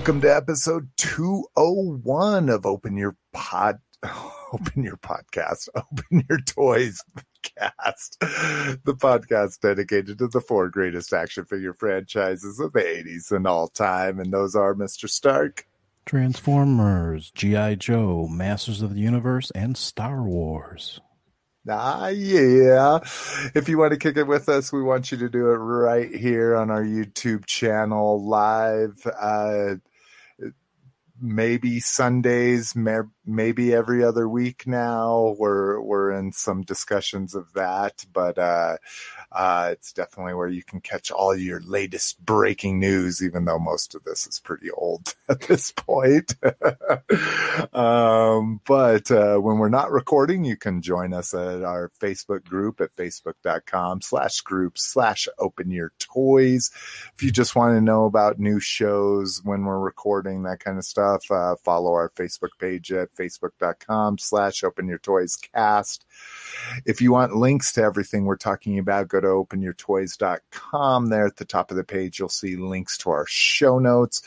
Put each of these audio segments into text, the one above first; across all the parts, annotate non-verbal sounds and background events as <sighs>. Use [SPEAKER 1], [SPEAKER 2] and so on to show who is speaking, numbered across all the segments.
[SPEAKER 1] welcome to episode 201 of Open Your Pod. <laughs> Open Your Podcast, <laughs> Open Your Toys Cast, the podcast dedicated to the four greatest action figure franchises of the 80s and all time. And those are Mr. Stark,
[SPEAKER 2] Transformers, G.I. Joe, Masters of the Universe, and Star Wars.
[SPEAKER 1] Ah, yeah. If you want to kick it with us, we want you to do it right here on our YouTube channel live. Uh, maybe Sundays, maybe every other week now. We're we're in some discussions of that, but uh, uh, it's definitely where you can catch all your latest breaking news, even though most of this is pretty old <laughs> at this point. <laughs> um, but uh, when we're not recording, you can join us at our Facebook group at facebook.com slash groups slash open your toys. If you just want to know about new shows when we're recording, that kind of stuff, uh, follow our Facebook page at facebook.com slash open your toys cast. If you want links to everything we're talking about, go to openyourtoys.com. There at the top of the page, you'll see links to our show notes.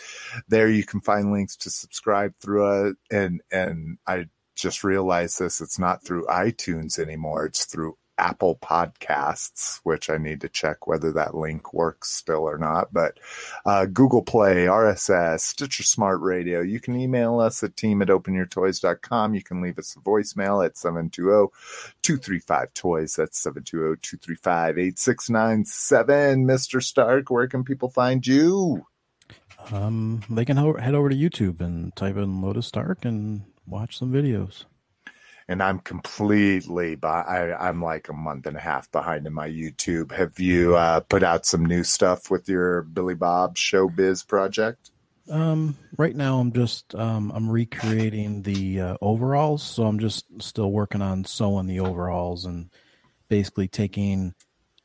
[SPEAKER 1] There you can find links to subscribe through it. And, and I just realized this, it's not through iTunes anymore. It's through Apple Podcasts, which I need to check whether that link works still or not. But uh, Google Play, RSS, Stitcher Smart Radio. You can email us at team at openyourtoys.com. You can leave us a voicemail at 720 235 Toys. That's 720 235 8697. Mr. Stark, where can people find you?
[SPEAKER 2] Um, they can ho- head over to YouTube and type in Lotus Stark and watch some videos
[SPEAKER 1] and I'm completely I, I'm like a month and a half behind in my YouTube. Have you uh, put out some new stuff with your Billy Bob Showbiz project?
[SPEAKER 2] Um, right now I'm just um, I'm recreating the uh, overalls, so I'm just still working on sewing the overalls and basically taking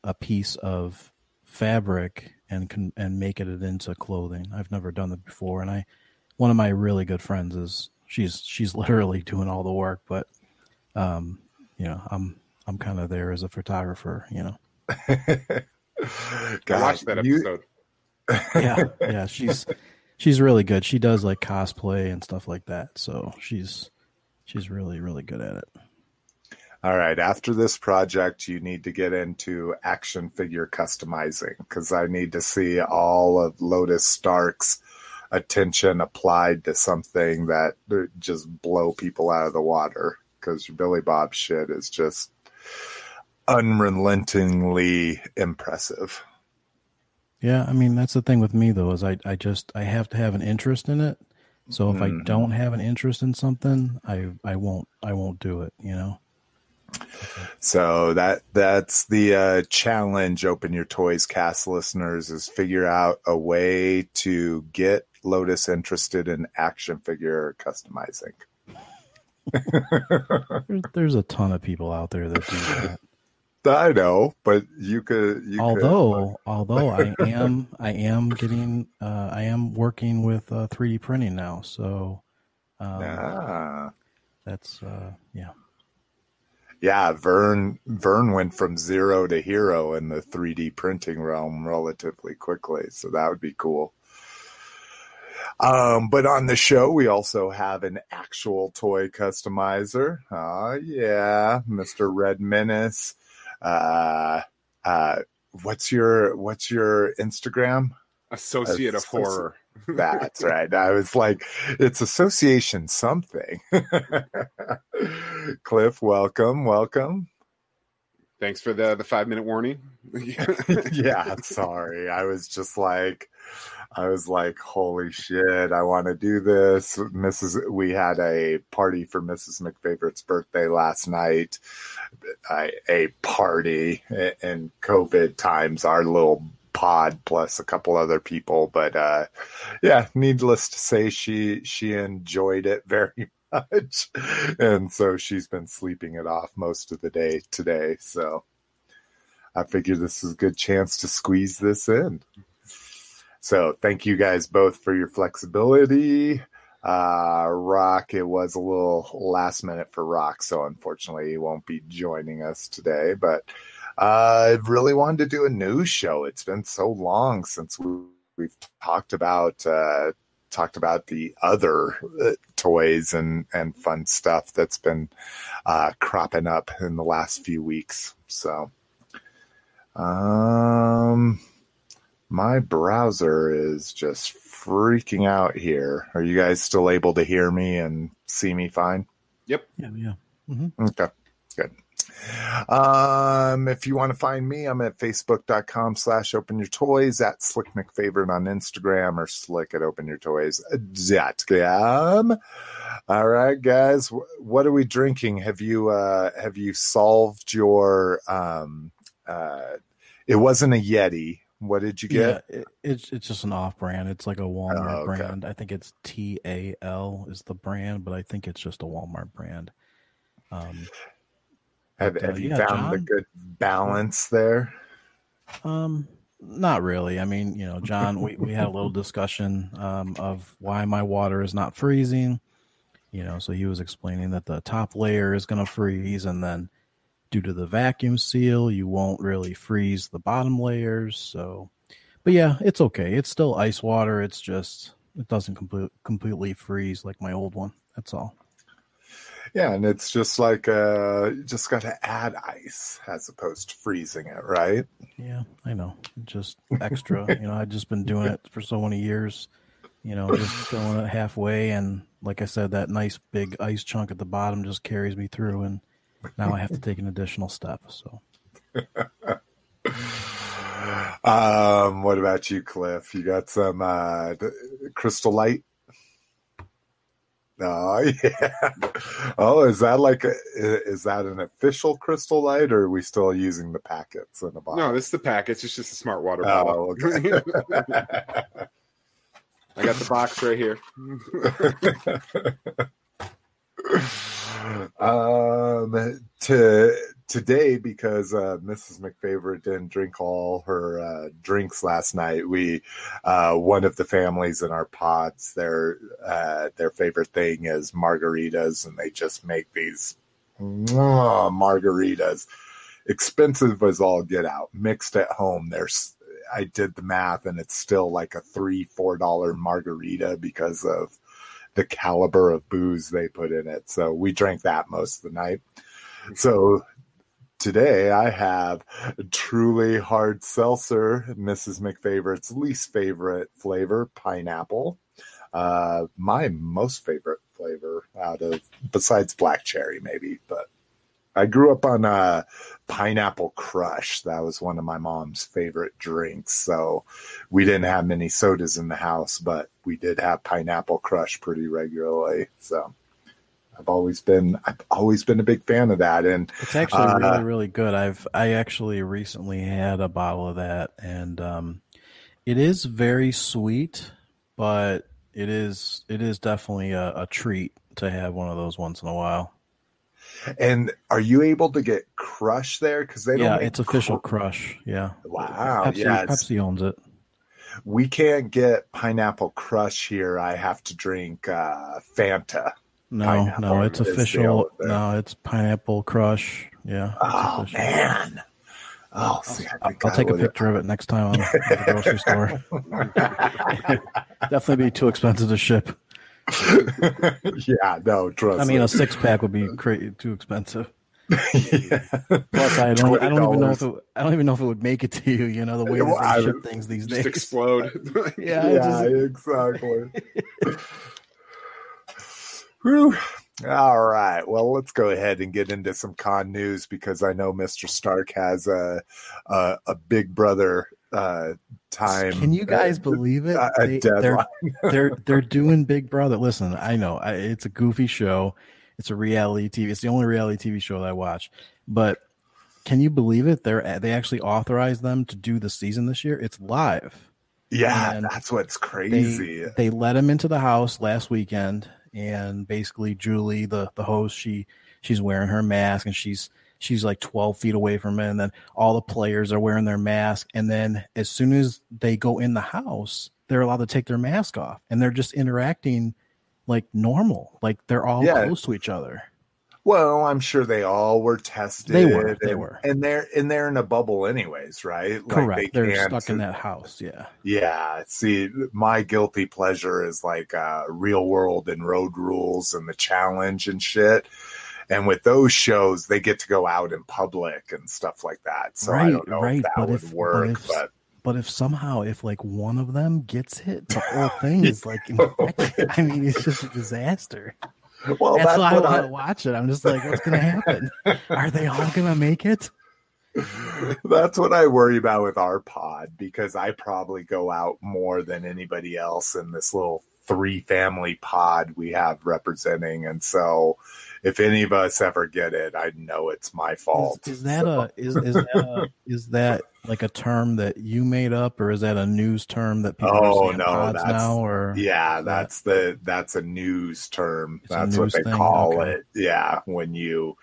[SPEAKER 2] a piece of fabric and can and making it into clothing. I've never done that before, and I one of my really good friends is she's she's literally doing all the work, but um, you know, I'm I'm kind of there as a photographer, you know.
[SPEAKER 3] God, watch that episode.
[SPEAKER 2] You... <laughs> yeah, yeah, she's she's really good. She does like cosplay and stuff like that. So she's she's really really good at it.
[SPEAKER 1] All right. After this project, you need to get into action figure customizing because I need to see all of Lotus Stark's attention applied to something that just blow people out of the water because your Billy Bob shit is just unrelentingly impressive.
[SPEAKER 2] Yeah, I mean that's the thing with me though is I I just I have to have an interest in it. So if mm-hmm. I don't have an interest in something, I I won't I won't do it, you know.
[SPEAKER 1] So that that's the uh, challenge. Open your toys, cast listeners, is figure out a way to get Lotus interested in action figure customizing
[SPEAKER 2] there's, a ton of people out there that do that. <laughs>
[SPEAKER 1] I know, but you could. You
[SPEAKER 2] although, could. although I <laughs> am, I am getting, uh, I am working with uh, 3D printing now, so um, yeah. that's uh, yeah,
[SPEAKER 1] yeah. Vern, Vern went from zero to hero in the 3D printing realm relatively quickly, so that would be cool. Um, but on the show, we also have an actual toy customizer. Oh, yeah, Mr. Red Menace. Uh, uh, what's your what's your Instagram?
[SPEAKER 3] Associate of Horror.
[SPEAKER 1] That's <laughs> right. I was like, it's association something. <laughs> Cliff, welcome, welcome.
[SPEAKER 3] Thanks for the the five minute warning. <laughs>
[SPEAKER 1] yeah, sorry. I was just like, I was like, holy shit, I want to do this. Mrs. We had a party for Mrs. McFavorite's birthday last night. I, a party in COVID times, our little pod plus a couple other people. But uh, yeah, needless to say, she she enjoyed it <laughs> very much, and so she's been sleeping it off most of the day today. So I figure this is a good chance to squeeze this in. So thank you guys both for your flexibility. Uh, Rock, it was a little last minute for Rock, so unfortunately he won't be joining us today. But uh, I really wanted to do a news show. It's been so long since we we've talked about uh, talked about the other uh, toys and and fun stuff that's been uh, cropping up in the last few weeks. So, um, my browser is just freaking out here. Are you guys still able to hear me and see me fine?
[SPEAKER 3] Yep.
[SPEAKER 2] Yeah, yeah. hmm
[SPEAKER 1] Okay, good. Um, if you want to find me, I'm at facebook.com slash open your toys at slick mcfavorite on Instagram or slick at open your toys.com. All right, guys, what are we drinking? Have you, uh, have you solved your, um, uh, it wasn't a Yeti. What did you get?
[SPEAKER 2] Yeah, it, it's it's just an off brand. It's like a Walmart
[SPEAKER 1] Oh, okay.
[SPEAKER 2] brand. I think it's T A L is the brand, but I think it's just a Walmart brand. Um,
[SPEAKER 1] Have,
[SPEAKER 2] but, uh,
[SPEAKER 1] have you
[SPEAKER 2] yeah,
[SPEAKER 1] found the good balance there?
[SPEAKER 2] Um, not really. I mean, you know, John, we, we had a little discussion um, of why my water is not freezing. You know, so he was explaining that the top layer is going to freeze, and then due to the vacuum seal, you won't really freeze the bottom layers. So, but yeah, it's okay. It's still ice water. It's just it doesn't complete, completely freeze like my old one. That's all.
[SPEAKER 1] Yeah, and it's just like uh you just got to add ice as opposed to freezing it, right?
[SPEAKER 2] Yeah, I know. Just extra. <laughs> you know, I've just been doing it for so many years. You know, just filling it halfway, and like I said, that nice big ice chunk at the bottom just carries me through, and now I have to take an additional step. So <laughs>
[SPEAKER 1] Um, what about you, Cliff? You got some uh crystal light? Oh <laughs> yeah. Oh, is that like a, is that an official crystal light, or are we still using the packets in the bottle?
[SPEAKER 3] No, this is the packets. It's just a smart water bottle.
[SPEAKER 1] Oh, okay. <laughs>
[SPEAKER 3] I got the box right here.
[SPEAKER 1] Um to today because uh mrs mcfavorite didn't drink all her uh drinks last night we uh one of the families in our pods their uh their favorite thing is margaritas and they just make these mwah, margaritas. Expensive as all get out. Mixed at home there's i did the math and it's still like a three four dollar margarita because of the caliber of booze they put in it. So we drank that most of the night. So today I have truly hard seltzer, Mrs. McFavorite's least favorite flavor, pineapple. Uh, my most favorite flavor out of besides black cherry, maybe, but I grew up on uh, pineapple crush. That was one of my mom's favorite drinks. So we didn't have many sodas in the house, but we did have pineapple crush pretty regularly. So I've always been I've always been a big fan of that. And
[SPEAKER 2] it's actually
[SPEAKER 1] Uh,
[SPEAKER 2] really, really good. I've I actually recently had a bottle of that, and um, it is very sweet, but it is it is definitely a, a treat to have one of those once in a while.
[SPEAKER 1] And are you able to get crush there? Because they don't.
[SPEAKER 2] yeah, it's official
[SPEAKER 1] cr-
[SPEAKER 2] crush. Yeah.
[SPEAKER 1] Wow,
[SPEAKER 2] Pepsi,
[SPEAKER 1] yeah,
[SPEAKER 2] Pepsi owns it.
[SPEAKER 1] we can't get pineapple crush here. I have to drink uh, Fanta.
[SPEAKER 2] No,
[SPEAKER 1] Pineapple
[SPEAKER 2] no, it's official. No, it's pineapple crush. Yeah.
[SPEAKER 1] Oh
[SPEAKER 2] official.
[SPEAKER 1] man. Oh, see,
[SPEAKER 2] I'll, I'll take a picture of it next time I'm at the grocery store. <laughs> <laughs> Definitely be too expensive to ship. <laughs>
[SPEAKER 1] yeah, no, trust
[SPEAKER 2] I mean,
[SPEAKER 1] me.
[SPEAKER 2] a six pack would be cra- too expensive.
[SPEAKER 1] yeah. <laughs>
[SPEAKER 2] Plus, I don't. I don't even know if it. I don't even know if it would make it to you. You know the way
[SPEAKER 1] Well,
[SPEAKER 2] that
[SPEAKER 1] I
[SPEAKER 2] they ship things these
[SPEAKER 3] Just
[SPEAKER 2] days.
[SPEAKER 3] explode. <laughs>
[SPEAKER 2] Yeah,
[SPEAKER 1] yeah,
[SPEAKER 2] just-
[SPEAKER 1] exactly. Whew. All right. Well, let's go ahead and get into some con news because I know Mr. Stark has a a, a Big Brother uh, time.
[SPEAKER 2] Can you guys
[SPEAKER 1] uh,
[SPEAKER 2] believe it?
[SPEAKER 1] a- a
[SPEAKER 2] They,
[SPEAKER 1] deadline.
[SPEAKER 2] are <laughs> they're they're doing Big Brother. Listen, I know I, it's a goofy show. It's a reality TV. It's the only reality TV show that I watch. But can you believe it? They're they actually authorized them to do the season this year. It's live.
[SPEAKER 1] Yeah,
[SPEAKER 2] And
[SPEAKER 1] that's what's
[SPEAKER 2] They
[SPEAKER 1] crazy.
[SPEAKER 2] they let him into the house last weekend, and basically Julie, the the host, she she's wearing her mask and she's she's like 12 feet away from it and then all the players are wearing their mask and then as soon as they go in the house they're allowed to take their mask off and they're just interacting like normal like they're all
[SPEAKER 1] Yeah.
[SPEAKER 2] close to each other
[SPEAKER 1] Well, I'm sure they all were tested.
[SPEAKER 2] They were, they
[SPEAKER 1] and,
[SPEAKER 2] were.
[SPEAKER 1] and they're and they're in a bubble, anyways, right? Like,
[SPEAKER 2] Correct.
[SPEAKER 1] they
[SPEAKER 2] They're
[SPEAKER 1] can't-
[SPEAKER 2] stuck in that house. Yeah.
[SPEAKER 1] Yeah. See, my guilty pleasure is like uh, real world and road rules and the challenge and shit. And with those shows, they get to go out in public and stuff like that. So I
[SPEAKER 2] Right,
[SPEAKER 1] don't know
[SPEAKER 2] right,
[SPEAKER 1] if that
[SPEAKER 2] but
[SPEAKER 1] would
[SPEAKER 2] if- but
[SPEAKER 1] work,
[SPEAKER 2] if-
[SPEAKER 1] but
[SPEAKER 2] But if somehow, if like one of them gets hit, the whole <laughs> thing is like <laughs> I mean, it's just a disaster.
[SPEAKER 1] well,
[SPEAKER 2] that's,
[SPEAKER 1] that's,
[SPEAKER 2] why I want to watch it. I'm just like, what's going to happen? Are they all going to make it? <laughs>
[SPEAKER 1] That's what I worry about with our pod because I probably go out more than anybody else in this little three family pod we have representing. And so if any of us ever get it, I know it's my fault.
[SPEAKER 2] Is, is that
[SPEAKER 1] So-
[SPEAKER 2] a is is that a, is that like a term that you made up, or is that a news term that people
[SPEAKER 1] Oh, no, that's-
[SPEAKER 2] now? Or
[SPEAKER 1] Yeah,
[SPEAKER 2] that-
[SPEAKER 1] that's the that's a news term. That's what they
[SPEAKER 2] thing?
[SPEAKER 1] call
[SPEAKER 2] Okay.
[SPEAKER 1] it. Yeah, when you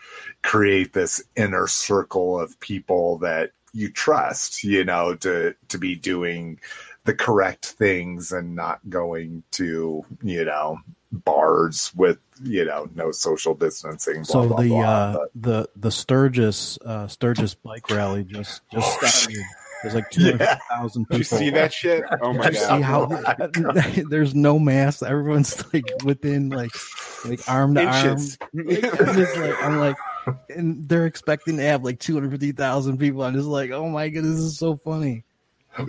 [SPEAKER 1] create this inner circle of people that you trust, you know, to to be doing the correct things and not going to, you know, bars with, you know, no social distancing. Blah,
[SPEAKER 2] so
[SPEAKER 1] blah,
[SPEAKER 2] the
[SPEAKER 1] blah.
[SPEAKER 2] uh,
[SPEAKER 1] But-
[SPEAKER 2] the the Sturgis uh, Sturgis bike rally just just
[SPEAKER 1] Oh,
[SPEAKER 2] started. There's like <laughs> two hundred thousand people.
[SPEAKER 3] Did you see that shit? Oh my
[SPEAKER 2] you see
[SPEAKER 3] god!
[SPEAKER 2] how
[SPEAKER 1] Oh <laughs> my <laughs>
[SPEAKER 2] there's no mask? Everyone's like within like like arm to
[SPEAKER 3] Inches.
[SPEAKER 2] arm. Like, I'm like and they're expecting to have like two hundred fifty thousand people. I'm just like, oh my god, this is so funny.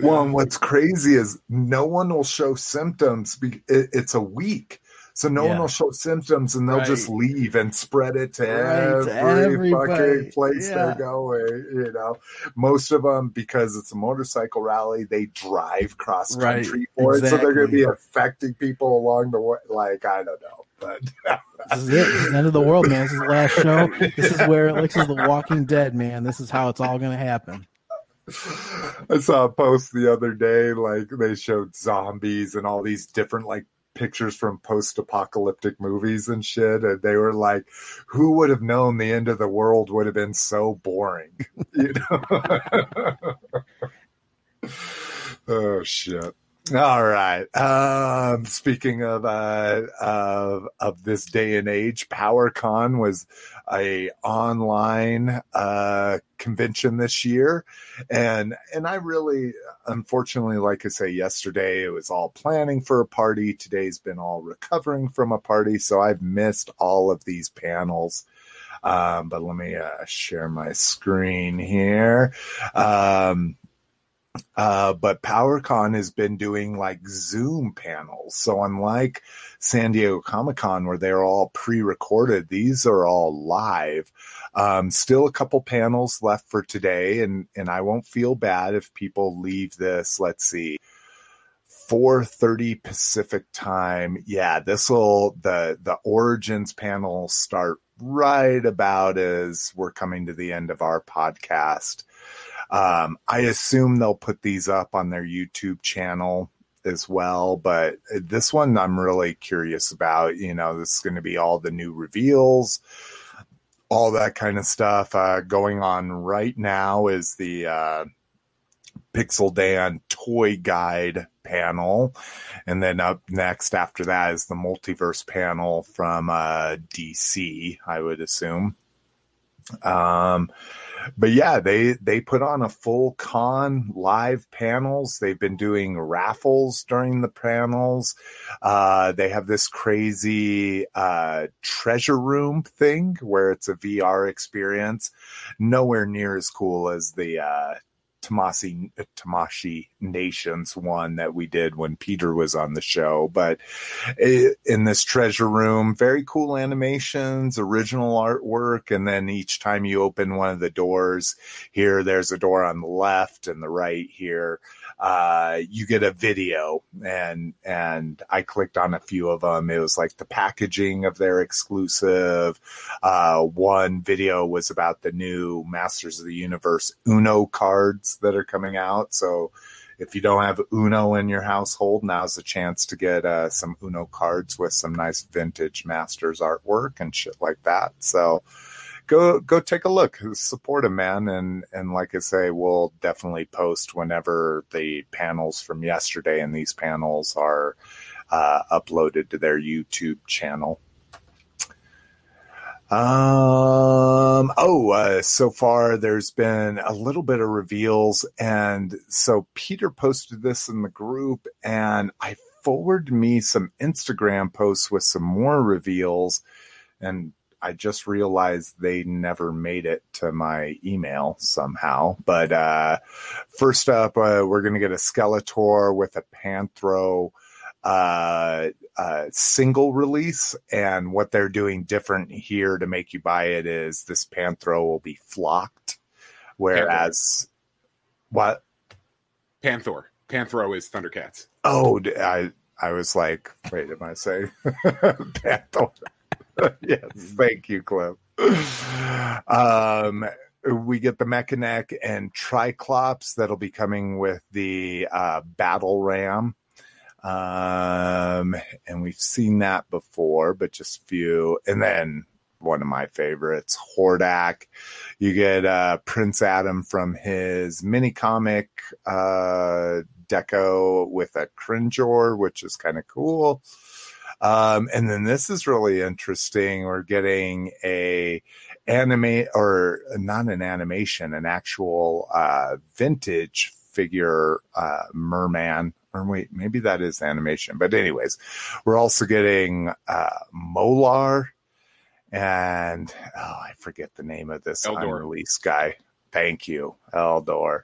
[SPEAKER 1] Well, and what's crazy is no one will show symptoms. be- it- It's a week. So no one will show symptoms and they'll just leave and spread it to
[SPEAKER 2] Right,
[SPEAKER 1] every
[SPEAKER 2] everybody.
[SPEAKER 1] fucking place
[SPEAKER 2] Yeah.
[SPEAKER 1] they're going. You know, most of them, because it's a motorcycle rally, they drive cross country
[SPEAKER 2] Right,
[SPEAKER 1] for it. So they're going to be affecting people along the way. Like, I don't know. But <laughs>
[SPEAKER 2] This is it. This is the end of the world, man. This is the last show. <laughs> This is where this is the Walking Dead, man. This is how it's all gonna happen.
[SPEAKER 1] I saw a post the other day, like they showed zombies and all these different like pictures from post-apocalyptic movies and shit, and they were like, "Who would have known the end of the world would have been so boring?" <laughs> You know? <laughs> oh shit. All right. Um, speaking of uh, of of this day and age, PowerCon was a online uh, convention this year, and and I really, unfortunately, like I say, yesterday it was all planning for a party. Today's been all recovering from a party, so I've missed all of these panels. Um, but let me uh, share my screen here. Um, uh, but PowerCon has been doing like Zoom panels. So unlike San Diego Comic Con, where they're all pre-recorded, these are all live. Um, still a couple panels left for today, and and I won't feel bad if people leave this. Let's see. 4:30 Pacific time. Yeah, this will the the Origins panel start right about as we're coming to the end of our podcast. Um, I assume they'll put these up on their YouTube channel as well, but this one I'm really curious about. You know, this is going to be all the new reveals, all that kind of stuff. Uh, going on right now is the uh, Pixel Dan toy guide panel. And then up next after that is the multiverse panel from uh, DC, I would assume. Um, but yeah, they they put on a full con live panels. They've been doing raffles during the panels. Uh, they have this crazy uh, treasure room thing where it's a VR experience, nowhere near as cool as the uh, Tamasi Tamashii Nations one that we did when Peter was on the show. But in this treasure room, very cool animations, original artwork, and then each time you open one of the doors, here there's a door on the left and the right here. Uh, you get a video and and I clicked on a few of them. It was like the packaging of their exclusive. Uh, one video was about the new Masters of the Universe Uno cards that are coming out. So if you don't have Uno in your household, now's the chance to get uh, some Uno cards with some nice vintage Masters artwork and shit like that. So go go take a look, support him, man, and and like I say, we'll definitely post whenever the panels from yesterday and these panels are uh, uploaded to their YouTube channel. Um. Oh, uh, so far there's been a little bit of reveals, and so Peter posted this in the group, and I forwarded me some Instagram posts with some more reveals, and I just realized they never made it to my email somehow. But uh, first up, uh, we're going to get a Skeletor with a Panthro uh, uh, single release. And what they're doing different here to make you buy it is this Panthro will be flocked, whereas what?
[SPEAKER 3] Panthor. Panthro is Thundercats.
[SPEAKER 1] Oh, I I was like, wait, am I saying <laughs> Panthor? <laughs> yes, <laughs> thank you, Cliff. Um, we get the Mekaneck and Triclops that'll be coming with the uh, Battle Ram. Um, and we've seen that before, but just few. And then one of my favorites, Hordak. You get uh, Prince Adam from his mini comic uh, deco with a Cringer, which is kind of cool. Um, and then this is really interesting. We're getting a anime or not an animation, an actual uh, vintage figure uh, merman. Or wait, maybe that is animation. But anyways, we're also getting uh, Mo-Larr and oh, I forget the name of this
[SPEAKER 3] Eldor.
[SPEAKER 1] unreleased guy. Thank you, Eldor.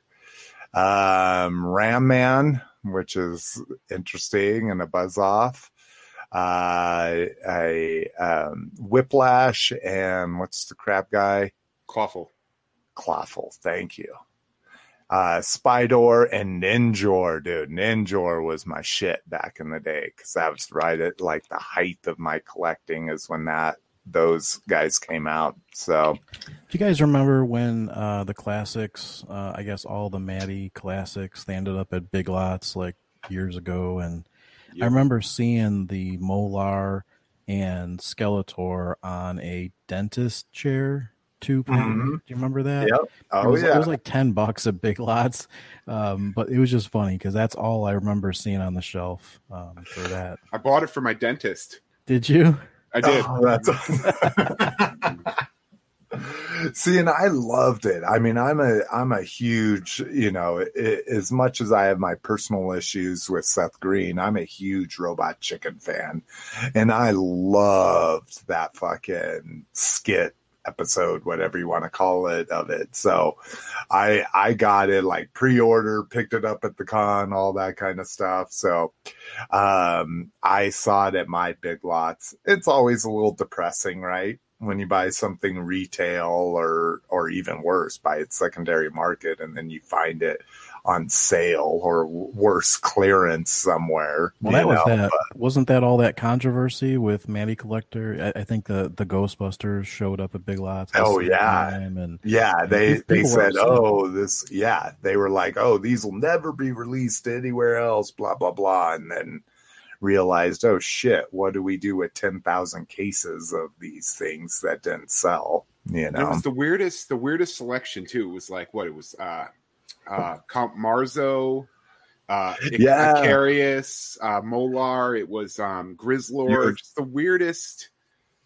[SPEAKER 1] Um, Ram Man, which is interesting and a buzz off. Uh, a um, Whiplash and what's the crab guy?
[SPEAKER 3] Clawful.
[SPEAKER 1] Clawful. Thank you. Uh, Spydor and Ninjor, dude. Ninjor was my shit back in the day because that was right at like the height of my collecting is when that those guys came out. So,
[SPEAKER 2] Do you guys remember when uh, the classics, uh, I guess all the Matty classics, they ended up at Big Lots like years ago? And I remember seeing the Mo-Larr and Skeletor on a dentist chair two pack.
[SPEAKER 1] Mhm.
[SPEAKER 2] Do you remember that?
[SPEAKER 1] yep.
[SPEAKER 2] It
[SPEAKER 1] Oh
[SPEAKER 2] was,
[SPEAKER 1] yeah.
[SPEAKER 2] it was like 10 bucks at Big Lots. Um, but it was just funny because that's all I remember seeing on the shelf um, for that.
[SPEAKER 3] I bought it for my dentist.
[SPEAKER 2] Did you?
[SPEAKER 3] I did.
[SPEAKER 1] Oh, that's <laughs> See, and I loved it. I mean, I'm a I'm a huge, you know, i as much as I have my personal issues with Seth Green, I'm a huge Robot Chicken fan, and I loved that fucking skit episode, whatever you want to call it, of it. So, I I got it like pre-order, picked it up at the con, all that kind of stuff. So, um, I saw it at my big lots. It's always a little depressing, right? When you buy something retail or or even worse, buy it secondary market and then you find it on sale or worse clearance somewhere.
[SPEAKER 2] Well, that was
[SPEAKER 1] know?
[SPEAKER 2] that. Wasn't that all that controversy with Matty Collector? I, I think the, the Ghostbusters showed up at Big Lots.
[SPEAKER 1] Oh, yeah.
[SPEAKER 2] time, and
[SPEAKER 1] Yeah, they they said, "Oh, this yeah." They were like, "Oh, these will never be released anywhere else." Blah blah blah, and then realized, "Oh shit, what do we do with ten thousand cases of these things that didn't sell?" You know, It
[SPEAKER 3] was the weirdest, the weirdest selection too. It was like what it was, uh, uh, Count Marzo, uh, <laughs>
[SPEAKER 1] Yeah.
[SPEAKER 3] Icarius, uh, Mo-Larr. It was um, Grizzlor.
[SPEAKER 1] You're-
[SPEAKER 3] Just the weirdest.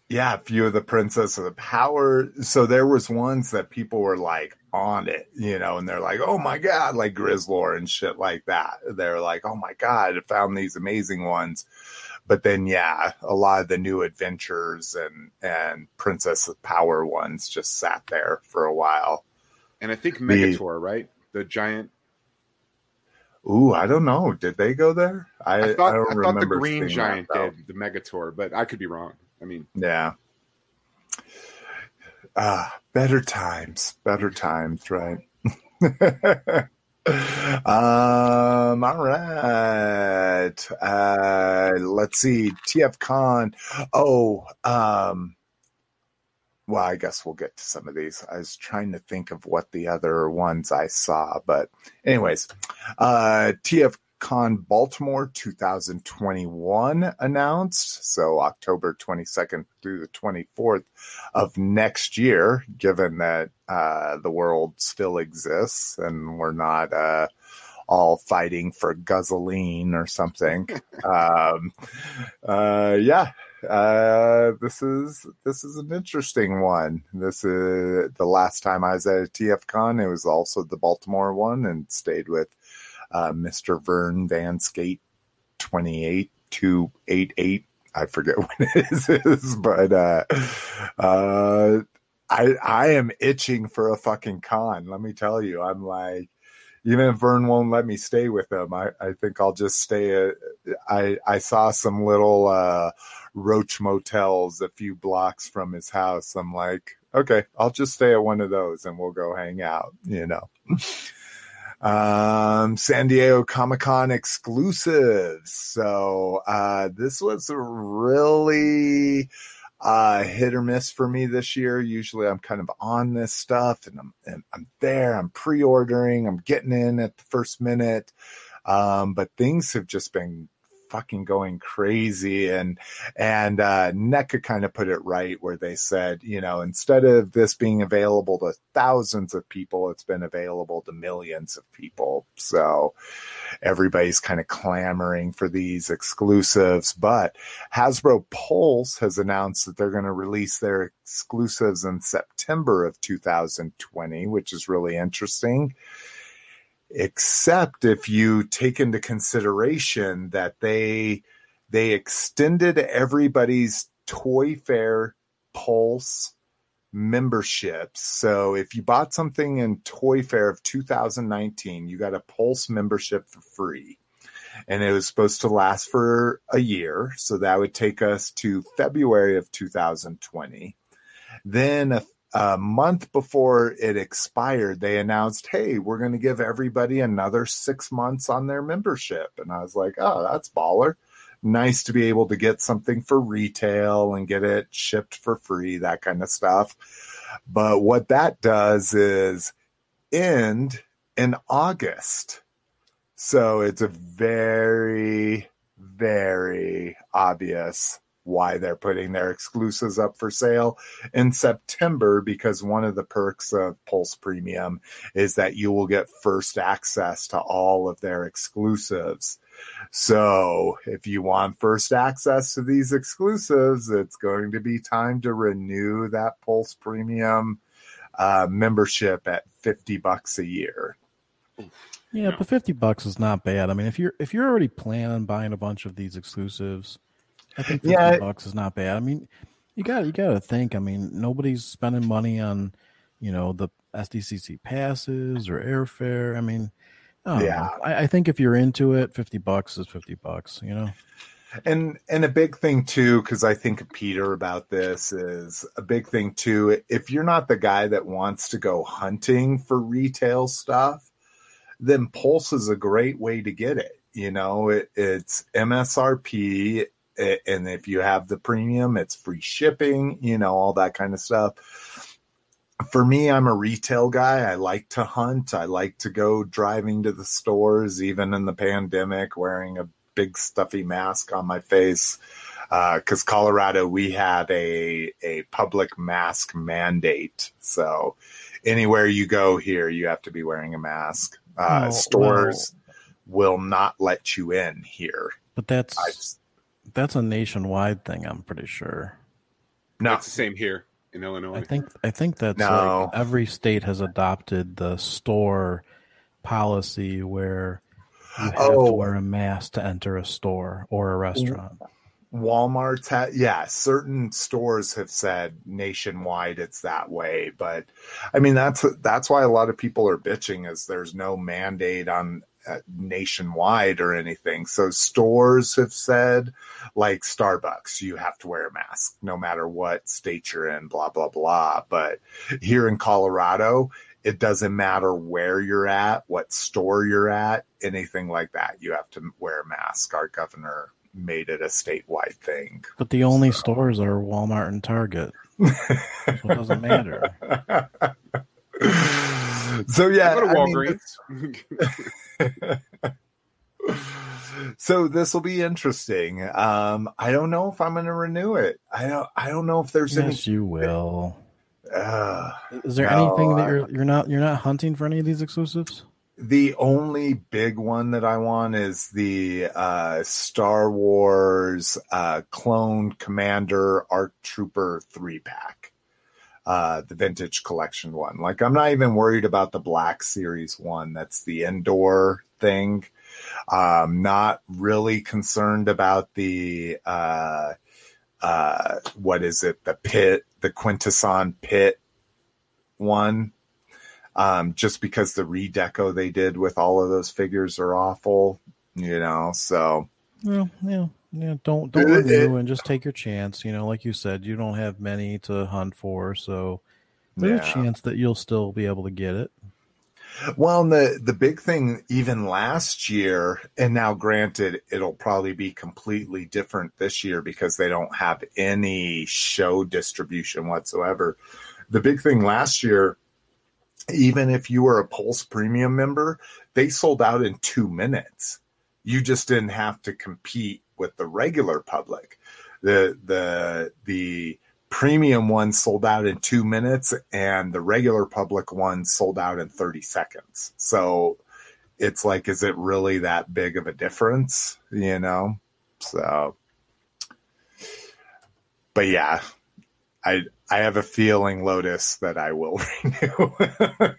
[SPEAKER 1] yeah, a few of the Princess of the Power. So there was ones that people were like on it, you know, and they're like, "Oh my god," like Grizzlor and shit like that. They're like, "Oh my god, I found these amazing ones." But then, yeah, a lot of the new adventures and and Princess of Power ones just sat there for a while.
[SPEAKER 3] And I think Megator, right? The giant.
[SPEAKER 1] Ooh, I don't know. Did they go there? I,
[SPEAKER 3] I thought,
[SPEAKER 1] I
[SPEAKER 3] I thought the green giant did the Megator, but I could be wrong. I mean,
[SPEAKER 1] Yeah. Ah, better times, better times, right? <laughs> um, all right. Uh, let's see. TF Con. Oh, um, well, I guess we'll get to some of these. I was trying to think of what the other ones I saw, but anyways, uh, TF Con Baltimore 2021 announced. So October 22nd through the 24th of next year, given that uh, the world still exists and we're not uh, all fighting for guzzling or something. <laughs> um, uh, yeah. uh, this is this is an interesting one. This is the last time I was at a TFCon. It was also the Baltimore one, and stayed with uh, Mr. Vern Van Skate twenty eight two eight eight. I forget <laughs> what it is, but uh, uh, I I am itching for a fucking con. Let me tell you, I'm like even if Vern won't let me stay with him, I, I think I'll just stay at, I, I saw some little, uh, roach motels a few blocks from his house. I'm like, okay, I'll just stay at one of those and we'll go hang out, you know. Um, San Diego Comic Con exclusives. So, uh, this was really, uh, hit or miss for me this year. Usually I'm kind of on this stuff and I'm, and I'm there, I'm pre-ordering, I'm getting in at the first minute. Um, but things have just been fucking going crazy. And and uh NECA kind of put it right where they said you know instead of this being available to thousands of people it's been available to millions of people. So everybody's kind of clamoring for these exclusives but Hasbro Pulse has announced that they're going to release their exclusives in September of 2020 which is really interesting except if you take into consideration that they they extended everybody's toy fair pulse memberships. So if you bought something in toy fair of 2019 you got a pulse membership for free. And it was supposed to last for a year. So that would take us to february of 2020 then a a month before it expired, they announced, "Hey, we're going to give everybody another six months on their membership." And I was like, "Oh, that's baller! Nice to be able to get something for retail and get it shipped for free, that kind of stuff." But what that does is end in August, so it's a very, very obvious why they're putting their exclusives up for sale in September because one of the perks of Pulse Premium is that you will get first access to all of their exclusives. So, if you want first access to these exclusives, it's going to be time to renew that Pulse Premium uh, membership at 50 bucks a year.
[SPEAKER 2] Yeah, but 50 bucks is not bad. I mean, if you're if you're already planning on buying a bunch of these exclusives, I think 50 yeah. bucks is not bad. I mean, you got you got to think. I mean, nobody's spending money on, you know, the SDCC passes or airfare. I mean, I yeah, I, I, think if you're into it, 50 bucks is 50 bucks. You know.
[SPEAKER 1] And and a big thing too, because I think Peter about this is a big thing too. If you're not the guy that wants to go hunting for retail stuff, then Pulse is a great way to get it. You know, it, it's MSRP and if you have the premium, it's free shipping, you know, all that kind of stuff. For me, I'm a retail guy. I like to hunt. I like to go driving to the stores, even in the pandemic, wearing a big stuffy mask on my face. Because uh, Colorado, we have a a public mask mandate, so anywhere you go here, you have to be wearing a mask. Uh, oh, stores will not let you in here.
[SPEAKER 2] But that's that's a nationwide thing. I'm pretty sure.
[SPEAKER 3] No, it's the same here in Illinois.
[SPEAKER 2] I think I think that's no. like every state has adopted the store policy where you have oh. to wear a mask to enter a store or a restaurant.
[SPEAKER 1] Walmart, had, yeah, certain stores have said nationwide it's that way, but I mean that's that's why a lot of people are bitching is there's no mandate on Uh, nationwide or anything. So stores have said, like Starbucks, you have to wear a mask no matter what state you're in, blah, blah, blah. But here in Colorado, it doesn't matter where you're at, what store you're at, anything like that. You have to wear a mask. Our governor made it a statewide thing.
[SPEAKER 2] But the only so. stores are Walmart and Target. so it doesn't matter. <laughs>
[SPEAKER 1] so yeah, go to Walgreens. I mean, <laughs> <laughs> so this will be interesting. Um, I don't know if I'm going to renew it. I don't. I don't know if there's
[SPEAKER 2] yes,
[SPEAKER 1] any.
[SPEAKER 2] Yes, you will. Uh, Is there no, anything that you're you're not you're not hunting for any of these exclusives?
[SPEAKER 1] the only big one that I want is the uh, Star Wars uh, Clone Commander ARC Trooper three pack, uh, the vintage collection one. Like, I'm not even worried about the Black Series one. That's the indoor thing. Um, not really concerned about the uh, uh, what is it? The pit, the Quintesson pit one um, just because the redeco they did with all of those figures are awful, you know. So,
[SPEAKER 2] yeah, yeah, yeah. Don't don't it, renew and just take your chance. You know, like you said, you don't have many to hunt for, so there's yeah. a chance that you'll still be able to get it.
[SPEAKER 1] Well, the the big thing even last year, and now granted, it'll probably be completely different this year because they don't have any show distribution whatsoever. The big thing last year even if you were a Pulse Premium member, they sold out in two minutes. You just didn't have to compete with the regular public. The the the premium one sold out in two minutes, and the regular public one sold out in thirty seconds. So it's like, is it really that big of a difference? You know, so. But yeah, I I have a feeling, Lotus, that I will <laughs> renew,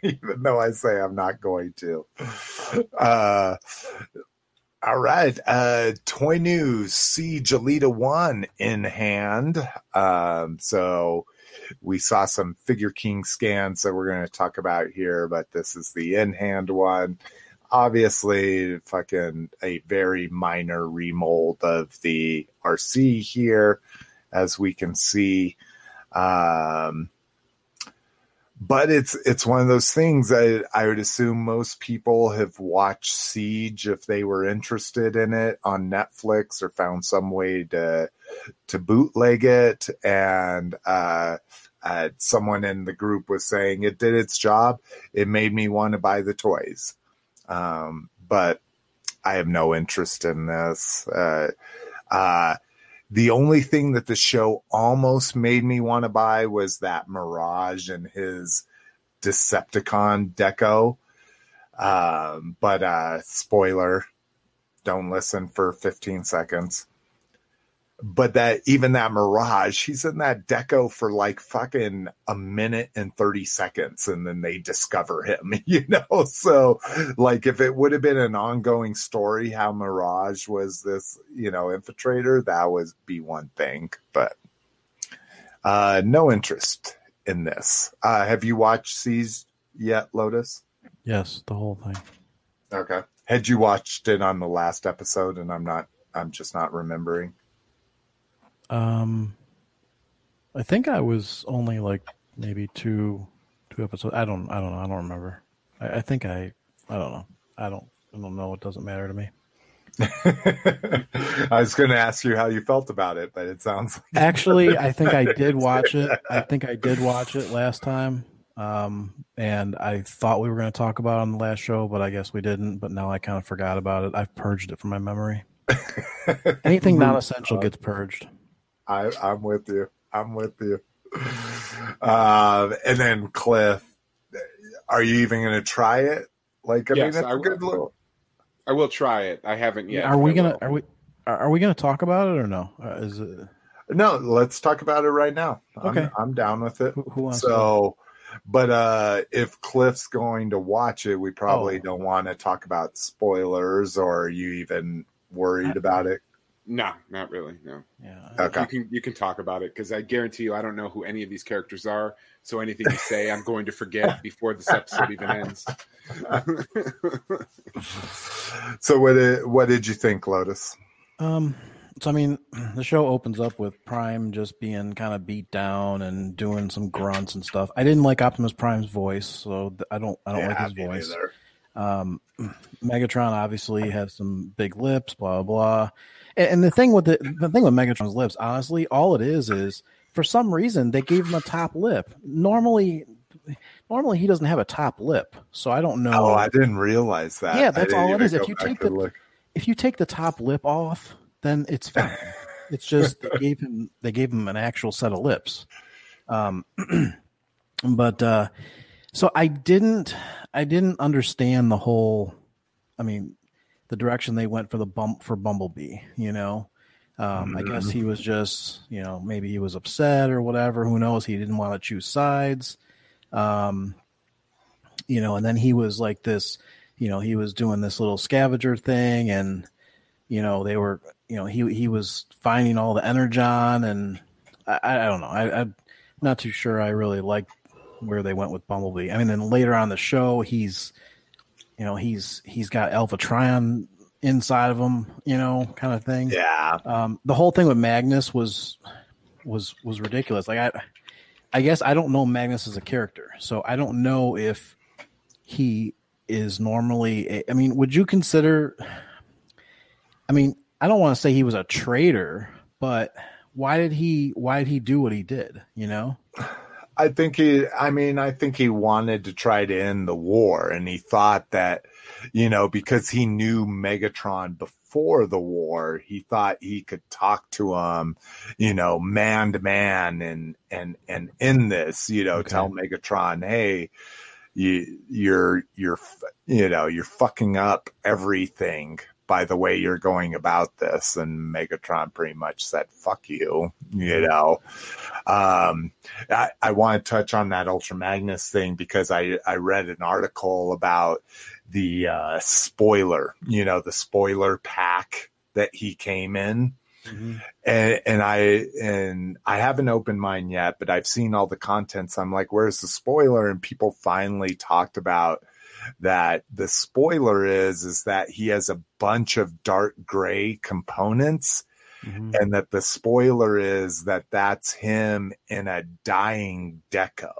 [SPEAKER 1] even though I say I'm not going to. Uh, all right. Uh, toy news Siege Elita 1 in hand. Um, so we saw some Figure King scans that we're going to talk about here, but this is the in hand one. Obviously, fucking a very minor remold of the Arcee here, as we can see. Um, but it's it's one of those things that I would assume most people have watched Siege if they were interested in it on Netflix or found some way to to bootleg it. And uh, uh, someone in the group was saying it did its job. It made me want to buy the toys, um, but I have no interest in this. Uh, uh the only thing that the show almost made me want to buy was that Mirage and his Decepticon deco. Um, but uh, spoiler, don't listen for 15 seconds but that even that Mirage, he's in that deco for like fucking a minute and 30 seconds and then they discover him, <laughs> you know? So, like, if it would have been an ongoing story how Mirage was this, you know, infiltrator, that would be one thing, but uh, no interest in this. Uh, have you watched Siege yet, Lotus?
[SPEAKER 2] Yes, the whole thing.
[SPEAKER 1] Okay. Had you watched it on the last episode and I'm not, I'm just not remembering?
[SPEAKER 2] Um, I think I was only like maybe two two episodes. I don't I don't know. I don't remember. I, I think I I don't know. I don't I don't know. It doesn't matter to me. <laughs>
[SPEAKER 1] I was going to ask you how you felt about it, but it sounds like
[SPEAKER 2] actually I think I did watch it. I think I did watch it last time. Um, and I thought we were going to talk about it on the last show, but I guess we didn't. But now I kind of forgot about it. I've purged it from my memory. <laughs> Anything non-essential gets purged.
[SPEAKER 1] I, I'm with you. I'm with you. Uh, and then Cliff, are you even going to try it? Like, I yes, mean, that's I, a good little.
[SPEAKER 3] I will try it. I haven't yet.
[SPEAKER 2] Are we gonna? Are we? Are we gonna talk about it or no? Uh, is it?
[SPEAKER 1] No, let's talk about it right now. Okay, I'm, I'm down with it. Who, who wants so, to? but uh, if Cliff's going to watch it, we probably oh. don't want to talk about spoilers. Or are you even worried I, about it?
[SPEAKER 3] No, not really. No.
[SPEAKER 2] Yeah.
[SPEAKER 3] Okay. You can you can talk about it because I guarantee you I don't know who any of these characters are. So anything you say, I'm going to forget <laughs> before this episode even ends. <laughs>
[SPEAKER 1] so what did what did you think, Lotus?
[SPEAKER 2] Um. So I mean, the show opens up with Prime just being kind of beat down and doing some grunts and stuff. I didn't like Optimus Prime's voice, so I don't I don't yeah, like his voice. Um, Megatron obviously has some big lips, blah blah. blah and, the thing with the the thing with Megatron's lips, honestly, all it is is for some reason they gave him a top lip. Normally, normally he doesn't have a top lip, so I don't know.
[SPEAKER 1] Oh, I didn't realize that.
[SPEAKER 2] Yeah, that's all it is. If you take the look. if you take the top lip off, then it's fine. <laughs> it's just they gave him they gave him an actual set of lips. Um, <clears throat> but uh, So I didn't I didn't understand the whole I mean the direction they went for the bump for Bumblebee, you know. Um, I guess he was just, you know, maybe he was upset or whatever. Who knows? He didn't want to choose sides. Um, you know, and then he was like this, you know, he was doing this little scavenger thing, and you know, they were, you know, he he was finding all the energon, and I, I don't know, I, I'm not too sure. I really like where they went with Bumblebee. I mean, then later on the show, he's, you know, he's he's got Alpha Trion inside of him, you know, kind of thing.
[SPEAKER 1] Yeah.
[SPEAKER 2] Um, the whole thing with Magnus was was was ridiculous. Like I, I guess I don't know Magnus as a character, so I don't know if he is normally. A, I mean, would you consider? I mean, I don't want to say he was a traitor, but why did he? Why did he do what he did? You know. <sighs> <sighs> <sighs>
[SPEAKER 1] I think he, I mean, I think he wanted to try to end the war and he thought that, you know, because he knew Megatron before the war, he thought he could talk to him, you know, man to man and, and, and in this, you know,
[SPEAKER 2] Okay.
[SPEAKER 1] tell Megatron, Hey, you, you're, you're, you know, you're fucking up everything by the way you're going about this. And Megatron pretty much said, fuck you, you know. Um, I, I want to touch on that Ultra Magnus thing because I, I read an article about the uh, spoiler, you know, the spoiler pack that he came in. And, and I and I haven't opened mine yet, but I've seen all the contents. I'm like, where's the spoiler? And people finally talked about that. The spoiler is is that he has a bunch of dark gray components
[SPEAKER 2] Mhm.
[SPEAKER 1] and that the spoiler is that that's him in a dying deco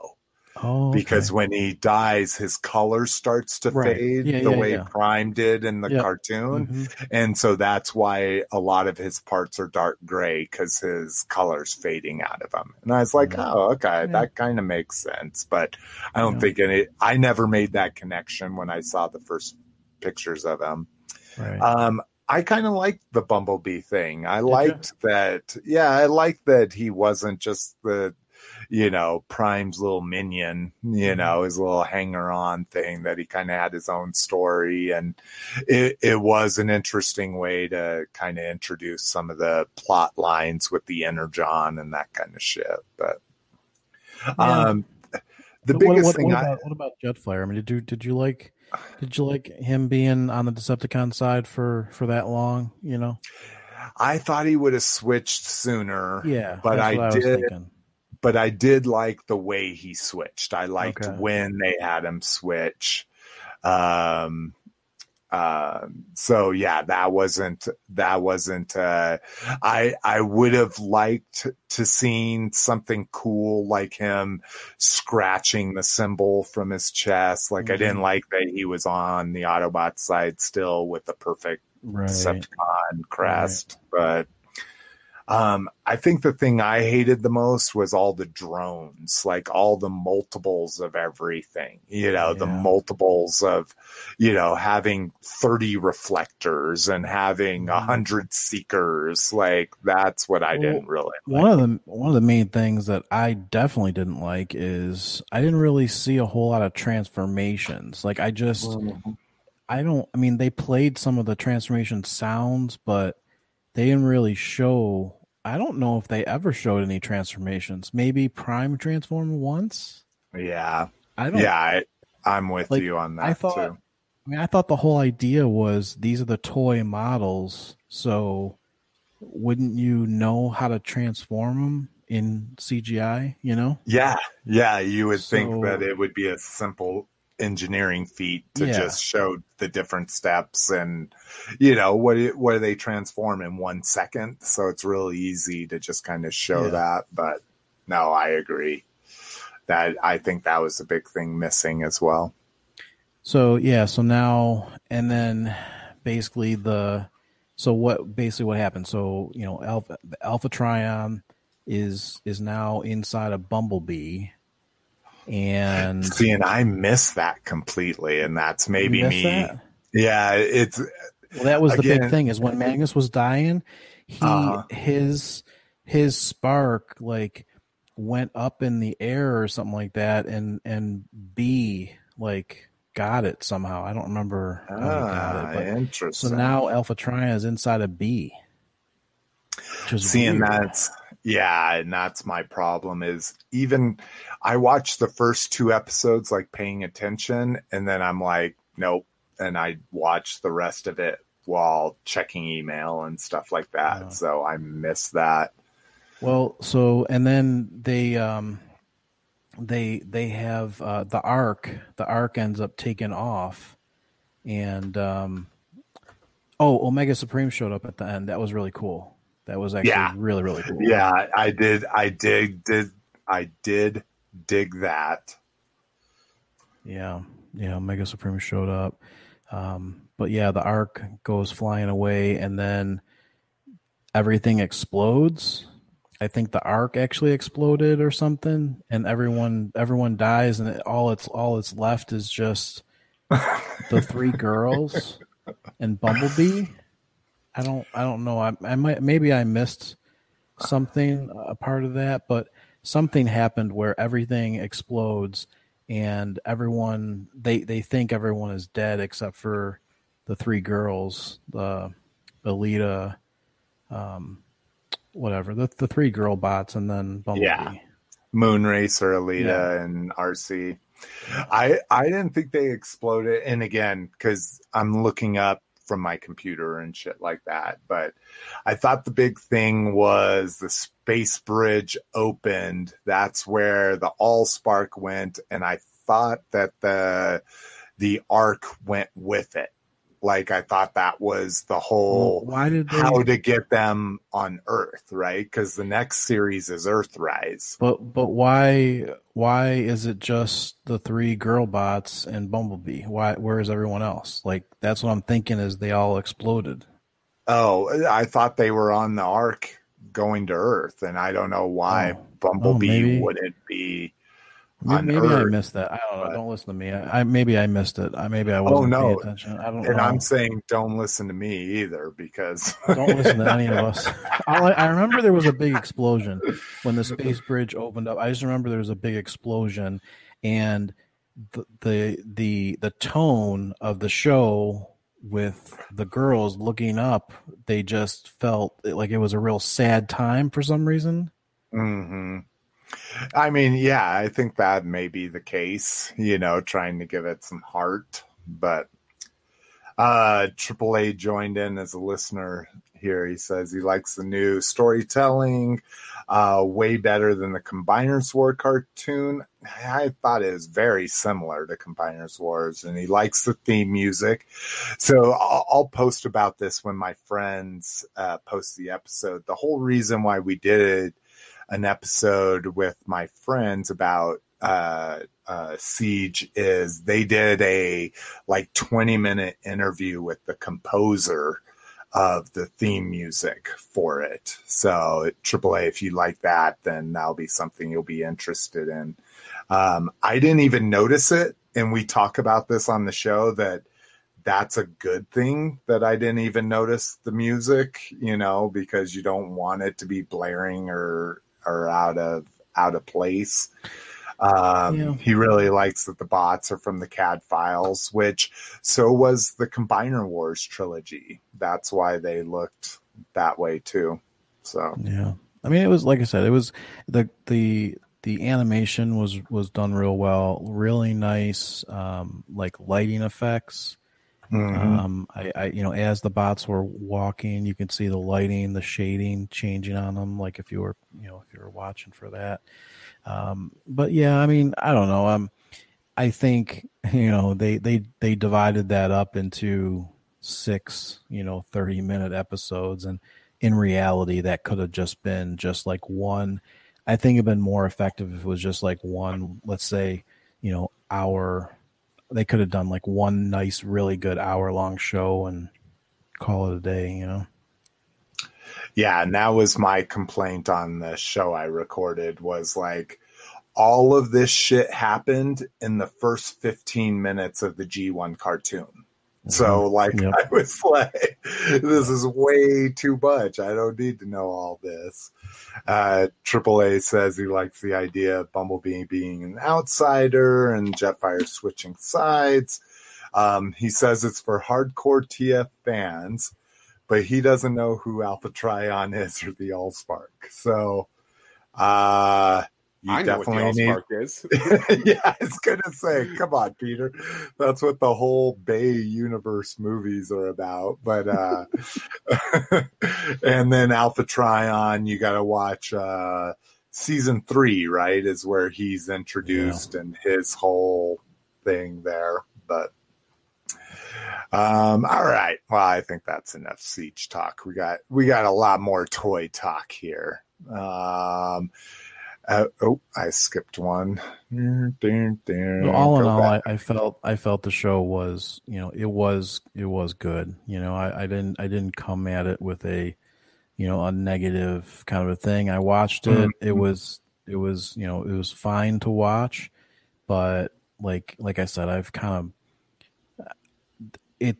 [SPEAKER 2] Oh, okay.
[SPEAKER 1] because when he dies his color starts to
[SPEAKER 2] Right.
[SPEAKER 1] fade
[SPEAKER 2] Yeah,
[SPEAKER 1] the
[SPEAKER 2] yeah,
[SPEAKER 1] way
[SPEAKER 2] yeah.
[SPEAKER 1] prime did in the
[SPEAKER 2] Yep.
[SPEAKER 1] cartoon
[SPEAKER 2] Mhm.
[SPEAKER 1] and so that's why a lot of his parts are dark gray because his color's fading out of him and i was like oh okay that kind of makes sense but i don't think any i never made that connection when i saw the first pictures of him
[SPEAKER 2] right.
[SPEAKER 1] um, I kind of liked the Bumblebee thing. I liked that. Yeah, I liked that he wasn't just the, you know, Prime's little minion, you know, his little hanger on thing, that he kind of had his own story. And it, it was an interesting way to kind of introduce some of the plot lines with the Energon and that kind of shit. But,
[SPEAKER 2] Yeah.
[SPEAKER 1] um, the
[SPEAKER 2] But
[SPEAKER 1] biggest
[SPEAKER 2] what, what,
[SPEAKER 1] thing
[SPEAKER 2] what
[SPEAKER 1] I,
[SPEAKER 2] about, what about Jetfire? I mean, did you did you like did you like him being on the Decepticon side for for that long? You know,
[SPEAKER 1] I thought he would have switched sooner.
[SPEAKER 2] yeah.
[SPEAKER 1] But I
[SPEAKER 2] what
[SPEAKER 1] did-
[SPEAKER 2] thinking.
[SPEAKER 1] But I did like the way he switched. I liked
[SPEAKER 2] Okay.
[SPEAKER 1] when they had him switch. Um, um, so yeah, that wasn't that wasn't. Uh, I I would have liked to seen something cool like him scratching the symbol from his chest. Like I didn't like that he was on the Autobot side still with the perfect
[SPEAKER 2] Right.
[SPEAKER 1] Decepticon crest. But um, I think the thing I hated the most was all the drones, like all the multiples of everything, you know, the multiples of, you know, having 30 reflectors and having a
[SPEAKER 2] Mhm.
[SPEAKER 1] hundred seekers. Like that's what I
[SPEAKER 2] Well,
[SPEAKER 1] didn't really like.
[SPEAKER 2] One of the one of the main things that I definitely didn't like is I didn't really see a whole lot of transformations. Like I just
[SPEAKER 1] Mhm.
[SPEAKER 2] I don't I mean they played some of the transformation sounds, but they didn't really show I don't know if they ever showed any transformations. Maybe Prime transformed once.
[SPEAKER 1] Yeah.
[SPEAKER 2] I don't
[SPEAKER 1] Yeah. I, I'm with
[SPEAKER 2] Like,
[SPEAKER 1] you on that
[SPEAKER 2] I thought
[SPEAKER 1] too.
[SPEAKER 2] I mean I thought the whole idea was these are the toy models, so wouldn't you know how to transform them in CGI, you know?
[SPEAKER 1] Yeah, yeah, you would think that it would be a simple engineering feat to
[SPEAKER 2] Yeah.
[SPEAKER 1] just show the different steps and you know what what do they transform in one second so it's really easy to just kind of show
[SPEAKER 2] Yeah.
[SPEAKER 1] that but no i agree that i think that was a big thing missing as well
[SPEAKER 2] So yeah, so now and then basically the so what basically what happened? So you know, Alpha the Alpha Trion is is now inside of Bumblebee, and
[SPEAKER 1] see and i miss that completely and that's maybe me
[SPEAKER 2] that?
[SPEAKER 1] yeah it's
[SPEAKER 2] Well, that was the big thing is when Magnus was dying, he
[SPEAKER 1] Uh-huh.
[SPEAKER 2] his his spark like went up in the air or something like that, and and B like got it somehow. I don't remember how he got
[SPEAKER 1] Ah,
[SPEAKER 2] it, but
[SPEAKER 1] interesting.
[SPEAKER 2] so now Alpha Trion is inside of B. Which
[SPEAKER 1] seeing
[SPEAKER 2] weird.
[SPEAKER 1] that's yeah and that's my problem is even i watched the first two episodes like paying attention and then i'm like nope and i watch the rest of it while checking email and stuff like that
[SPEAKER 2] Yeah.
[SPEAKER 1] so i miss that
[SPEAKER 2] Well, so and then they um they they have uh the Ark the Ark ends up taking off and um oh Omega Supreme showed up at the end. That was really cool. That was actually
[SPEAKER 1] Yeah.
[SPEAKER 2] really really cool.
[SPEAKER 1] yeah i did i did did i did dig that
[SPEAKER 2] Yeah. Yeah, Mega Supreme showed up. Um but yeah, the Ark goes flying away and then everything explodes. I think the Ark actually exploded or something, and everyone everyone dies, and it, all it's all it's left is just <laughs> the three girls and Bumblebee. I don't I don't know. I, I might maybe I missed something a part of that, but something happened where everything explodes and everyone they they think everyone is dead except for the three girls, the Elita, um, whatever the the three girl bots, and then Bumblebee.
[SPEAKER 1] Yeah. Moonracer, Elita,
[SPEAKER 2] Yeah.
[SPEAKER 1] and Arcee. I I didn't think they exploded. And again, because I'm looking up from my computer and shit like that. But I thought the big thing was the space bridge opened. That's where the Allspark went, and I thought that the the Ark went with it. Like I thought that was the whole
[SPEAKER 2] Well, why did they?
[SPEAKER 1] how to get them on Earth, right? Because the next series is Earthrise.
[SPEAKER 2] But but why why is it just the three girl bots and Bumblebee? Why where is everyone else? Like that's what I'm thinking is they all exploded.
[SPEAKER 1] Oh, I thought they were on the Ark going to Earth, and I don't know why
[SPEAKER 2] Oh.
[SPEAKER 1] oh Bumblebee
[SPEAKER 2] maybe.
[SPEAKER 1] wouldn't be
[SPEAKER 2] May-
[SPEAKER 1] on
[SPEAKER 2] Maybe I missed that. I don't know. Don't listen to me. I, I maybe I missed it. I maybe I wasn't
[SPEAKER 1] no.
[SPEAKER 2] paying attention. I don't
[SPEAKER 1] And
[SPEAKER 2] know.
[SPEAKER 1] I'm saying, don't listen to me either, because <laughs>
[SPEAKER 2] don't listen to any of <laughs> us. I, I remember there was a big explosion when the space bridge opened up. I just remember there was a big explosion, and the the the, the tone of the show with the girls looking up, they just felt like it was a real sad time for some reason.
[SPEAKER 1] hmm I mean, yeah, I think that may be the case. You know, trying to give it some heart, but uh AAA joined in as a listener here. He says he likes the new storytelling, uh, way better than the Combiners War cartoon. I thought it was very similar to Combiners Wars, and he likes the theme music. So I'll, I'll post about this when my friends uh, post the episode. The whole reason why we did an episode with my friends about uh, uh, Siege is they did a like 20 minute interview with the composer of the theme music for it. So AAA, if you like that, then that'll be something you'll be interested in. Um, I didn't even notice it, and we talk about this on the show that that's a good thing that I didn't even notice the music, you know, because you don't want it to be blaring or or out of out of place. Um,
[SPEAKER 2] Yeah.
[SPEAKER 1] He really likes that the bots are from the CAD files, which so was the Combiner Wars trilogy. That's why they looked that way too. So
[SPEAKER 2] Yeah, I mean, it was like I said, it was the the the animation was was done real well, really nice, um, like lighting effects.
[SPEAKER 1] Mhm.
[SPEAKER 2] Um, I, I, you know, as the bots were walking, you can see the lighting, the shading changing on them. Like if you were, you know, if you were watching for that. Um, but yeah, I mean, I don't know. Um, I think <laughs> you know they they they divided that up into six, you know, thirty minute episodes, and in reality, that could have just been just like one. I think it'd been more effective if it was just like one, let's say, you know, hour they could have done like one nice, really good hour long show and call it a day, you know?
[SPEAKER 1] Yeah, and that was my complaint on the show I recorded was like all of this shit happened in the first 15 minutes of the G1 cartoon. So, like,
[SPEAKER 2] Yep.
[SPEAKER 1] I was <laughs> like, this is way too much. I don't need to know all this. Uh, AAA says he likes the idea of Bumblebee being an outsider and Jetfire switching sides. Um, he says it's for hardcore TF fans, but he doesn't know who Alpha Trion is or the Allspark. So, uh, you
[SPEAKER 3] I know what the
[SPEAKER 1] definitely need
[SPEAKER 3] Allspark is. <laughs>
[SPEAKER 1] yeah, I was gonna say, come on, Peter. That's what the whole Bay universe movies are about. But uh <laughs> and then Alpha Trion, you gotta watch uh season three, right? Is where he's introduced and his whole thing there. But um, all right. Well, I think that's enough siege talk. We got we got a lot more toy talk here. Um uh, oh, I skipped one.
[SPEAKER 2] All in all, I, I felt I felt the show was you know it was it was good. You know, I, I didn't I didn't come at it with a you know a negative kind of a thing. I watched it. It
[SPEAKER 1] Mhm.
[SPEAKER 2] was it was you know it was fine to watch, but like like I said, I've kind of it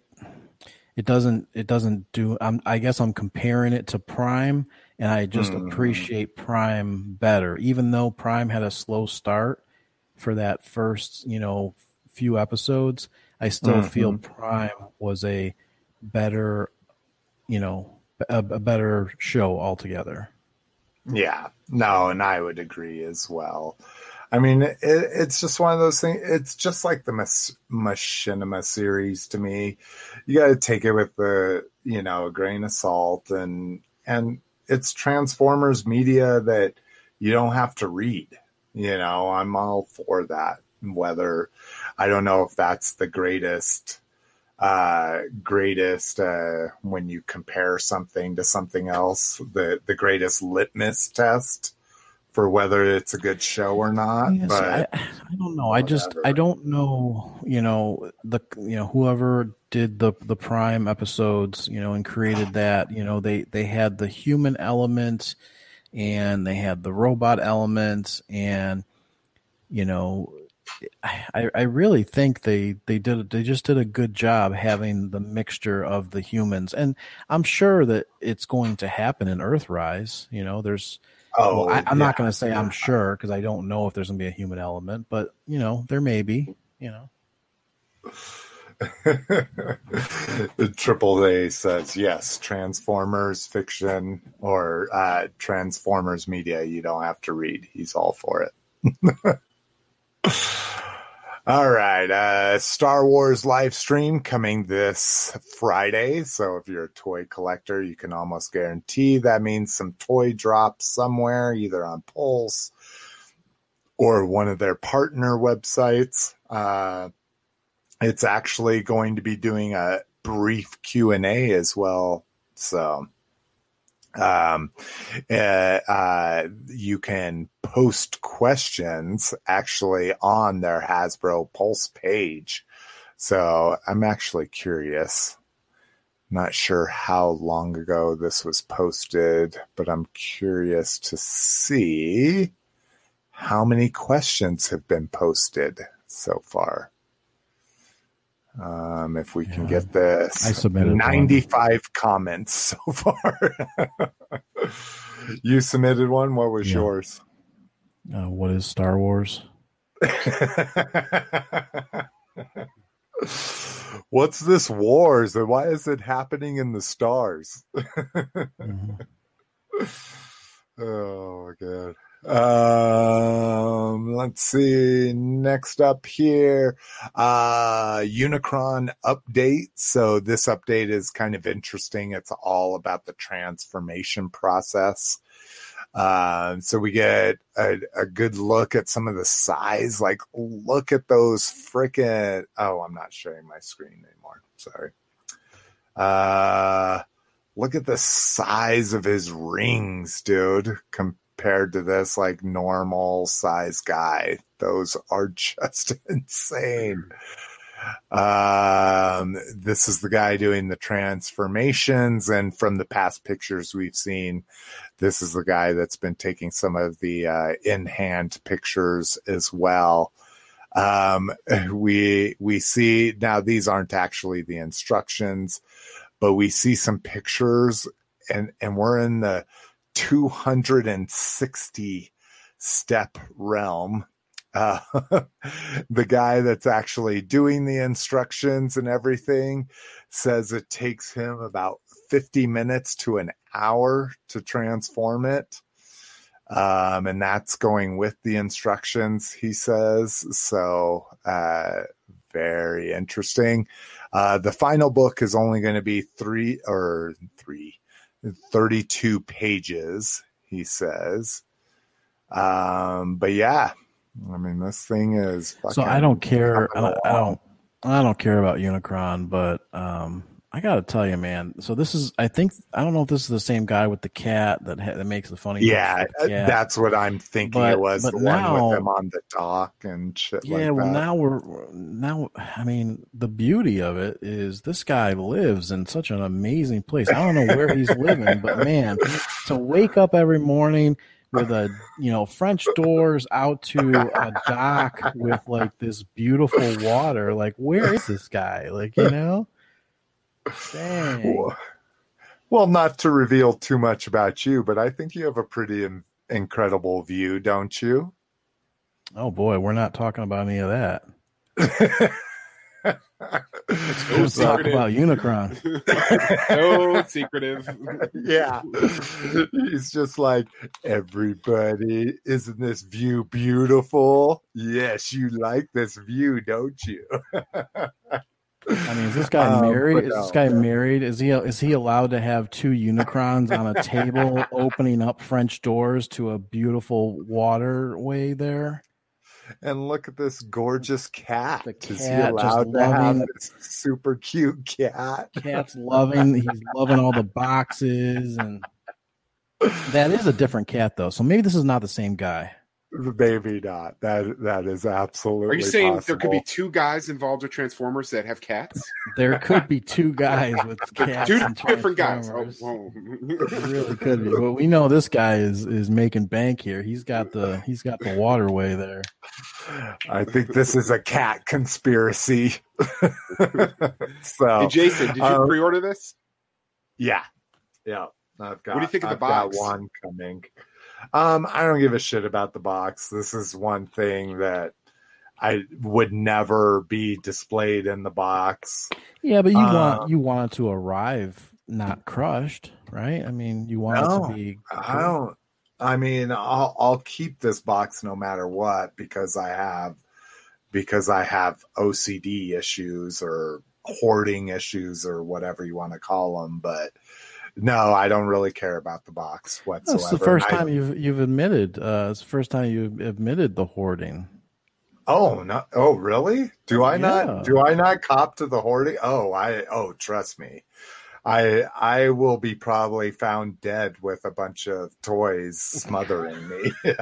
[SPEAKER 2] it doesn't it doesn't do. I'm I guess I'm comparing it to Prime, and I just
[SPEAKER 1] Mhm.
[SPEAKER 2] appreciate Prime better, even though Prime had a slow start for that first, you know, few episodes, I still feel Prime was a better, you know, a, a better show altogether.
[SPEAKER 1] Yeah, no, and I would agree as well. I mean, it, it's just one of those things. It's just like the Mas- Machinima series to me. You got to take it with the you know a grain of salt, and and it's Transformers media that you don't have to read. You know, I'm all for that. Whether I don't know if that's the greatest uh greatest uh when you compare something to something else the the greatest litmus test for whether it's a good show or not
[SPEAKER 2] Yes,
[SPEAKER 1] but
[SPEAKER 2] I, I don't know. I just. I don't know. You know the you know whoever did the the Prime episodes, you know, and created that. You know they they had the human element, and they had the robot element, and you know. I, I really think they, they did they just did a good job having the mixture of the humans and I'm sure that it's going to happen in Earthrise. You know, there's
[SPEAKER 1] oh
[SPEAKER 2] well, I, I'm
[SPEAKER 1] yeah.
[SPEAKER 2] not going to say I'm sure because I don't know if there's going to be a human element, but you know, there may be. You know, <laughs>
[SPEAKER 1] triple A says yes transformers fiction or uh transformers media you don't have to read he's all for it <laughs> All right, uh, Star Wars live stream coming this Friday. So if you're a toy collector, you can almost guarantee that means some toy drops somewhere, either on Pulse or one of their partner websites. Uh, it's actually going to be doing a brief Q and A as well. So um, uh, uh, you can post questions actually on their Hasbro Pulse page. So I'm actually curious. Not sure how long ago this was posted, but I'm curious to see how many questions have been posted so far. Um, if we can get this,
[SPEAKER 2] I submitted one.
[SPEAKER 1] 95 comments <laughs> so far. you submitted one. What was
[SPEAKER 2] Yeah.
[SPEAKER 1] yours?
[SPEAKER 2] uh, what is Star Wars? <laughs>
[SPEAKER 1] What's this wars and why is it happening in the stars?
[SPEAKER 2] Mhm. <laughs>
[SPEAKER 1] Oh my god. Um, let's see. Next up here, uh, Unicron update. So this update is kind of interesting. It's all about the transformation process. Um, so we get a, a good look at some of the size. Like, look at those freaking. Oh, I'm not sharing my screen anymore. Sorry. Uh, look at the size of his rings, dude, compared to this like normal size guy. Those are <laughs> just insane. Um, this is the guy doing the transformations, and from the past pictures we've seen, this is the guy that's been taking some of the uh, in hand pictures as well. Um, <laughs> we we see now these aren't actually the instructions, but we see some pictures, and and we're in the 260 step realm. Uh, <laughs> the guy that's actually doing the instructions and everything says it takes him about 50 minutes to an hour to transform it. Um, and that's going with the instructions, he says. So, uh, very interesting. Uh, the final book is only going to be three or three, 32 pages, he says. Um, but yeah, I mean, this thing is.
[SPEAKER 2] So I don't care. I, I don't. I don't care about Unicron, but um, I gotta tell you, man. So this is, I think, I don't know if this is the same guy with the cat that ha- that makes the funny.
[SPEAKER 1] Yeah, uh, that's what I'm thinking. But, it was the now, one with him on the dock and shit.
[SPEAKER 2] Yeah,
[SPEAKER 1] like
[SPEAKER 2] well, now we're now. I mean, the beauty of it is this guy lives in such an amazing place. I don't know where he's living, but <laughs> man, to wake up every morning with a you know French doors out to a dock with like this beautiful water. Like, where is this guy? Like, you know. Dang.
[SPEAKER 1] Well, not to reveal too much about you, but I think you have a pretty in- incredible view, don't you?
[SPEAKER 2] Oh boy, we're not talking about any of that.
[SPEAKER 3] Let's
[SPEAKER 2] go talk about Unicron. <laughs>
[SPEAKER 3] so secretive.
[SPEAKER 1] yeah. He's just like, everybody, isn't this view beautiful? Yes, you like this view, don't you? <laughs>
[SPEAKER 2] I mean, is this guy um, <laughs> married? Is no, this guy no. married? Is he is he allowed to have two unicrons on a table <laughs> opening up French doors to a beautiful waterway there?
[SPEAKER 1] And look at this gorgeous cat. The cat is he allowed to loving, have this super cute cat?
[SPEAKER 2] Cat's loving. He's loving all the boxes, and <laughs> that is a different cat though. So maybe this is not the same guy.
[SPEAKER 1] Maybe not. That that is absolutely.
[SPEAKER 3] Are you saying
[SPEAKER 1] possible.
[SPEAKER 3] there could be two guys involved with Transformers that have cats?
[SPEAKER 2] There could be two guys with <laughs> cats.
[SPEAKER 3] two different guys. Oh,
[SPEAKER 2] oh. it really could be. But we know this guy is is making bank here. He's got the he's got the waterway there.
[SPEAKER 1] I think this is a cat conspiracy. <laughs> so,
[SPEAKER 3] hey Jason, did you um, pre-order this?
[SPEAKER 1] Yeah, yeah. I've got.
[SPEAKER 3] What do you think of
[SPEAKER 1] I've
[SPEAKER 3] the box?
[SPEAKER 1] one coming. Um, I don't give a shit about the box. This is one thing that I would never be displayed in the box.
[SPEAKER 2] Yeah, but you um, want you want it to arrive not crushed, right? I mean, you want no, it to be.
[SPEAKER 1] I don't. I mean, I'll I'll keep this box no matter what because I have because I have OCD issues or hoarding issues or whatever you want to call them, but no, I don't really care about the box whatsoever.
[SPEAKER 2] It's the first time you've you've admitted. Uh, it's the first time you've admitted the hoarding.
[SPEAKER 1] Oh no! Oh really? Do I yeah. not? Do I not cop to the hoarding? Oh, I. Oh, trust me. I I will be probably found dead with a bunch of toys smothering me. <laughs>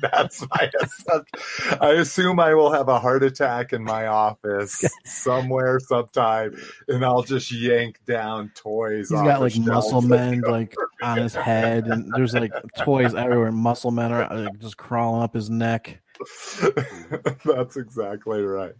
[SPEAKER 1] That's my <laughs> assumption. I assume I will have a heart attack in my office somewhere sometime, and I'll just yank down toys.
[SPEAKER 2] He's got like muscle men like on his head, and there's like toys everywhere. Muscle men are like, just crawling up his neck. <laughs>
[SPEAKER 1] That's exactly right.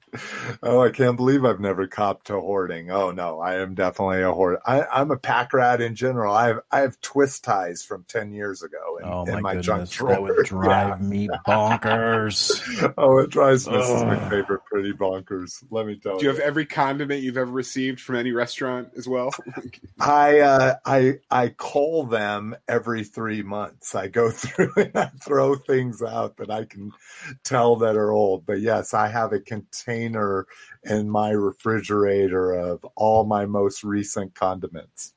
[SPEAKER 1] Oh, I can't believe I've never copped to hoarding. Oh no, I am definitely a hoard. I, am a pack rat in general. I have I have twist ties from ten years ago in,
[SPEAKER 2] oh,
[SPEAKER 1] in
[SPEAKER 2] my,
[SPEAKER 1] my junk
[SPEAKER 2] drawer. That would <laughs> drive yeah. me bonkers. <laughs>
[SPEAKER 1] oh, it drives Mrs. McFavorite pretty bonkers. Let me tell you.
[SPEAKER 3] Do you have every condiment you've ever received from any restaurant as well? <laughs>
[SPEAKER 1] I uh, I I call them every three months. I go through and I throw things out that I can tell that are old. But yes, I have a container in my refrigerator of all my most recent condiments.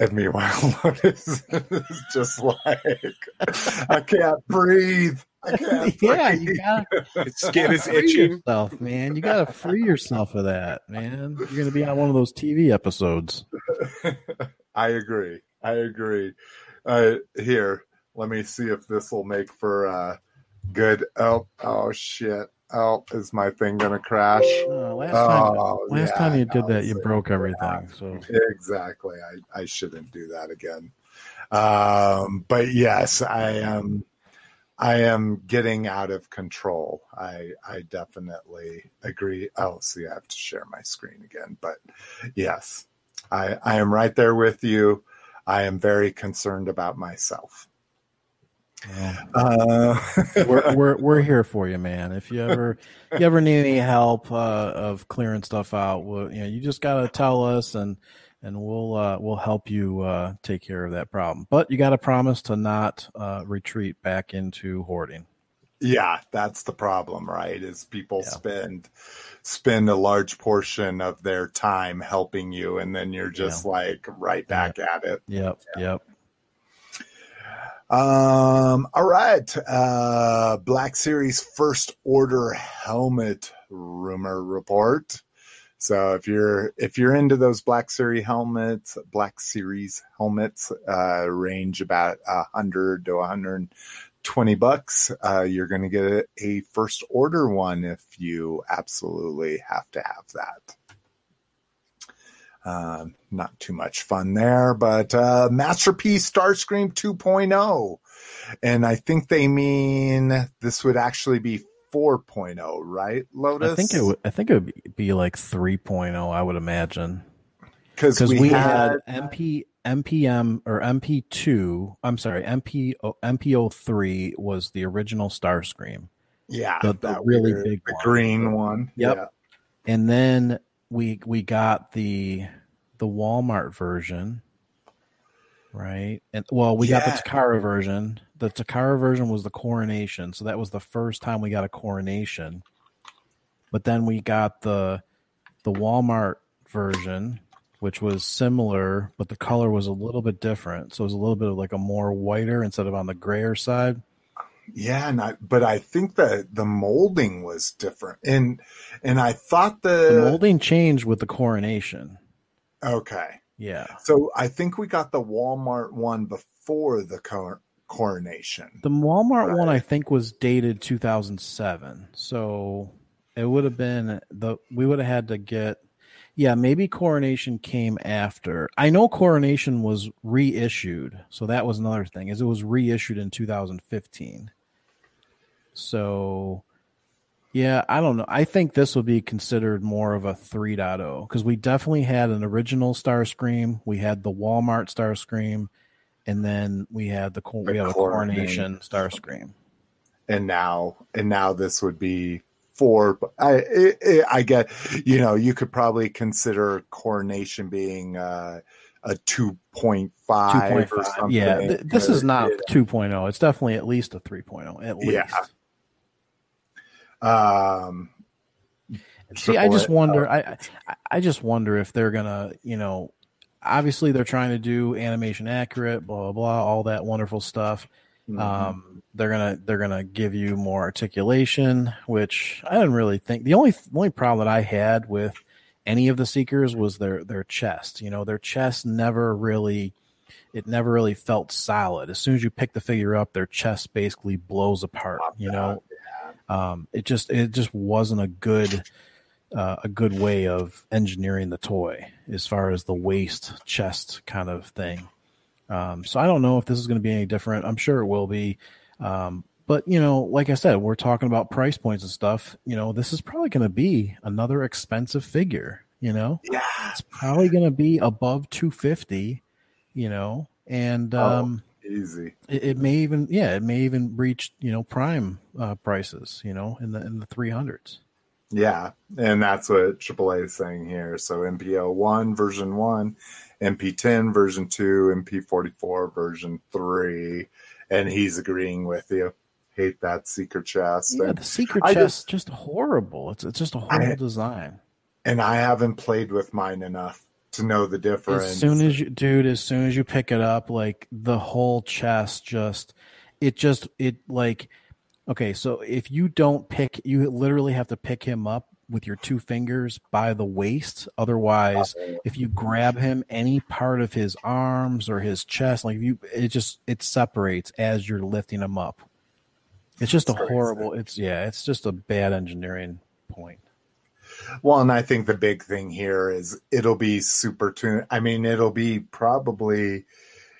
[SPEAKER 1] And meanwhile, <laughs> Lotus is just like, I can't breathe. I can't <laughs>
[SPEAKER 2] yeah, you gotta.
[SPEAKER 3] Its skin is itching.
[SPEAKER 2] Yourself, man. You gotta free yourself of that, man. You're gonna be on one of those TV episodes. <laughs>
[SPEAKER 1] I agree. I agree. Uh, here, let me see if this will make for uh, good. Oh, oh shit. Oh, is my thing gonna crash?
[SPEAKER 2] Uh, last time, oh, last yeah, time you did that, you broke everything. So
[SPEAKER 1] exactly, I, I shouldn't do that again. Um, but yes, I am. I am getting out of control. I I definitely agree. Oh, see, I have to share my screen again. But yes, I I am right there with you. I am very concerned about myself.
[SPEAKER 2] Uh, we're, <laughs> we're we're here for you, man. If you ever you ever need any help uh, of clearing stuff out, well, you know, you just gotta tell us, and and we'll uh, we'll help you uh, take care of that problem. But you got to promise to not uh, retreat back into hoarding.
[SPEAKER 1] Yeah, that's the problem, right? Is people yeah. spend spend a large portion of their time helping you, and then you're just yeah. like right back
[SPEAKER 2] yep.
[SPEAKER 1] at it.
[SPEAKER 2] Yep, yeah. yep.
[SPEAKER 1] Um, all right. Uh, Black Series first order helmet rumor report. So if you're if you're into those Black Series helmets, Black Series helmets uh, range about a hundred to 120 bucks. Uh, you're going to get a, a first order one if you absolutely have to have that. Uh, not too much fun there, but uh, Masterpiece Starscream 2.0. And I think they mean this would actually be 4.0, right, Lotus?
[SPEAKER 2] I think it would. I think it would be like 3.0. I would imagine
[SPEAKER 1] because we,
[SPEAKER 2] we
[SPEAKER 1] had,
[SPEAKER 2] had MP MPM or MP2. I'm sorry, MP MPO3 was the original Starscream.
[SPEAKER 1] Yeah,
[SPEAKER 2] the, the really weird, big
[SPEAKER 1] the
[SPEAKER 2] one.
[SPEAKER 1] green one.
[SPEAKER 2] Yep.
[SPEAKER 1] Yeah.
[SPEAKER 2] And then we we got the the Walmart version, right? And well, we yeah. got the Takara version. The Takara version was the coronation, so that was the first time we got a coronation. But then we got the the Walmart version, which was similar, but the color was a little bit different. So it was a little bit of like a more whiter instead of on the grayer side.
[SPEAKER 1] Yeah, and I, but I think that the molding was different, and and I thought the,
[SPEAKER 2] the molding changed with the coronation.
[SPEAKER 1] Okay.
[SPEAKER 2] Yeah.
[SPEAKER 1] So I think we got the Walmart one before the cor- coronation.
[SPEAKER 2] The Walmart right? one I think was dated 2007. So it would have been the we would have had to get yeah, maybe coronation came after. I know coronation was reissued, so that was another thing. Is it was reissued in 2015. So yeah, I don't know. I think this would be considered more of a 3.0 because we definitely had an original Starscream. We had the Walmart Starscream, and then we had the, the we have a Coronation Starscream.
[SPEAKER 1] And now, and now this would be four. I it, I get, you know, you could probably consider Coronation being uh, a 2.5 2.5 or something.
[SPEAKER 2] Yeah, th- this is not 2.0. It's definitely at least a 3.0 at least. Yeah.
[SPEAKER 1] Um,
[SPEAKER 2] See, I just wonder. I I just wonder if they're gonna, you know, obviously they're trying to do animation accurate, blah blah blah, all that wonderful stuff. Mm-hmm. Um, they're gonna they're gonna give you more articulation, which I didn't really think. The only the only problem that I had with any of the seekers was their their chest. You know, their chest never really it never really felt solid. As soon as you pick the figure up, their chest basically blows apart. You know, um, it just it just wasn't a good uh, a good way of engineering the toy as far as the waist chest kind of thing. Um, so I don't know if this is going to be any different. I'm sure it will be. Um, but you know, like I said, we're talking about price points and stuff. You know, this is probably going to be another expensive figure. You know,
[SPEAKER 1] yeah,
[SPEAKER 2] it's probably going to be above 250. You know, and oh.
[SPEAKER 1] Easy.
[SPEAKER 2] It, it, may even yeah, it may even reach you know prime uh, prices. You know, in the in the three hundreds.
[SPEAKER 1] Yeah, and that's what AAA is saying here. So MPO one version one, MP10 version two, MP44 version three, and he's agreeing with you. Hate that secret chest.
[SPEAKER 2] Yeah, and the secret I chest just, just horrible. It's it's just a horrible I, design.
[SPEAKER 1] And I haven't played with mine enough to know the difference.
[SPEAKER 2] As soon as you, dude, as soon as you pick it up, like the whole chest just, it just, it like, okay, so if you don't pick, you literally have to pick him up with your two fingers by the waist. Otherwise, if you grab him any part of his arms or his chest, like you, it just, it separates as you're lifting him up. It's just That's a horrible, it's, yeah, it's just a bad engineering point.
[SPEAKER 1] Well, and I think the big thing here is it'll be super tuned. I mean, it'll be probably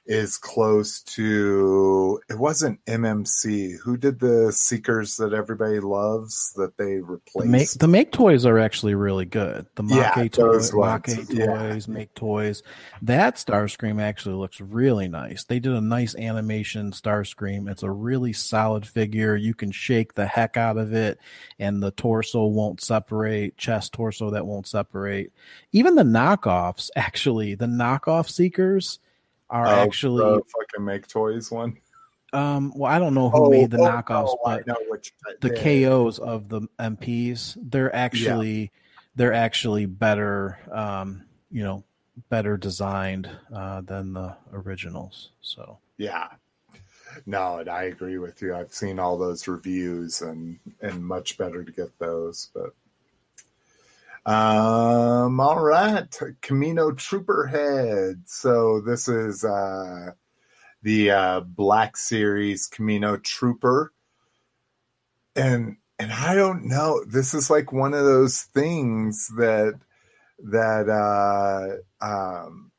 [SPEAKER 1] is close to it wasn't MMC who did the seekers that everybody loves that they replaced.
[SPEAKER 2] The make, the make toys are actually really good. The
[SPEAKER 1] Yeah,
[SPEAKER 2] Make
[SPEAKER 1] those
[SPEAKER 2] toy,
[SPEAKER 1] ones.
[SPEAKER 2] Make
[SPEAKER 1] Yeah.
[SPEAKER 2] toys, Make toys. That Starscream actually looks really nice. They did a nice animation Starscream. It's a really solid figure. You can shake the heck out of it, and the torso won't separate. Chest, torso that won't separate. Even the knockoffs, <laughs> actually, the knockoff seekers are
[SPEAKER 1] Oh,
[SPEAKER 2] actually.
[SPEAKER 1] the fucking make toys one.
[SPEAKER 2] um, well, I don't know who made the knockoffs,
[SPEAKER 1] oh,
[SPEAKER 2] but
[SPEAKER 1] which
[SPEAKER 2] the
[SPEAKER 1] yeah.
[SPEAKER 2] KOs of the MPs, they're actually they're actually better, um, you know, better designed uh, than the originals. So
[SPEAKER 1] Yeah. No, and I agree with you. I've seen all those reviews and and much better to get those, but um all right. Kamino Trooper Head. So this is uh the uh Black Series Kamino Trooper. And and I don't know. This is like one of those things that that uh um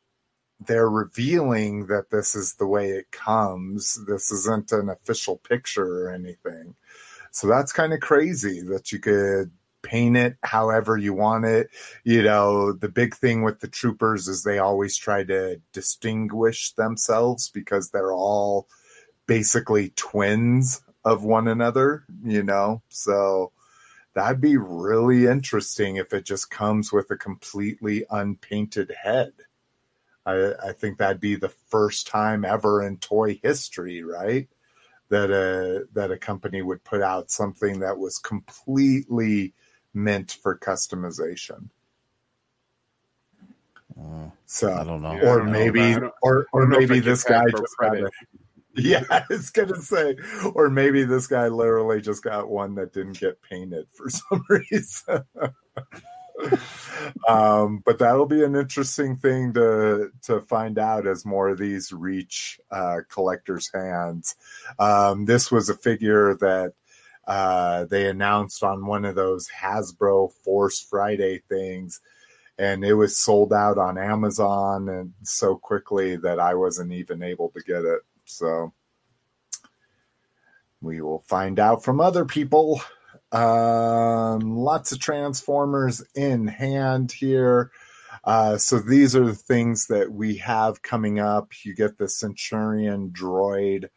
[SPEAKER 1] they're revealing that this is the way it comes. This isn't an official picture or anything. So that's kind of crazy that you could paint it however you want it. You know, the big thing with the troopers is they always try to distinguish themselves because they're all basically twins of one another, you know? So that'd be really interesting if it just comes with a completely unpainted head. I, I think that'd be the first time ever in toy history, right? That a that a company would put out something that was completely meant for customization.
[SPEAKER 2] uh,
[SPEAKER 1] So,
[SPEAKER 2] I don't know.
[SPEAKER 3] Yeah,
[SPEAKER 1] or
[SPEAKER 3] don't
[SPEAKER 1] maybe,
[SPEAKER 3] if I- I don't-
[SPEAKER 1] or or
[SPEAKER 3] don't know if I
[SPEAKER 1] maybe this guy just got
[SPEAKER 3] credit.
[SPEAKER 1] a, <laughs> yeah, I was gonna say, or maybe this guy literally just got one that didn't get painted for <laughs> some reason. <laughs> um, but that'll be an interesting thing to to find out as more of these reach uh, collectors' hands. Um, this was a figure that uh, they announced on one of those Hasbro Force Friday things, and it was sold out on Amazon and so quickly that I wasn't even able to get it. So we will find out from other people. Um, lots of Transformers in hand here. Uh, so these are the things that we have coming up. You get the Centurion droid,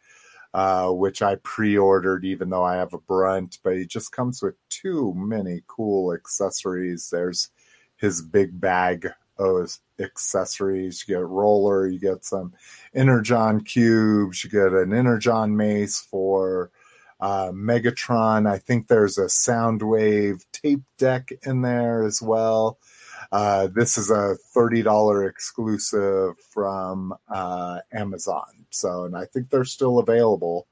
[SPEAKER 1] uh, which I pre-ordered, even though I have a Brunt, but he just comes with too many cool accessories. There's his big bag of accessories. You get roller, you get some Energon cubes, you get an Energon mace for uh, Megatron. I think there's a Soundwave tape deck in there as well. Uh, this is a $30 exclusive from uh, Amazon. So, and I think they're still available.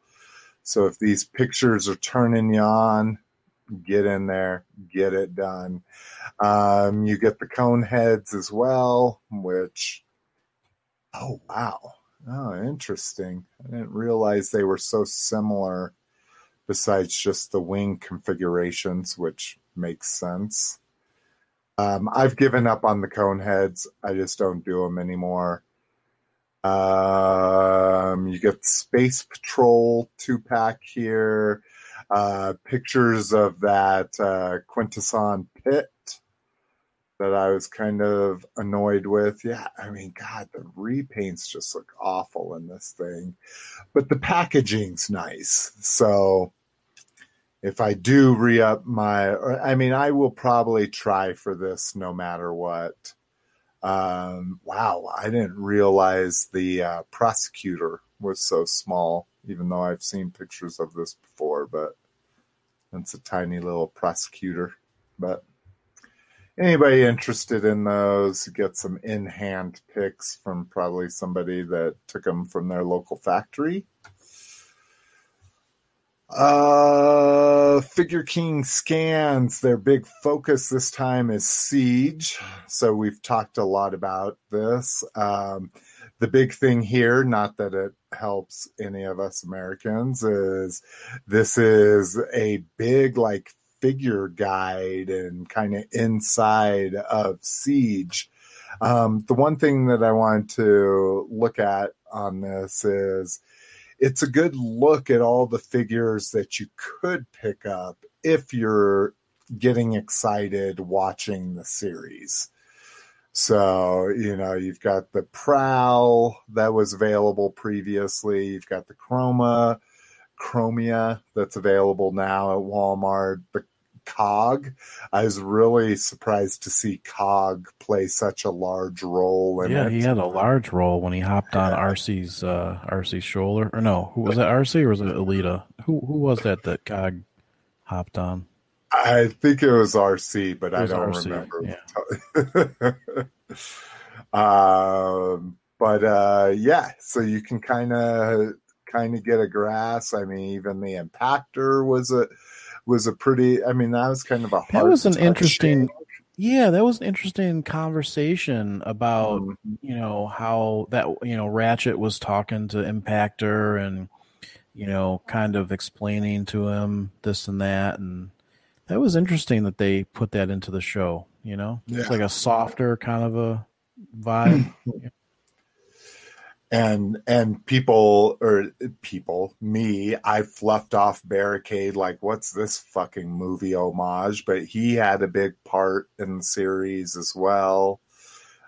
[SPEAKER 1] So if these pictures are turning you on, get in there, get it done. Um, you get the cone heads as well, which, oh, wow. Oh, interesting. I didn't realize they were so similar besides just the wing configurations, which makes sense. Um, I've given up on the cone heads. I just don't do them anymore. Um, you get Space Patrol two pack here. Uh, pictures of that uh, Quintesson pit that I was kind of annoyed with. Yeah, I mean, God, the repaints just look awful in this thing, but the packaging's nice. So if I do re up my, I mean, I will probably try for this no matter what. Um, wow, I didn't realize the uh, prosecutor was so small, even though I've seen pictures of this before, but it's a tiny little prosecutor. But anybody interested in those, get some in hand picks from probably somebody that took them from their local factory. Uh, Figure King scans. Their big focus this time is Siege. So we've talked a lot about this. Um, the big thing here, not that it helps any of us Americans, is this is a big like figure guide and kind of inside of Siege. Um, the one thing that I wanted to look at on this is it's a good look at all the figures that you could pick up if you're getting excited watching the series. So, you know, you've got the Prowl that was available previously, you've got the Chroma, Chromia that's available now at Walmart, the Cog. I was really surprised to see Cog play such a large role in
[SPEAKER 2] yeah,
[SPEAKER 1] it.
[SPEAKER 2] he had a large role when he hopped on Arcee's uh, Arcee's shoulder. Or no, who was it? Arcee or was it Elita? Who who was that that Cog hopped on?
[SPEAKER 1] I think it was Arcee, but
[SPEAKER 2] It
[SPEAKER 1] I don't
[SPEAKER 2] Arcee,
[SPEAKER 1] remember. <laughs> um, but uh, yeah, so you can kind of kind of get a grasp. I mean, even the impactor was a was a pretty. I mean, that was kind of a
[SPEAKER 2] That was an interesting. Yeah, that was an interesting conversation about
[SPEAKER 1] Mhm.
[SPEAKER 2] you know how that you know Ratchet was talking to Impactor and you know kind of explaining to him this and that and that was interesting that they put that into the show. You know,
[SPEAKER 1] Yeah.
[SPEAKER 2] it's like a softer kind of a vibe. <clears throat>
[SPEAKER 1] and and people or people me i fluffed off barricade like what's this fucking movie homage? But he had a big part in the series as well.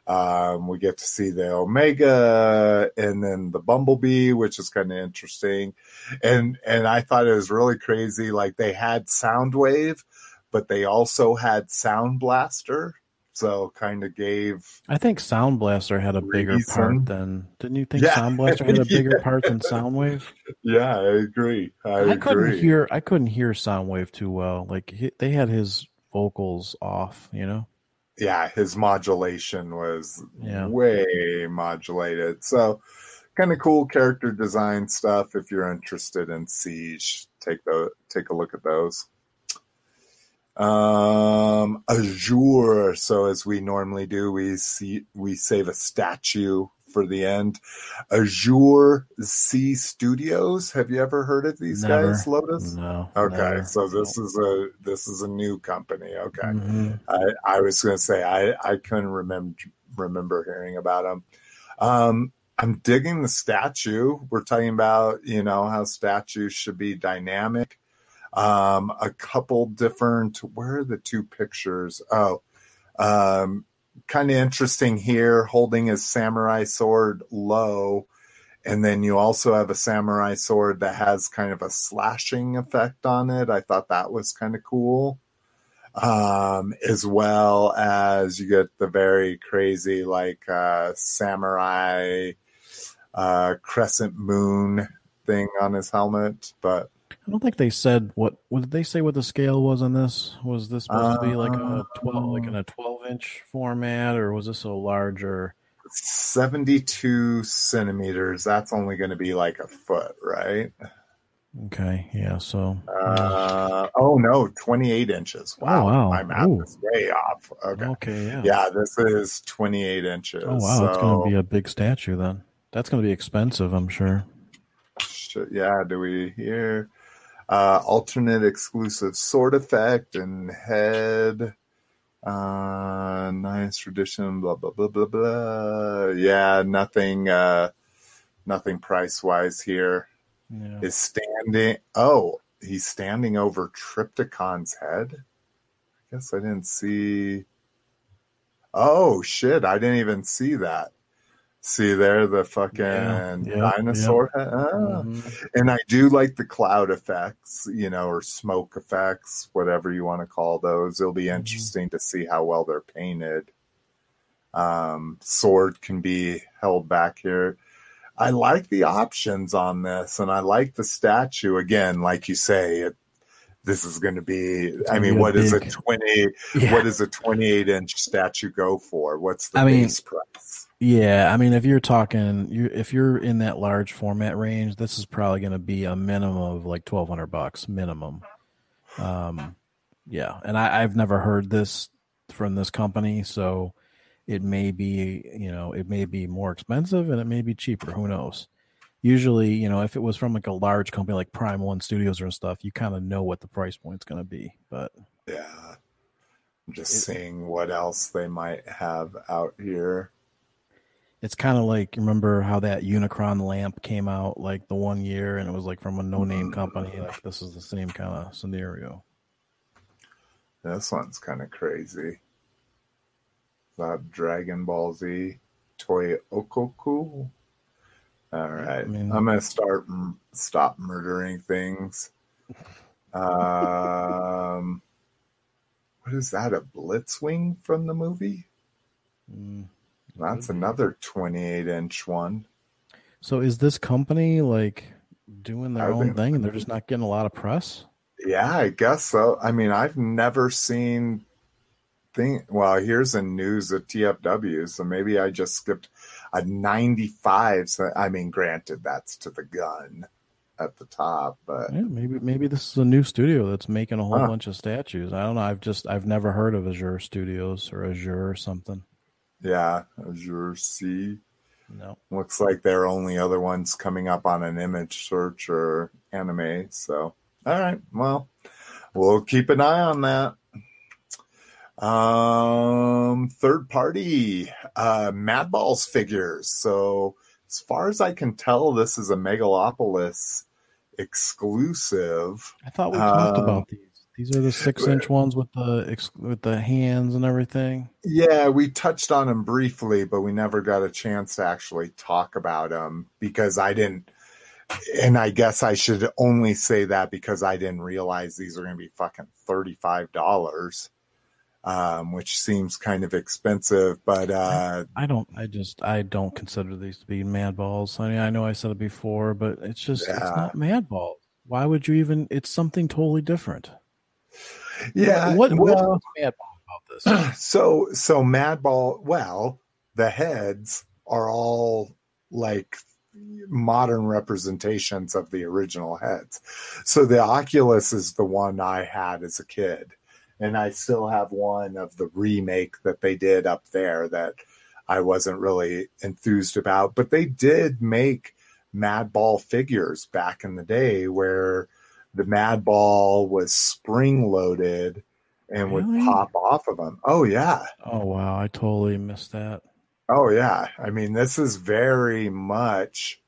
[SPEAKER 1] Um, we get to see the omega and then the bumblebee which is kind of interesting. And and i thought it was really crazy like they had soundwave but they also had sound blaster so kind of gave
[SPEAKER 2] I think Sound Blaster had a bigger
[SPEAKER 1] Reason.
[SPEAKER 2] part than. Didn't you think
[SPEAKER 1] Yeah.
[SPEAKER 2] Sound Blaster had a bigger <laughs>
[SPEAKER 1] Yeah.
[SPEAKER 2] part than Soundwave?
[SPEAKER 1] yeah i agree i,
[SPEAKER 2] I
[SPEAKER 1] agree
[SPEAKER 2] couldn't hear. I couldn't hear Soundwave too well. Like he, they had his vocals off. You know.
[SPEAKER 1] yeah, his modulation was
[SPEAKER 2] Yeah.
[SPEAKER 1] way modulated. So kind of cool character design stuff. If you're interested in Siege, take the take a look at those. Um, Azure. So as we normally do, we see we save a statue for the end. Azure C Studios. Have you ever heard of these
[SPEAKER 2] Never.
[SPEAKER 1] guys, Lotus?
[SPEAKER 2] No.
[SPEAKER 1] Okay,
[SPEAKER 2] never.
[SPEAKER 1] so this is a this is a new company. Okay.
[SPEAKER 2] Mhm.
[SPEAKER 1] I, I was going to say I, I couldn't remember remember hearing about them. Um, I'm digging the statue. We're talking about you know how statues should be dynamic. Um, a couple different. Where are the two pictures? Oh, um, kind of interesting here. Holding his samurai sword low, and then you also have a samurai sword that has kind of a slashing effect on it. I thought that was kind of cool um, as well as you get the very crazy like uh, samurai uh, crescent moon thing on his helmet. But
[SPEAKER 2] I don't think they said what. What did they say? What the scale was on this? Was this supposed to be like a twelve, like in a twelve inch format, or was this a larger?
[SPEAKER 1] 72 centimeters, that's only going to be like a foot, right?
[SPEAKER 2] Okay, yeah. So
[SPEAKER 1] Uh, oh no, 28 inches. Wow,
[SPEAKER 2] Oh, wow.
[SPEAKER 1] my math
[SPEAKER 2] Ooh.
[SPEAKER 1] is way off. Okay.
[SPEAKER 2] okay, yeah.
[SPEAKER 1] Yeah, this is 28 inches.
[SPEAKER 2] Oh wow, it's going to be a big statue then. That's going to be expensive, I'm sure.
[SPEAKER 1] Yeah, do we hear uh, alternate exclusive sword effect and head? Uh, nice tradition, blah blah blah blah blah. Yeah, nothing, uh, nothing price wise here.
[SPEAKER 2] Yeah.
[SPEAKER 1] Is standing? Oh, he's standing over Trypticon's head. I guess I didn't see. Oh shit! I didn't even see that. See there, the fucking
[SPEAKER 2] Yeah, yeah,
[SPEAKER 1] dinosaur head. Ah.
[SPEAKER 2] Mhm.
[SPEAKER 1] And I do like the cloud effects, you know, or smoke effects, whatever you want to call those. It'll be
[SPEAKER 2] Mhm.
[SPEAKER 1] interesting to see how well they're painted. Um, sword can be held back here. I like the options on this, and I like the statue. Again, like you say, it, this is going to be. I mean, what is a twenty?
[SPEAKER 2] Yeah.
[SPEAKER 1] What does a twenty-eight inch statue go for? What's the
[SPEAKER 2] I mean,
[SPEAKER 1] base price?
[SPEAKER 2] Yeah, I mean, if you're talking, you if you're in that large format range, this is probably going to be a minimum of like twelve hundred bucks minimum. Um, yeah, and I, I've never heard this from this company, so it may be you know it may be more expensive and it may be cheaper. Who knows? Usually, you know, if it was from like a large company like Prime One Studios or stuff, you kind of know what the price point's going to be. But
[SPEAKER 1] Yeah. Just
[SPEAKER 2] It-
[SPEAKER 1] seeing what else they might have out here.
[SPEAKER 2] It's kind of like remember how that Unicron lamp came out like the one year, and it was like from a no-name company. Like this is the same kind of scenario.
[SPEAKER 1] This one's kind of crazy. That Dragon Ball Z Toy Okoku. All right,
[SPEAKER 2] I mean-
[SPEAKER 1] I'm gonna start m- stop murdering things. <laughs> Um, what is that? A Blitzwing from the movie?
[SPEAKER 2] Mm.
[SPEAKER 1] That's
[SPEAKER 2] mm-hmm.
[SPEAKER 1] another 28 inch one.
[SPEAKER 2] So is this company like doing their
[SPEAKER 1] I
[SPEAKER 2] own
[SPEAKER 1] think-
[SPEAKER 2] thing, and <laughs> they're just not getting a lot of press?
[SPEAKER 1] Yeah, I guess so. I mean, I've never seen thing. Well, here's a news of TFW, so maybe I just skipped a 95. So I mean, granted, that's to the gun at the top, but
[SPEAKER 2] Yeah, maybe maybe this is a new studio that's making a whole
[SPEAKER 1] Huh.
[SPEAKER 2] bunch of statues. I don't know. I've just I've never heard of Azure Studios or Azure or something.
[SPEAKER 1] Yeah, Azure C
[SPEAKER 2] No.
[SPEAKER 1] looks like they're only other ones coming up on an image search or anime. So, all right, well, we'll keep an eye on that. Um, third party, uh, Madballs figures. So, as far as I can tell, this is a Megalopolis exclusive.
[SPEAKER 2] I thought we talked
[SPEAKER 1] Um,
[SPEAKER 2] about these. These are the six inch ones with the with the hands and everything.
[SPEAKER 1] Yeah, we touched on them briefly, but we never got a chance to actually talk about them because I didn't. And I guess I should only say that because I didn't realize these are going to be fucking thirty five dollars, um, which seems kind of expensive. But uh,
[SPEAKER 2] I don't. I just. I don't consider these to be mad balls. I mean, I know I said it before, but it's just. It's not mad balls. Why would you even? It's something totally different.
[SPEAKER 1] Yeah,
[SPEAKER 2] What?
[SPEAKER 1] well,
[SPEAKER 2] what's mad about this? <clears throat>
[SPEAKER 1] so so Madball. Well, the heads are all like modern representations of the original heads. So the Oculus is the one I had as a kid, and I still have one of the remake that they did up there that I wasn't really enthused about. But they did make Madball figures back in the day where the Mad Ball was spring loaded and would
[SPEAKER 2] Really?
[SPEAKER 1] pop off of them. Oh yeah.
[SPEAKER 2] oh wow! I totally missed that.
[SPEAKER 1] Oh yeah. I mean, this is very much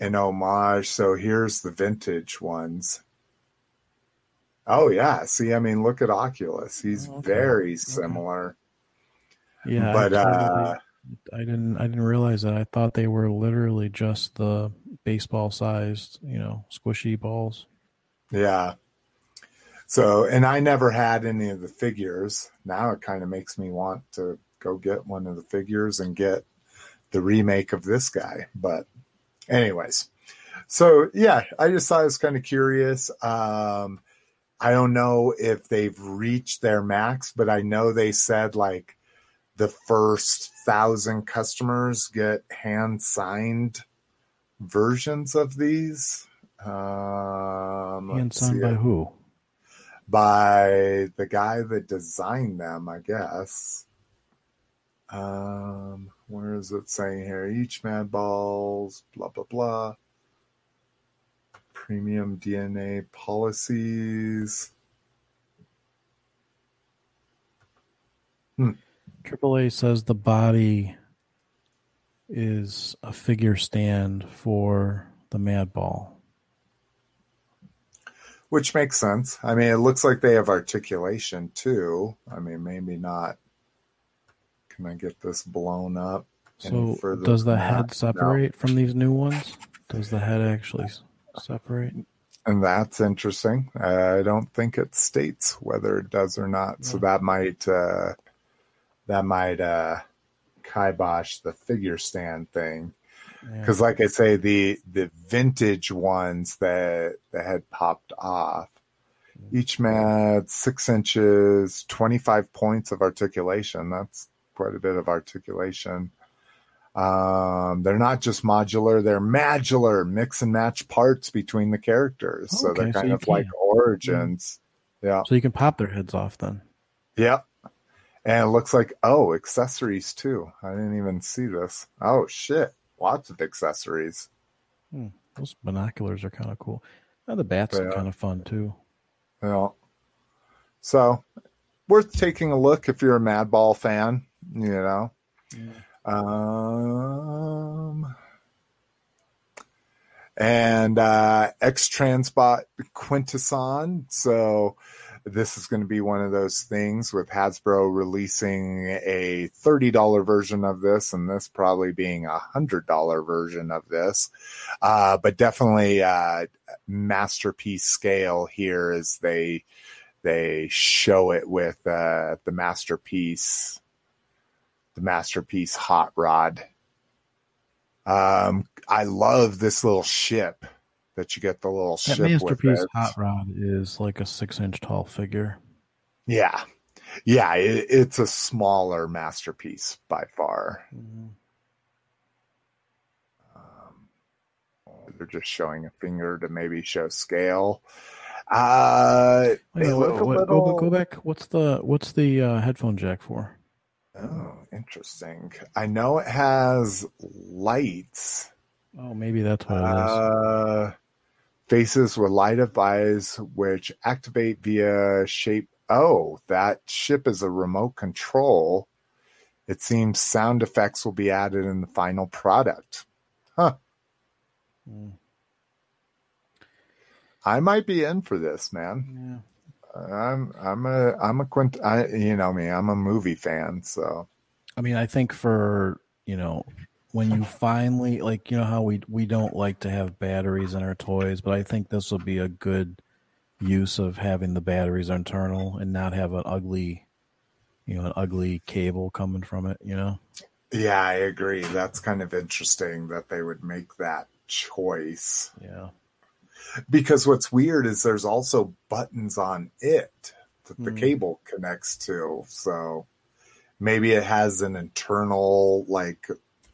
[SPEAKER 1] an homage. So here's the vintage ones. Oh yeah. See, I mean, look at Oculus. He's
[SPEAKER 2] Okay.
[SPEAKER 1] very similar.
[SPEAKER 2] Yeah,
[SPEAKER 1] but
[SPEAKER 2] I, totally-
[SPEAKER 1] uh
[SPEAKER 2] I didn't. I didn't realize that. I thought they were literally just the baseball sized, you know, squishy balls.
[SPEAKER 1] Yeah. So, and I never had any of the figures. Now it kind of makes me want to go get one of the figures and get the remake of this guy. But, anyways, so yeah, I just thought it was kind of curious. Um, I don't know if they've reached their max, but I know they said like the first thousand customers get hand signed versions of these. Um,
[SPEAKER 2] Hand signed by
[SPEAKER 1] it
[SPEAKER 2] who?
[SPEAKER 1] by the guy that designed them, I guess. Um, where is it saying here? Each mad balls, blah blah blah. Premium DNA policies. Hmm.
[SPEAKER 2] AAA says the body is a figure stand for the Mad Ball.
[SPEAKER 1] Which makes sense. I mean, it looks like they have articulation too. I mean, maybe not. Can I get this blown up?
[SPEAKER 2] So does the head separate from these new ones? Does the head actually separate?
[SPEAKER 1] And that's interesting. I don't think it states whether it does or not. So that might uh, that might uh, kibosh the figure stand thing.
[SPEAKER 2] Yeah.
[SPEAKER 1] Because, like I say, the the vintage ones that that had popped off, each mat six inches, twenty five points of articulation. That's quite a bit of articulation. Um, they're not just modular; they're modular, mix and match parts between the characters. so they're kind
[SPEAKER 2] you
[SPEAKER 1] of like origins. Yeah,
[SPEAKER 2] So you can pop their heads off then.
[SPEAKER 1] Yep. And it looks like oh, accessories too. I didn't even see this. Oh shit. Lots of accessories.
[SPEAKER 2] Those binoculars are kind of cool. The bats
[SPEAKER 1] They
[SPEAKER 2] are
[SPEAKER 1] are.
[SPEAKER 2] kind of fun too.
[SPEAKER 1] You know. So worth taking a look if you're a Madball fan. You know. Um, and uh, X Transbot Quintesson. So this is going to be one of those things with Hasbro releasing a $30 version of this and this probably being a $100 version of this. Uh, but definitely uh, masterpiece scale here as they they show it with uh, the masterpiece the masterpiece hot rod. Um, I love this little ship that you get the little
[SPEAKER 2] That
[SPEAKER 1] ship
[SPEAKER 2] masterpiece
[SPEAKER 1] with it.
[SPEAKER 2] hot rod is like a six inch tall figure.
[SPEAKER 1] Yeah, yeah, it, it's a smaller masterpiece by far. Um, they're just showing a finger to maybe show scale. Uh,
[SPEAKER 2] Wait, what- what- go,
[SPEAKER 1] little-
[SPEAKER 2] go back. What's the what's the uh, headphone jack for?
[SPEAKER 1] Oh, interesting. I know it has lights.
[SPEAKER 2] Oh, maybe that's what it is.
[SPEAKER 1] Uh, faces with light of eyes, which activate via shape. Oh, that ship is a remote control. It seems sound effects will be added in the final product. Huh.
[SPEAKER 2] Mm.
[SPEAKER 1] I might be in for this, man.
[SPEAKER 2] Yeah.
[SPEAKER 1] I'm I'm a I'm a quint. I you know me. I'm a movie fan, so
[SPEAKER 2] I mean, I think for you know when you finally like you know how we we don't like to have batteries in our toys, but I think this will be a good use of having the batteries internal and not have an ugly, you know, an ugly cable coming from it. You know.
[SPEAKER 1] yeah, I agree. That's kind of interesting that they would make that choice.
[SPEAKER 2] Yeah.
[SPEAKER 1] because what's weird is there's also buttons on it that the
[SPEAKER 2] Hmm.
[SPEAKER 1] cable connects to so maybe it has an internal like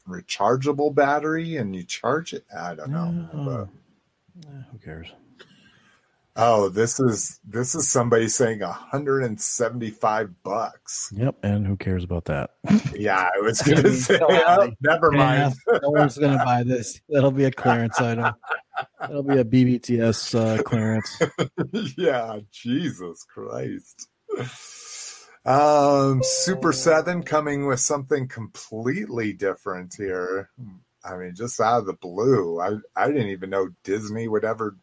[SPEAKER 1] rechargeable battery and you charge it i don't know
[SPEAKER 2] Oh.
[SPEAKER 1] but,
[SPEAKER 2] who cares?
[SPEAKER 1] oh this is this is somebody saying 175 bucks
[SPEAKER 2] Yep. And who cares about that?
[SPEAKER 1] yeah i was <laughs> gonna say
[SPEAKER 2] come
[SPEAKER 1] oh, never mind <laughs>
[SPEAKER 2] no one's gonna buy this. That'll be a clearance item. That'll be a BBTS uh, clearance. <laughs>
[SPEAKER 1] yeah, Jesus Christ. Um, Super 7 coming with something completely different here. I mean, just out of the blue. I, I didn't even know Disney would ever.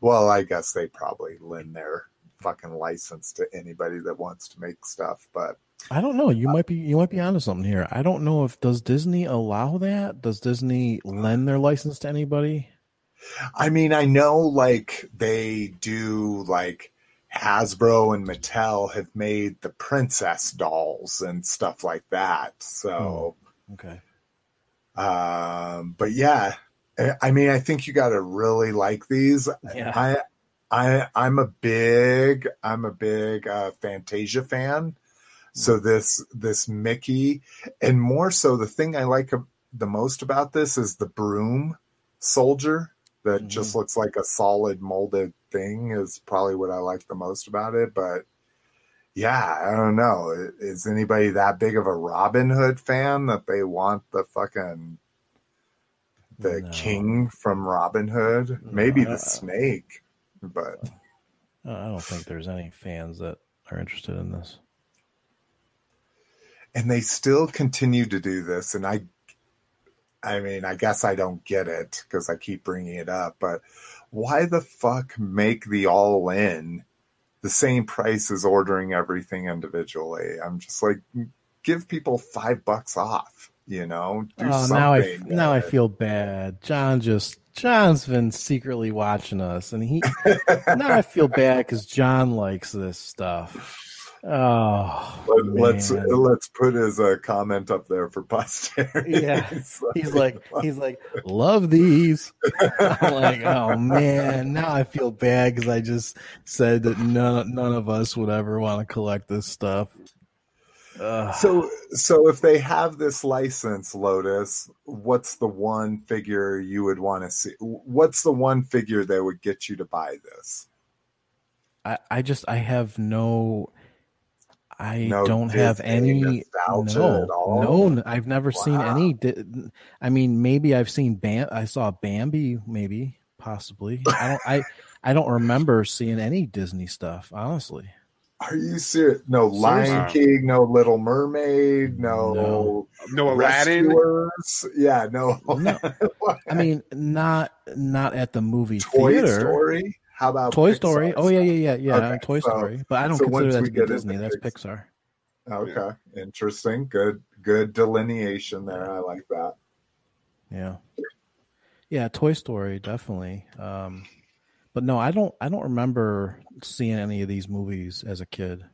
[SPEAKER 1] Well, I guess they probably lend their fucking license to anybody that wants to make stuff, but
[SPEAKER 2] I don't know. You might be you might be onto something here. I don't know if does Disney allow that? Does Disney lend their license to anybody?
[SPEAKER 1] I mean, I know like they do like Hasbro and Mattel have made the princess dolls and stuff like that. So,
[SPEAKER 2] Okay.
[SPEAKER 1] um, but yeah, I- I mean, I think you got to really like these.
[SPEAKER 2] Yeah.
[SPEAKER 1] I, I, I'm a big, I'm a big uh, Fantasia fan. So this, this Mickey, and more so, the thing I like the most about this is the broom soldier that
[SPEAKER 2] Mhm.
[SPEAKER 1] just looks like a solid molded thing is probably what I like the most about it. But yeah, I don't know. Is anybody that big of a Robin Hood fan that they want the fucking the
[SPEAKER 2] No.
[SPEAKER 1] king from Robin Hood?
[SPEAKER 2] No,
[SPEAKER 1] Maybe the snake, but
[SPEAKER 2] I don't think there's any fans that are interested in this.
[SPEAKER 1] and they still continue to do this and i i mean i guess i don't get it because i keep bringing it up but why the fuck make the all in the same price as ordering everything individually i'm just like give people five bucks off you know do
[SPEAKER 2] oh, now I now I feel bad. John just John's been secretly watching us, and he now I feel bad because John likes this stuff. Oh,
[SPEAKER 1] Let, let's let's put his uh, comment up there for <laughs> posterity.
[SPEAKER 2] Yeah. He's like, <laughs> he's like, love these. <laughs> I'm like, oh man, now I feel bad because I just said that none none of us would ever want to collect this stuff. Ugh.
[SPEAKER 1] So, so if they have this license, Lotus, what's the one figure you would want to see? What's the one figure that would get you to buy this?
[SPEAKER 2] I, I just I have no I
[SPEAKER 1] No
[SPEAKER 2] don't have any no
[SPEAKER 1] at all?
[SPEAKER 2] no I've never seen any I mean maybe I've seen Bam I saw Bambi maybe possibly I don't I I don't remember seeing any Disney stuff honestly
[SPEAKER 1] Are you serious? No Lion
[SPEAKER 3] Seriously?
[SPEAKER 1] King, no Little Mermaid, no,
[SPEAKER 2] No.
[SPEAKER 3] No Aladdin.
[SPEAKER 1] Rescuers. Yeah, no.
[SPEAKER 2] No. <laughs> I mean, not not at the movie
[SPEAKER 1] Toy
[SPEAKER 2] theater.
[SPEAKER 1] Story. How about
[SPEAKER 2] Toy
[SPEAKER 1] Pixar
[SPEAKER 2] Story. Oh yeah, yeah, yeah, yeah.
[SPEAKER 1] Okay,
[SPEAKER 2] Toy
[SPEAKER 1] so-
[SPEAKER 2] Story. But I don't
[SPEAKER 1] so
[SPEAKER 2] consider
[SPEAKER 1] once
[SPEAKER 2] that to be
[SPEAKER 1] get into
[SPEAKER 2] Disney. That's Pixar.
[SPEAKER 1] Okay, interesting. Good, good delineation there. I like that.
[SPEAKER 2] Yeah. Yeah, Toy Story definitely. Um, but no, I don't. I don't remember seeing any of these movies as a kid.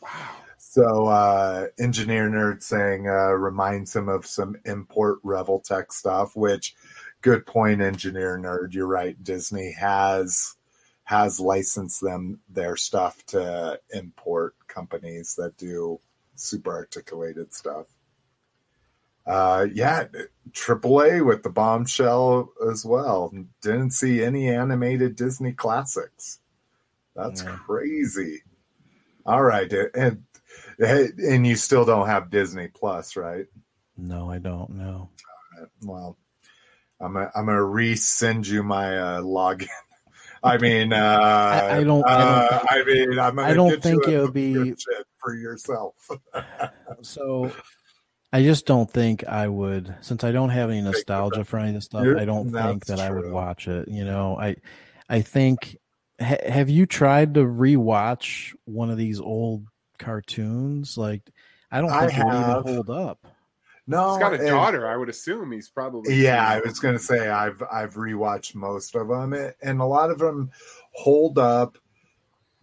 [SPEAKER 3] Wow.
[SPEAKER 1] So, uh, engineer nerd saying uh, reminds him of some import Revoltech stuff. Which, good point, engineer nerd. You're right. Disney has has licensed them their stuff to import companies that do super articulated stuff. Uh, yeah, AAA with the bombshell as well. Didn't see any animated Disney classics. That's
[SPEAKER 2] Yeah.
[SPEAKER 1] crazy. All right, and and you still don't have Disney Plus, right?
[SPEAKER 2] No, I don't know.
[SPEAKER 1] Well, I'm a, I'm gonna resend you my uh, login. <laughs> I mean, uh, I,
[SPEAKER 2] I don't- I don't
[SPEAKER 1] Uh, I mean, I'm
[SPEAKER 2] I don't think it would be-
[SPEAKER 1] for yourself. <laughs>
[SPEAKER 2] So I just don't think I would, since I don't have any nostalgia for any of this stuff.
[SPEAKER 1] You're-
[SPEAKER 2] I don't think that I would watch it. You know, I, I think. Ha, have you tried to rewatch one of these old cartoons? Like, I don't
[SPEAKER 1] I
[SPEAKER 2] think it would even hold up.
[SPEAKER 1] No,
[SPEAKER 3] He's got a
[SPEAKER 1] and-
[SPEAKER 3] daughter. I would assume he's probably.
[SPEAKER 1] Yeah, I was going to say I've I've rewatched most of them, and a lot of them hold up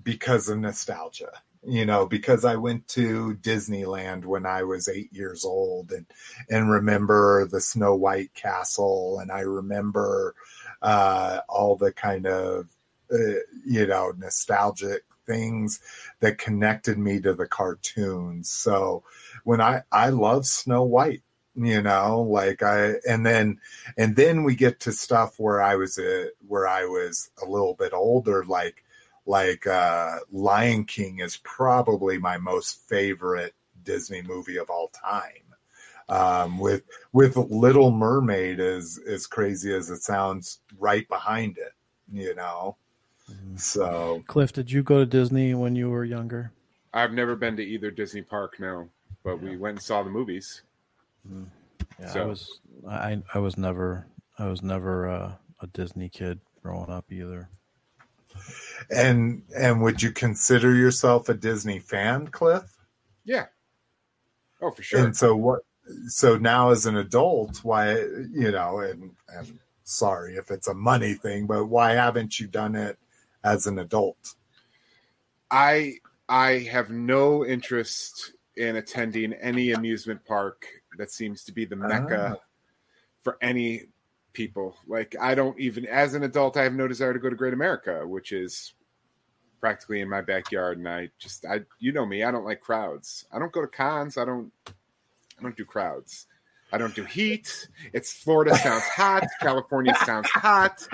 [SPEAKER 1] because of nostalgia. You know, because I went to Disneyland when I was eight years old, and and remember the Snow White Castle, and I remember uh, all the kind of uh, you know nostalgic things that connected me to the cartoons. So when I I love Snow White you know like i and then and then we get to stuff where i was a where i was a little bit older like like uh lion king is probably my most favorite disney movie of all time um with with little mermaid as as crazy as it sounds right behind it you know
[SPEAKER 2] Mhm.
[SPEAKER 1] so
[SPEAKER 2] Cliff, did you go to Disney when you were younger?
[SPEAKER 3] I've never been to either Disney park, no. But we went and saw the movies.
[SPEAKER 2] Yeah, I was. I I was never. I was never uh, a Disney kid growing up either.
[SPEAKER 1] and and would you consider yourself a disney fan cliff
[SPEAKER 3] Yeah. Oh, for sure.
[SPEAKER 1] And so what? So now, as an adult, why you know, and and sorry if it's a money thing, but why haven't you done it as an adult?
[SPEAKER 3] I I have no interest in attending any amusement park that seems to be the mecca ah. for any people. Like I don't even as an adult I have no desire to go to Great America, which is practically in my backyard and I just I you know me, I don't like crowds. I don't go to cons, I don't I don't do crowds. I don't do heat. It's Florida sounds hot, California sounds <laughs> hot.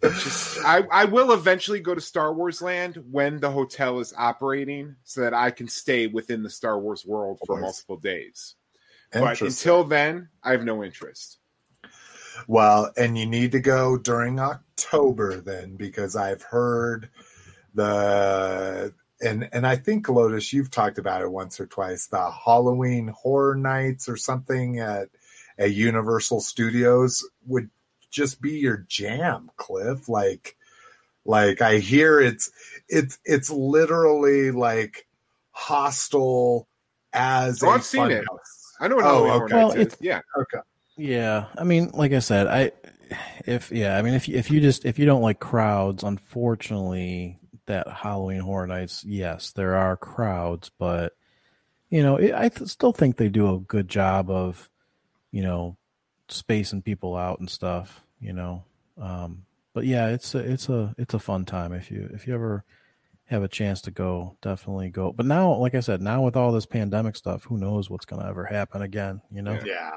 [SPEAKER 3] Just I, I will eventually go to Star Wars Land when the hotel is operating so that I can stay within the Star Wars world for multiple days. But until then, I have no interest.
[SPEAKER 1] Well, and you need to go during October then, because I've heard the and and I think Lotus, you've talked about it once or twice. The Halloween Horror Nights or something at at Universal Studios would just be your jam, Cliff. Like, like I hear it's it's it's literally like hostile as
[SPEAKER 3] Oh,
[SPEAKER 1] a
[SPEAKER 3] I've seen it.
[SPEAKER 1] funhouse.
[SPEAKER 3] I know what
[SPEAKER 1] Oh,
[SPEAKER 3] Halloween
[SPEAKER 1] okay.
[SPEAKER 2] Well, it's-
[SPEAKER 3] Yeah.
[SPEAKER 1] Okay.
[SPEAKER 2] Yeah, I mean, like I said, I if yeah, I mean, if you, if you just if you don't like crowds, unfortunately, that Halloween Horror Nights, yes, there are crowds, but you know, it, I th- still think they do a good job of, you know, spacing people out and stuff. You know, um, but yeah, it's a it's a it's a fun time if you if you ever have a chance to go, definitely go. But now, like I said, now with all this pandemic stuff, who knows what's going to ever happen again? You know.
[SPEAKER 3] Yeah.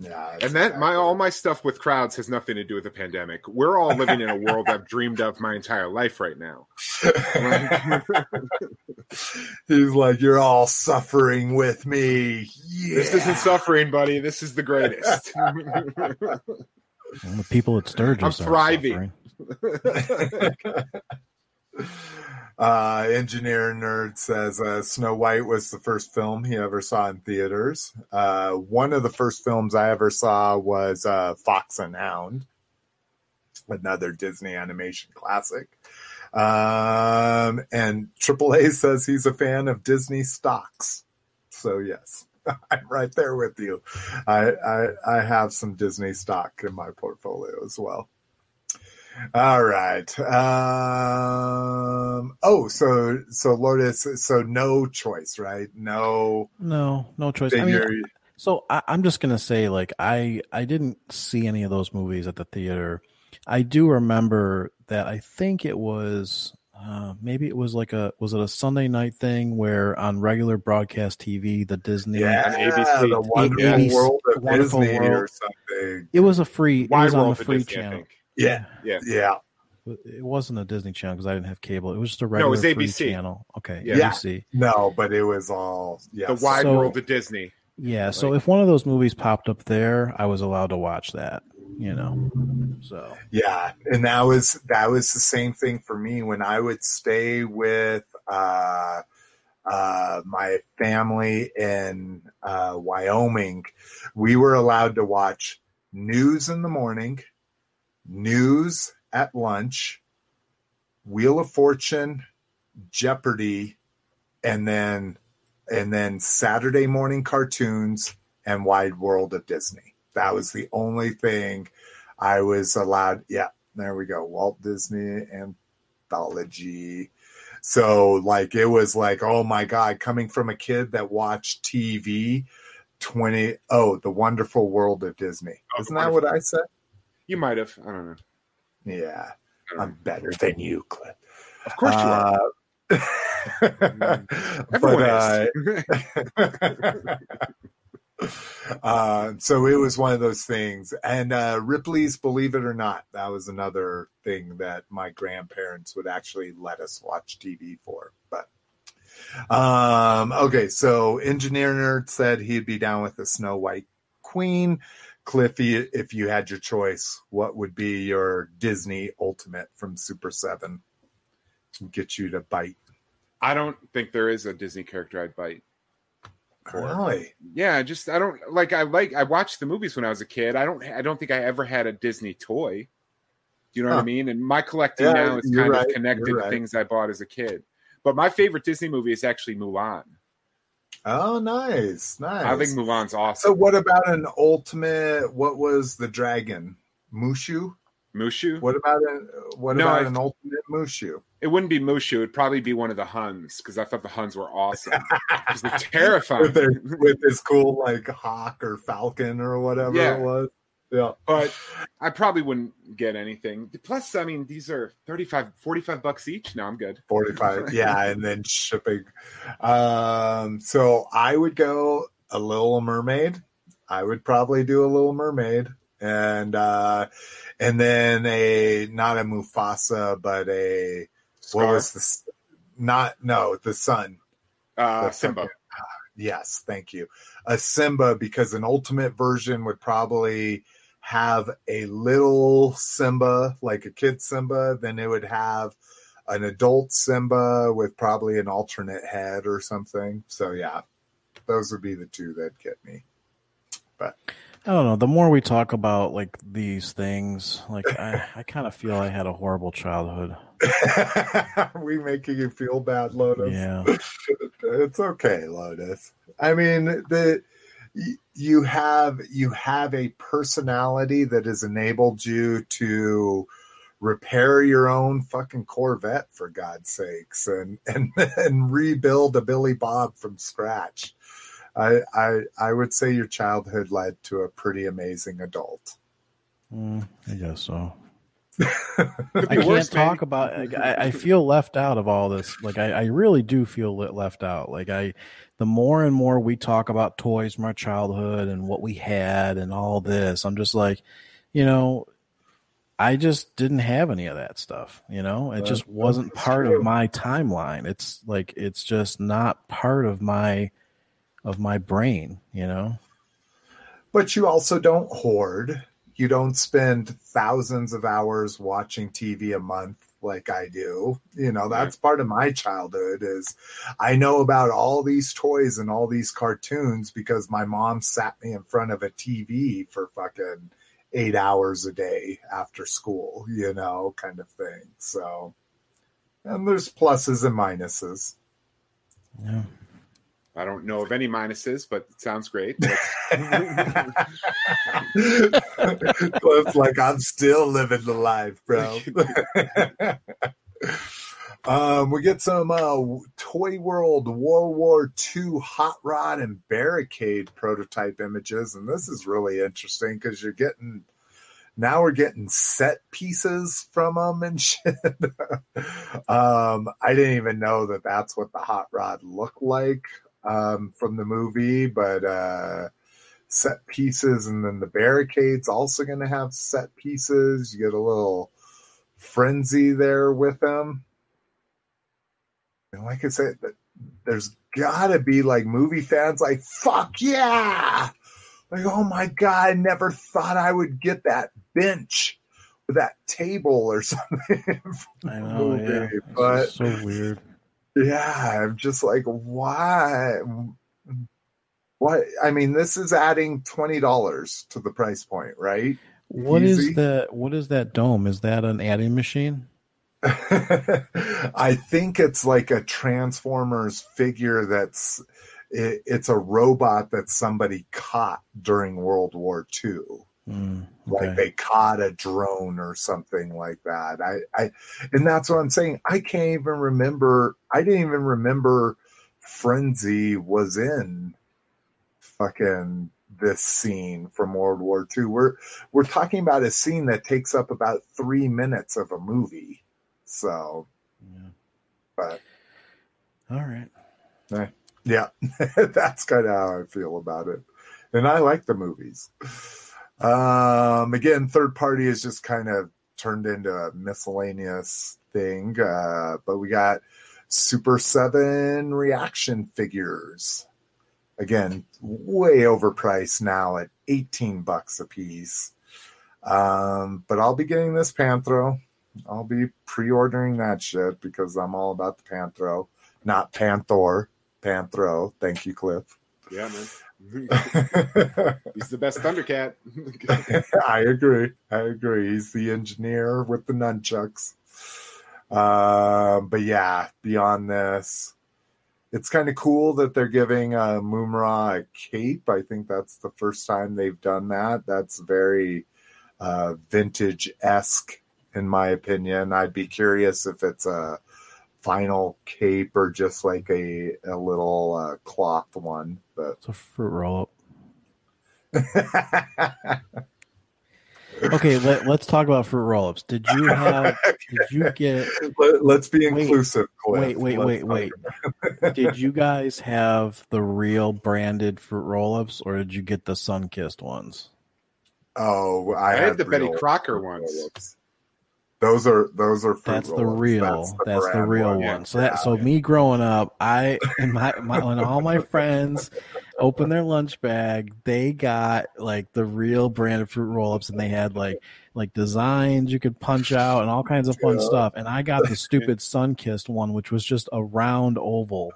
[SPEAKER 1] Yeah. Yeah.
[SPEAKER 3] And that my all my stuff with crowds has nothing to do with the pandemic. We're all living in a world I've dreamed of my entire life right now. <laughs>
[SPEAKER 1] He's like, you're all suffering with me. Yeah.
[SPEAKER 3] This isn't suffering, buddy. This is the greatest.
[SPEAKER 2] And the people at Sturgis
[SPEAKER 3] I'm
[SPEAKER 2] are
[SPEAKER 3] thriving. <laughs>
[SPEAKER 1] Uh, Engineer Nerd says uh, Snow White was the first film he ever saw in theaters. Uh, one of the first films I ever saw was uh, Fox and Hound, another Disney animation classic. Um, and AAA <laughs> says he's a fan of Disney stocks. So, yes. <laughs> I'm right there with you. I, I I have some Disney stock in my portfolio as well. All right. Um, oh, so so Lotus. So no choice, right? No,
[SPEAKER 2] no, no choice. I mean, so I, I'm just gonna say, like, I I didn't see any of those movies at the theater. I do remember that. I think it was uh, maybe it was like a was it a Sunday night thing where on regular broadcast TV the Disney
[SPEAKER 1] yeah ABC the Wonderful ABC, World of Wonderful Disney World. or something.
[SPEAKER 2] It was a free. It was on the free Disney, channel.
[SPEAKER 1] Yeah,
[SPEAKER 3] yeah,
[SPEAKER 1] yeah.
[SPEAKER 2] It wasn't a Disney channel because I didn't have cable. It was just a regular no, it was ABC. channel. Okay,
[SPEAKER 1] yeah. ABC. No, but it was all yeah.
[SPEAKER 3] The wide so, world of Disney.
[SPEAKER 2] Yeah, like, so if one of those movies popped up there, I was allowed to watch that. You know, so
[SPEAKER 1] yeah, and that was that was the same thing for me when I would stay with uh, uh, my family in uh, Wyoming. We were allowed to watch news in the morning, news at lunch, Wheel of Fortune, Jeopardy, and then and then Saturday morning cartoons and Wide World of Disney. That was the only thing I was allowed. Yeah, there we go. Walt Disney Anthology. So like it was like, oh my God, coming from a kid that watched TV 20 oh, the wonderful world of Disney. Oh, Isn't that what I said?
[SPEAKER 3] You might have. I don't know.
[SPEAKER 1] Yeah, I'm better than you, Cliff.
[SPEAKER 3] Of course you uh, are. <laughs>
[SPEAKER 1] but, uh, <laughs> <laughs> uh, so it was one of those things. And uh, Ripley's Believe It or Not, that was another thing that my grandparents would actually let us watch TV for. But um, okay, so Engineer Nerd said he'd be down with the Snow White Queen. Cliffy, if you had your choice, what would be your Disney Ultimate from Super 7? Get you to bite.
[SPEAKER 3] I don't think there is a Disney character I'd bite.
[SPEAKER 1] Really?
[SPEAKER 3] Yeah, just I don't like I like I watched the movies when I was a kid. I don't I don't think I ever had a Disney toy. You know huh. what I mean? And my collecting yeah, now is kind right, of connected right. to things I bought as a kid. But my favorite Disney movie is actually Mulan.
[SPEAKER 1] Oh, nice, nice. I
[SPEAKER 3] think Mulan's awesome.
[SPEAKER 1] So, what about an ultimate? What was the dragon? Mushu.
[SPEAKER 3] Mushu.
[SPEAKER 1] What about a, what no, about an ultimate Mushu?
[SPEAKER 3] It wouldn't be Mushu. It'd probably be one of the Huns because I thought the Huns were awesome. <laughs> they're terrifying
[SPEAKER 1] with, their, with this cool like hawk or falcon or whatever yeah. it was. Yeah.
[SPEAKER 3] But I probably wouldn't get anything. Plus, I mean, these are 35, 45 bucks each. No, I'm good.
[SPEAKER 1] 45. <laughs> yeah. And then shipping. Um, so I would go a little mermaid. I would probably do a little mermaid. And, uh, and then a, not a Mufasa, but a, Scar. what was this? Not, no, the sun.
[SPEAKER 3] Uh, the Simba.
[SPEAKER 1] yes. Thank you. A Simba, because an ultimate version would probably, have a little Simba, like a kid Simba, then it would have an adult Simba with probably an alternate head or something. So yeah, those would be the two that get me. But
[SPEAKER 2] I don't know. The more we talk about like these things, like I, <laughs> I kind of feel I had a horrible childhood.
[SPEAKER 1] Are <laughs> we making you feel bad, Lotus?
[SPEAKER 2] Yeah. <laughs>
[SPEAKER 1] it's okay, Lotus. I mean, the you have you have a personality that has enabled you to repair your own fucking Corvette for God's sakes and <laughs> and and rebuild a Billy Bob from scratch. I I I would say your childhood led to a pretty amazing adult.
[SPEAKER 2] Mm, I guess so. I can't talk about. I, I, feel left out of all this. Like I, I really do feel left out. Like I, the more and more we talk about toys from our childhood and what we had and all this, I'm just like, you know, I just didn't have any of that stuff. You know, it just wasn't part of my timeline. It's like it's just not part of my of my brain. You know.
[SPEAKER 1] But you also don't hoard you don't spend thousands of hours watching TV a month like I do. You know, that's part of my childhood is I know about all these toys and all these cartoons because my mom sat me in front of a TV for fucking eight hours a day after school, you know, kind of thing. So, and there's pluses and minuses.
[SPEAKER 2] Yeah.
[SPEAKER 3] I don't know of any minuses, but it sounds great. <laughs>
[SPEAKER 1] Cliff's like, I'm still living the life, bro. <laughs> <laughs> um, we get some uh, Toy World World War II hot rod and barricade prototype images, and this is really interesting because you're getting now we're getting set pieces from them and shit. um, I didn't even know that that's what the hot rod looked like um, from the movie, but uh, set pieces, and then the barricades also going to have set pieces. You get a little frenzy there with them. And like I said, there's got to be like movie fans like, fuck yeah! Like, oh my God, I never thought I would get that bench or that table or <laughs> something.
[SPEAKER 2] I know, yeah.
[SPEAKER 1] But
[SPEAKER 2] so weird.
[SPEAKER 1] Yeah, I'm just like, why? What? I mean, this is adding twenty dollars to the price point, right?
[SPEAKER 2] What Easy. is the what is that dome? Is that an adding machine? <laughs>
[SPEAKER 1] I think it's like a Transformers figure that's it, it's a robot that somebody caught during World War II.
[SPEAKER 2] Mm,
[SPEAKER 1] okay. Like they caught a drone or something like that. I, I, and that's what I'm saying. I can't even remember. I didn't even remember Frenzy was in fucking this scene from World War II. We're we're talking about a scene that takes up about three minutes of a movie. So,
[SPEAKER 2] yeah.
[SPEAKER 1] but
[SPEAKER 2] all right.
[SPEAKER 1] Yeah, <laughs> that's kind of how I feel about it. And I like the movies. Um, again, third party is just kind of turned into a miscellaneous thing. Uh, but we got Super 7 reaction figures. Again, way overpriced now at 18 bucks a piece. Um, but I'll be getting this Panthro. I'll be pre ordering that shit because I'm all about the Panthro, not Panthor. Panthro. Thank you, Cliff.
[SPEAKER 3] Yeah, man. <laughs> He's the best Thundercat. <laughs>
[SPEAKER 1] I agree. I agree. He's the engineer with the nunchucks. Uh, but yeah, beyond this, it's kind of cool that they're giving uh, Mumm-Ra a cape. I think that's the first time they've done that. That's very uh, vintage esque, in my opinion. I'd be curious if it's a final cape or just like a a little uh, cloth one. But
[SPEAKER 2] it's a fruit roll up. <laughs> okay, let, us talk about fruit roll-ups. Did you have? <laughs> Did you get?
[SPEAKER 1] Let, us be inclusive.
[SPEAKER 2] Wait, wait, wait, wait, wait. did you <laughs> guys have the real branded fruit roll-ups, or did you get the sun-kissed ones?
[SPEAKER 1] Oh,
[SPEAKER 3] I, I had, had, the Betty Crocker ones. Roll-ups.
[SPEAKER 1] Those are those are
[SPEAKER 2] that's the real that's the, that's the real one. one. So that so me growing up, I and <laughs> my, my when all my friends opened their lunch bag, they got like the real brand of fruit roll ups, and they had like like designs you could punch out and all kinds of fun yeah. stuff. And I got the <laughs> stupid sun kissed one, which was just a round oval.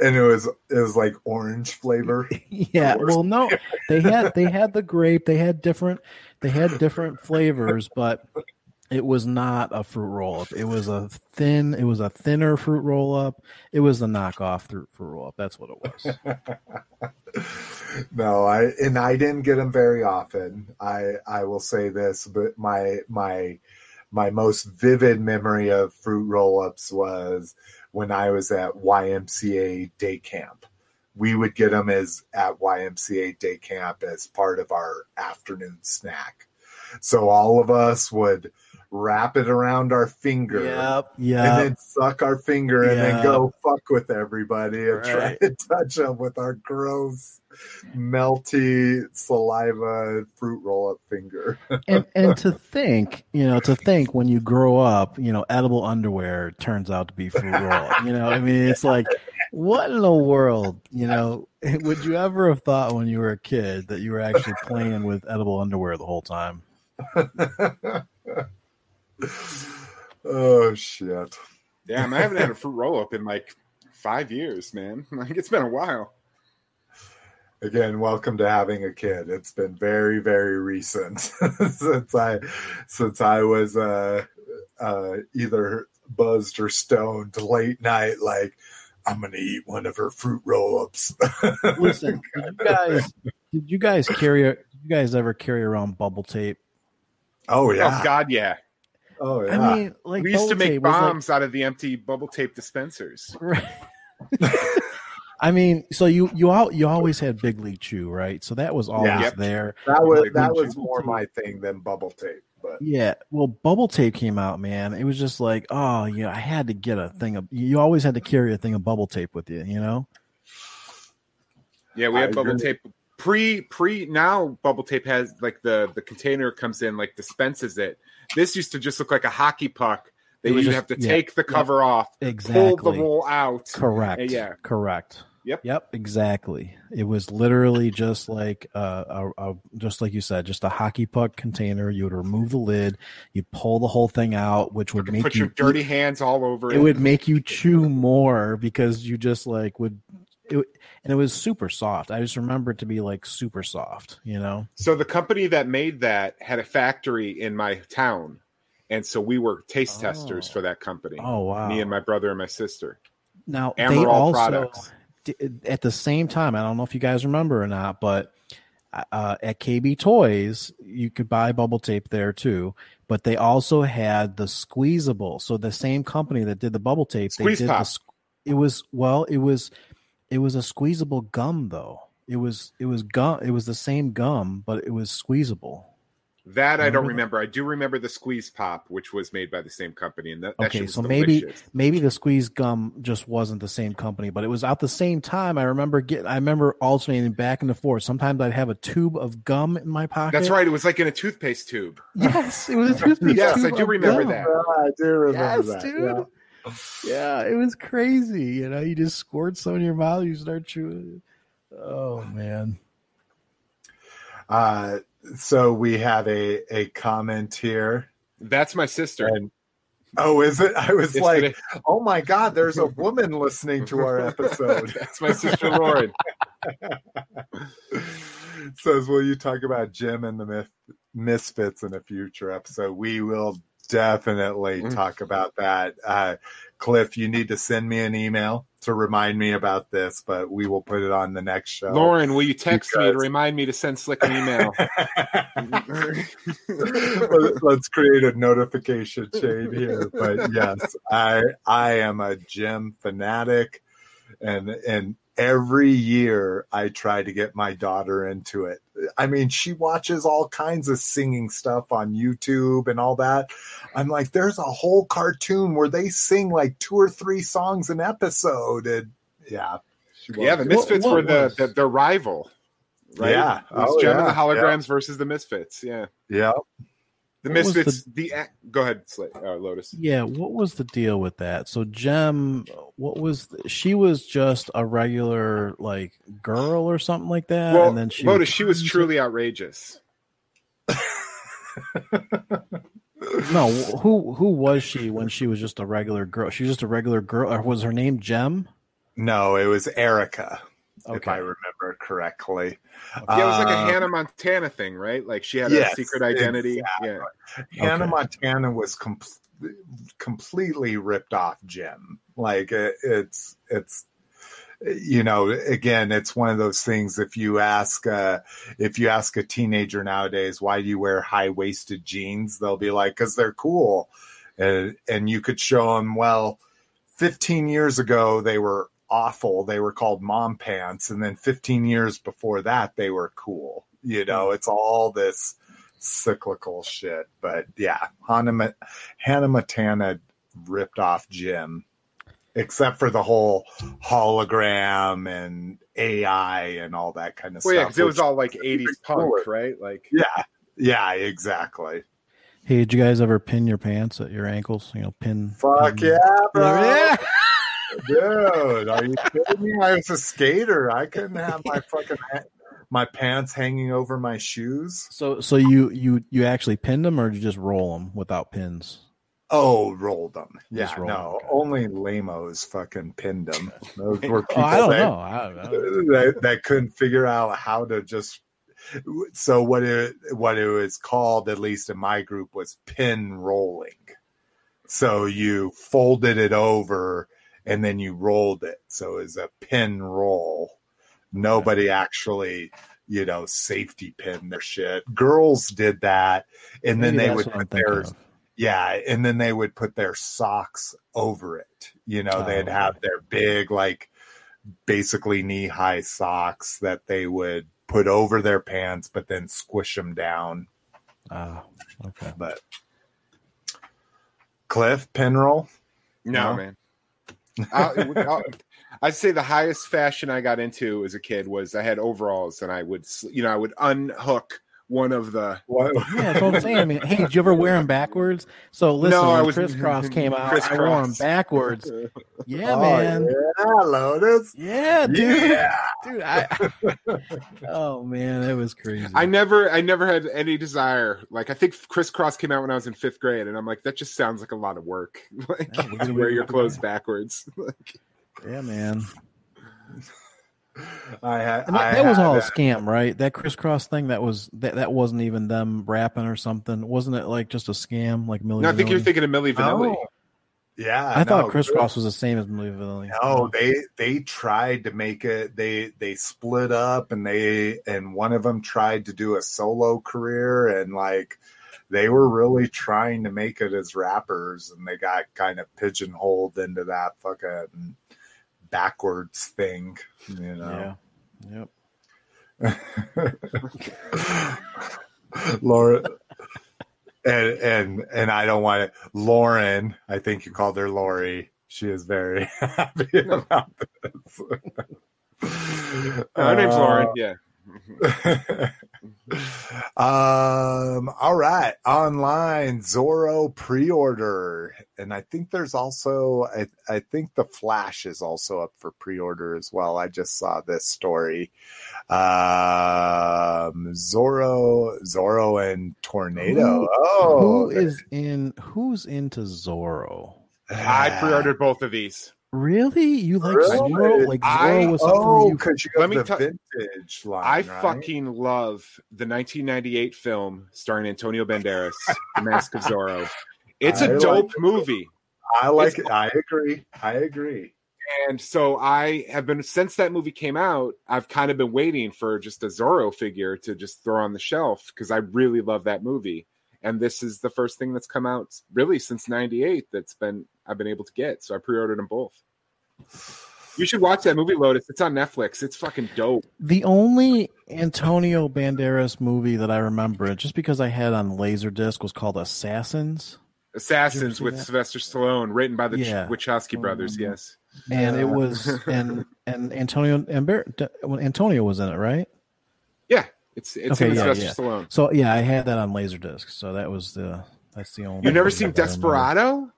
[SPEAKER 1] And it was it was like orange flavor. <laughs>
[SPEAKER 2] yeah. Well, no, they had they had the grape. They had different they had different flavors, but it was not a fruit roll up. It was a thin. It was a thinner fruit roll up. It was the knockoff fruit fruit roll up. That's what it
[SPEAKER 1] was. <laughs> no, I and I didn't get them very often. I I will say this, but my my my most vivid memory of fruit roll ups was when I was at YMCA day camp. We would get them as at YMCA day camp as part of our afternoon snack. So all of us would wrap it around our finger.
[SPEAKER 2] Yep. Yeah.
[SPEAKER 1] And then suck our finger yep. and then go fuck with everybody and right. try to touch them with our gross, melty saliva fruit roll up finger. <laughs>
[SPEAKER 2] and and to think, you know, to think when you grow up, you know, edible underwear turns out to be fruit <laughs> roll up. You know, I mean, it's like what in the world, you know, <laughs> would you ever have thought when you were a kid that you were actually playing with edible underwear the whole time? <laughs>
[SPEAKER 1] Oh shit.
[SPEAKER 3] Damn, I haven't had a fruit roll up in like five years, man. <laughs> Like it's been a while.
[SPEAKER 1] Again, welcome to having a kid. It's been very, very recent <laughs> since I since I was uh, uh, either buzzed or stoned late night. Like I'm gonna eat one of her fruit roll-ups.
[SPEAKER 2] Listen, did you guys, did you guys carry? Did you guys ever carry around bubble tape?
[SPEAKER 1] oh yeah.
[SPEAKER 3] Oh God, yeah.
[SPEAKER 1] Oh yeah.
[SPEAKER 2] I mean, like
[SPEAKER 3] we used to make
[SPEAKER 2] tape was like-
[SPEAKER 3] bombs out of the empty bubble tape dispensers. <laughs>
[SPEAKER 2] Right. <laughs> I mean, so you you all you always had Big League Chew, right? So that was always
[SPEAKER 1] Yeah.
[SPEAKER 2] There.
[SPEAKER 1] that was
[SPEAKER 3] like
[SPEAKER 1] that
[SPEAKER 3] when
[SPEAKER 1] was
[SPEAKER 2] you-
[SPEAKER 1] more my thing than bubble tape. But
[SPEAKER 2] Yeah. Well, bubble tape came out, man. It was just like, oh yeah, I had to get a thing of. You always had to carry a thing of bubble tape with you, you know.
[SPEAKER 3] Yeah, we
[SPEAKER 1] I
[SPEAKER 3] had bubble
[SPEAKER 1] agree.
[SPEAKER 3] tape pre pre now bubble tape has like the the container comes in like dispenses it. This used to just look like a hockey puck that you'd
[SPEAKER 2] just-
[SPEAKER 3] have to
[SPEAKER 2] yeah.
[SPEAKER 3] take the cover off, exactly. pull the roll out.
[SPEAKER 2] Correct.
[SPEAKER 3] Yeah.
[SPEAKER 2] Correct.
[SPEAKER 3] Yep.
[SPEAKER 2] Yep. Exactly. It was literally just like uh, a, a just like you said, just a hockey puck container. You would remove the lid, you'd pull the whole thing out, which would make
[SPEAKER 3] Put
[SPEAKER 2] you
[SPEAKER 3] your dirty hands all over it.
[SPEAKER 2] it would make you chew more because you just like would it, and it was super soft. I just remember it to be like super soft, you know.
[SPEAKER 3] So the company that made that had a factory in my town, and so we were taste testers
[SPEAKER 2] Oh.
[SPEAKER 3] for that company.
[SPEAKER 2] Oh wow!
[SPEAKER 3] Me and my brother and my sister.
[SPEAKER 2] now they also
[SPEAKER 3] products.
[SPEAKER 2] di- at the same time. I don't know if you guys remember or not, but uh, at KB Toys you could buy bubble tape there too. But they also had the squeezable. So the same company that did the bubble tape,
[SPEAKER 3] Squeeze
[SPEAKER 2] they did
[SPEAKER 3] Pop.
[SPEAKER 2] the. It was well, it was it was a squeezable gum though. It was it was gum. It was the same gum, but it was squeezable.
[SPEAKER 3] That I don't
[SPEAKER 2] Remember that?
[SPEAKER 3] I do remember the Squeeze Pop, which was made by the same company, and that, that
[SPEAKER 2] Okay,
[SPEAKER 3] was
[SPEAKER 2] so maybe
[SPEAKER 3] delicious.
[SPEAKER 2] maybe the squeeze gum just wasn't the same company, but it was out the same time. I remember getting, I remember alternating back and forth. Sometimes I'd have a tube of gum in my pocket.
[SPEAKER 3] That's right. It was like in a toothpaste tube.
[SPEAKER 2] Yes, it was a <laughs> toothpaste.
[SPEAKER 3] Yes, I do remember
[SPEAKER 2] gum.
[SPEAKER 3] that.
[SPEAKER 1] Yeah, I do remember
[SPEAKER 2] Yes,
[SPEAKER 1] that.
[SPEAKER 2] dude.
[SPEAKER 1] yeah.
[SPEAKER 2] Yeah, it was crazy. You know, you just squirt some in your mouth, you start chewing. Oh man.
[SPEAKER 1] Uh, so we have a a comment here.
[SPEAKER 3] That's my sister.
[SPEAKER 1] And oh, is it? I was
[SPEAKER 3] Yes,
[SPEAKER 1] like,
[SPEAKER 3] today-
[SPEAKER 1] oh my god, there's a woman listening to our episode. <laughs>
[SPEAKER 3] That's my sister Lauren. <laughs>
[SPEAKER 1] Says, will you talk about Jem and the myth, Misfits in a future episode? We will definitely
[SPEAKER 3] Mm.
[SPEAKER 1] talk about that. Uh, Cliff, you need to send me an email to remind me about this, but we will put it on the next show.
[SPEAKER 3] Lauren, will you text me to remind me to send Slick an email? <laughs> <laughs>
[SPEAKER 1] Let- Let's create a notification chain here. But yes, I I am a Jem fanatic, and and every year I try to get my daughter into it. I mean, she watches all kinds of singing stuff on YouTube and all that. I'm like, there's a whole cartoon where they sing like two or three songs an episode, and yeah,
[SPEAKER 3] yeah, the
[SPEAKER 1] loves it.
[SPEAKER 3] Misfits
[SPEAKER 2] what
[SPEAKER 3] were the, the the rival. Right?
[SPEAKER 1] Yeah.
[SPEAKER 3] It was
[SPEAKER 1] Oh,
[SPEAKER 3] Jem
[SPEAKER 1] yeah,
[SPEAKER 3] and the holograms versus the Misfits. Yeah.
[SPEAKER 1] yeah.
[SPEAKER 3] The
[SPEAKER 2] What was the-
[SPEAKER 3] Misfits, the, go ahead, Slate, uh, Lotus.
[SPEAKER 2] Yeah, what was the deal with that? So Jem, what was the, she was just a regular like girl or something like that,
[SPEAKER 3] Well,
[SPEAKER 2] and then she
[SPEAKER 3] Lotus, she was
[SPEAKER 2] turned-
[SPEAKER 3] truly outrageous. <laughs>
[SPEAKER 2] no. Who who was she when she was just a regular girl? She was just a regular girl, or was her name Jem?
[SPEAKER 1] No, it was Erica, if I remember correctly.
[SPEAKER 3] Yeah, it was like a
[SPEAKER 1] Uh,
[SPEAKER 3] Hannah Montana thing, right? Like she had
[SPEAKER 1] Yes,
[SPEAKER 3] a secret identity.
[SPEAKER 1] exactly.
[SPEAKER 3] Yeah.
[SPEAKER 1] Hannah
[SPEAKER 2] Okay.
[SPEAKER 1] Montana was com- completely ripped off Jem. Like it, it's it's you know again it's one of those things if you ask uh if you ask a teenager nowadays why do you wear high waisted jeans they'll be like cuz they're cool and and you could show them well 15 years ago they were awful they were called mom pants and then 15 years before that they were cool you know hmm. it's all this cyclical shit. But yeah, Hannah, Ma- Hannah Montana ripped off Jem, except for the whole hologram and AI and all that kind of
[SPEAKER 3] Well, yeah,
[SPEAKER 1] stuff.
[SPEAKER 3] because it was all like 80s
[SPEAKER 1] cool.
[SPEAKER 3] punk, right? Like,
[SPEAKER 1] yeah, yeah, exactly.
[SPEAKER 2] Hey, did you guys ever pin your pants at your ankles? You know, pin.
[SPEAKER 1] Fuck
[SPEAKER 2] pin-
[SPEAKER 1] yeah, bro.
[SPEAKER 2] Yeah. <laughs>
[SPEAKER 1] Dude, are you kidding me? I was a skater. I couldn't have my fucking my pants hanging over my shoes.
[SPEAKER 2] So so you you you actually pinned them, or did you just roll them without pins?
[SPEAKER 1] Oh, rolled them. Yeah,
[SPEAKER 2] rolled
[SPEAKER 1] no,
[SPEAKER 2] 'em, okay.
[SPEAKER 1] only lamos fucking pinned them. Those were <laughs>
[SPEAKER 2] Oh, I don't
[SPEAKER 1] that,
[SPEAKER 2] know. I don't know. <laughs>
[SPEAKER 1] that that couldn't figure out how to just. So what it what it was called, at least in my group, was pin rolling. So you folded it over and then you rolled it. So it was a pin roll. Nobody actually, you know, safety pin their shit. Girls did that, and then they would put their
[SPEAKER 2] of.
[SPEAKER 1] Yeah, and then they would put their socks over it. You know,
[SPEAKER 2] Oh,
[SPEAKER 1] they'd
[SPEAKER 2] okay.
[SPEAKER 1] have their big, like, basically knee high socks that they would put over their pants, but then squish them down.
[SPEAKER 2] Ah, okay.
[SPEAKER 1] But Cliff Pinroll,
[SPEAKER 3] No,
[SPEAKER 1] No?
[SPEAKER 3] man. I'll, <laughs> I'll, I'd say the highest fashion I got into as a kid was I had overalls and I would, you know, I would unhook one of the.
[SPEAKER 2] Yeah, that's what I'm saying. I mean, hey, did you ever wear them backwards? So listen,
[SPEAKER 3] No, I
[SPEAKER 2] when
[SPEAKER 3] was-
[SPEAKER 2] Kris Kross <laughs> came out, I wore them backwards. Yeah,
[SPEAKER 1] Oh,
[SPEAKER 2] man.
[SPEAKER 1] Yeah, Lotus.
[SPEAKER 2] Yeah, dude.
[SPEAKER 1] Yeah.
[SPEAKER 2] Dude, I. <laughs> oh man, it was crazy.
[SPEAKER 3] I never, I never had any desire. Like I think Kris Kross came out when I was in fifth grade, and I'm like, that just sounds like a lot of work. <laughs> like
[SPEAKER 2] Yeah, we
[SPEAKER 3] wear
[SPEAKER 2] wear
[SPEAKER 3] your clothes backwards. Like,
[SPEAKER 2] yeah, man.
[SPEAKER 1] I had.
[SPEAKER 2] And that,
[SPEAKER 1] I
[SPEAKER 2] that was
[SPEAKER 1] had
[SPEAKER 2] all a
[SPEAKER 1] a-
[SPEAKER 2] scam, right? That Kris Kross thing that was that that wasn't even them rapping or something. Wasn't it like just a scam, like Millie?
[SPEAKER 3] no, I think you're thinking of Milli Vanilli.
[SPEAKER 1] No. Yeah,
[SPEAKER 2] I thought
[SPEAKER 1] Kris
[SPEAKER 2] Kross was the same as Milli Vanilli.
[SPEAKER 1] No, they they tried to make it. They they split up, and they and one of them tried to do a solo career, and like they were really trying to make it as rappers, and they got kind of pigeonholed into that fucking backwards thing, you know.
[SPEAKER 2] Yeah. Yep. <laughs>
[SPEAKER 1] Laura and and and I don't want it. Lauren, I think you called her Lori. She is very <laughs> happy about this.
[SPEAKER 3] Her name's
[SPEAKER 1] Uh,
[SPEAKER 3] Lauren. Yeah. <laughs>
[SPEAKER 1] um all right online zorro pre-order and i think there's also i i think the flash is also up for pre-order as well i just saw this story um zorro zorro and tornado
[SPEAKER 2] Who-
[SPEAKER 1] oh
[SPEAKER 2] who is in? Who's into Zorro?
[SPEAKER 3] I pre-ordered both of these.
[SPEAKER 2] Really? You like
[SPEAKER 1] Really?
[SPEAKER 2] Zorro? Like
[SPEAKER 3] I-
[SPEAKER 2] Zorro was something
[SPEAKER 1] oh
[SPEAKER 2] you
[SPEAKER 1] because you
[SPEAKER 3] Let
[SPEAKER 1] have
[SPEAKER 3] me
[SPEAKER 1] the
[SPEAKER 3] tell-
[SPEAKER 1] vintage line
[SPEAKER 3] I
[SPEAKER 1] right?
[SPEAKER 3] fucking love the 1998 film starring Antonio Banderas, The Mask of Zorro. It's
[SPEAKER 1] I
[SPEAKER 3] a
[SPEAKER 1] like
[SPEAKER 3] dope
[SPEAKER 1] it.
[SPEAKER 3] movie.
[SPEAKER 1] i like
[SPEAKER 3] it's-
[SPEAKER 1] it i agree i agree
[SPEAKER 3] And so I have been since that movie came out, I've kind of been waiting for just a Zorro figure to just throw on the shelf because I really love that movie. And this is the first thing that's come out really since 98 that's been I've been able to get. So I pre-ordered them both. You should watch that movie, Lotus. It's on Netflix. It's fucking dope.
[SPEAKER 2] The only Antonio Banderas movie that I remember, just because I had on Laserdisc, was called Assassins,
[SPEAKER 3] Assassins with
[SPEAKER 2] that?
[SPEAKER 3] Sylvester Stallone, written by the
[SPEAKER 2] Yeah.
[SPEAKER 3] Wachowski brothers.
[SPEAKER 2] Mhm.
[SPEAKER 3] Yes.
[SPEAKER 2] and it was and and Antonio and when Antonio was in it, right?
[SPEAKER 3] Yeah. It's it's
[SPEAKER 2] Okay, yeah,
[SPEAKER 3] Sylvester
[SPEAKER 2] yeah.
[SPEAKER 3] Stallone.
[SPEAKER 2] So yeah, I had that on Laserdisc. So that was the that's the only.
[SPEAKER 3] You've never seen
[SPEAKER 2] I.
[SPEAKER 3] Desperado?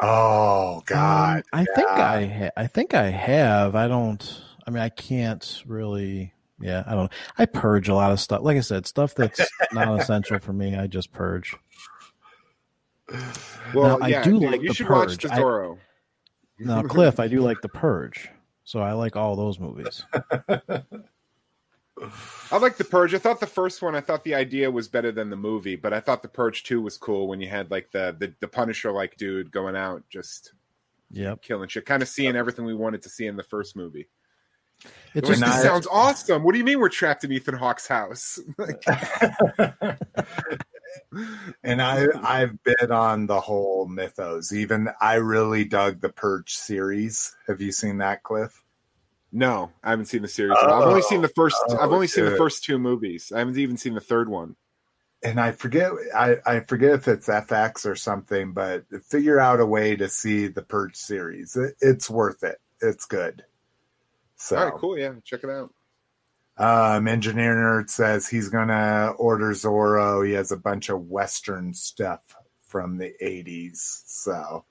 [SPEAKER 1] oh god
[SPEAKER 2] Um, I think. I ha- I think I have. I don't. I mean, I can't really. Yeah, I don't. I purge a lot of stuff. Like I said, stuff that's not <laughs> essential for me. I just purge.
[SPEAKER 3] Well,
[SPEAKER 2] Now, I
[SPEAKER 3] yeah,
[SPEAKER 2] do
[SPEAKER 3] dude,
[SPEAKER 2] like
[SPEAKER 3] you
[SPEAKER 2] The
[SPEAKER 3] should watch
[SPEAKER 2] Purge.
[SPEAKER 3] the
[SPEAKER 2] I-
[SPEAKER 3] Zorro.
[SPEAKER 2] Now, Cliff, I do like The Purge, so I like all those movies. <laughs>
[SPEAKER 3] I like the Purge. I thought the first one, I thought the idea was better than the movie, but I thought the Purge two was cool when you had like the the, the Punisher like dude going out just
[SPEAKER 2] Yep.
[SPEAKER 3] killing shit, kind of seeing everything we wanted to see in the first movie.
[SPEAKER 2] It just
[SPEAKER 1] When
[SPEAKER 3] this sounds awesome. What do you mean we're trapped in Ethan Hawke's house? <laughs> <laughs>
[SPEAKER 1] And I I've been on the whole mythos. Even I really dug the Purge series. Have you seen that, Cliff?
[SPEAKER 3] No, I haven't seen the series. at all. I've only seen the first.
[SPEAKER 1] Oh,
[SPEAKER 3] I've only seen the first two movies. I haven't even seen the third one.
[SPEAKER 1] And I forget I, I forget if it's FX or something, but figure out a way to see the Purge series. It, it's worth it. It's good. So
[SPEAKER 3] All right, cool. Yeah, check it out.
[SPEAKER 1] Um, Engineer Nerd says he's gonna order Zorro. He has a bunch of Western stuff from the '80s. So,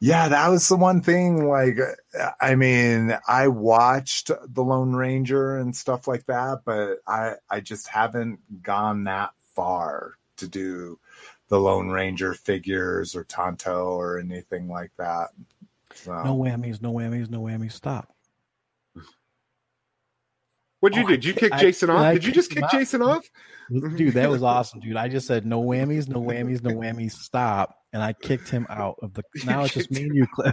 [SPEAKER 1] yeah, that was the one thing. Like, I mean, I watched The Lone Ranger and stuff like that, but I I just haven't gone that far to do the Lone Ranger figures or Tonto or anything like that. So.
[SPEAKER 2] No whammies, no whammies, no whammies. Stop.
[SPEAKER 3] What'd you
[SPEAKER 2] Oh,
[SPEAKER 3] do? Did you kick
[SPEAKER 2] I-
[SPEAKER 3] Jason off?
[SPEAKER 2] I
[SPEAKER 3] Did you just kick
[SPEAKER 2] him out.
[SPEAKER 3] Jason off?
[SPEAKER 2] Dude, that was awesome, dude. I just said no whammies, no whammies, no whammies, stop. And I kicked him out of the <laughs> now it's just me and you, Cliff.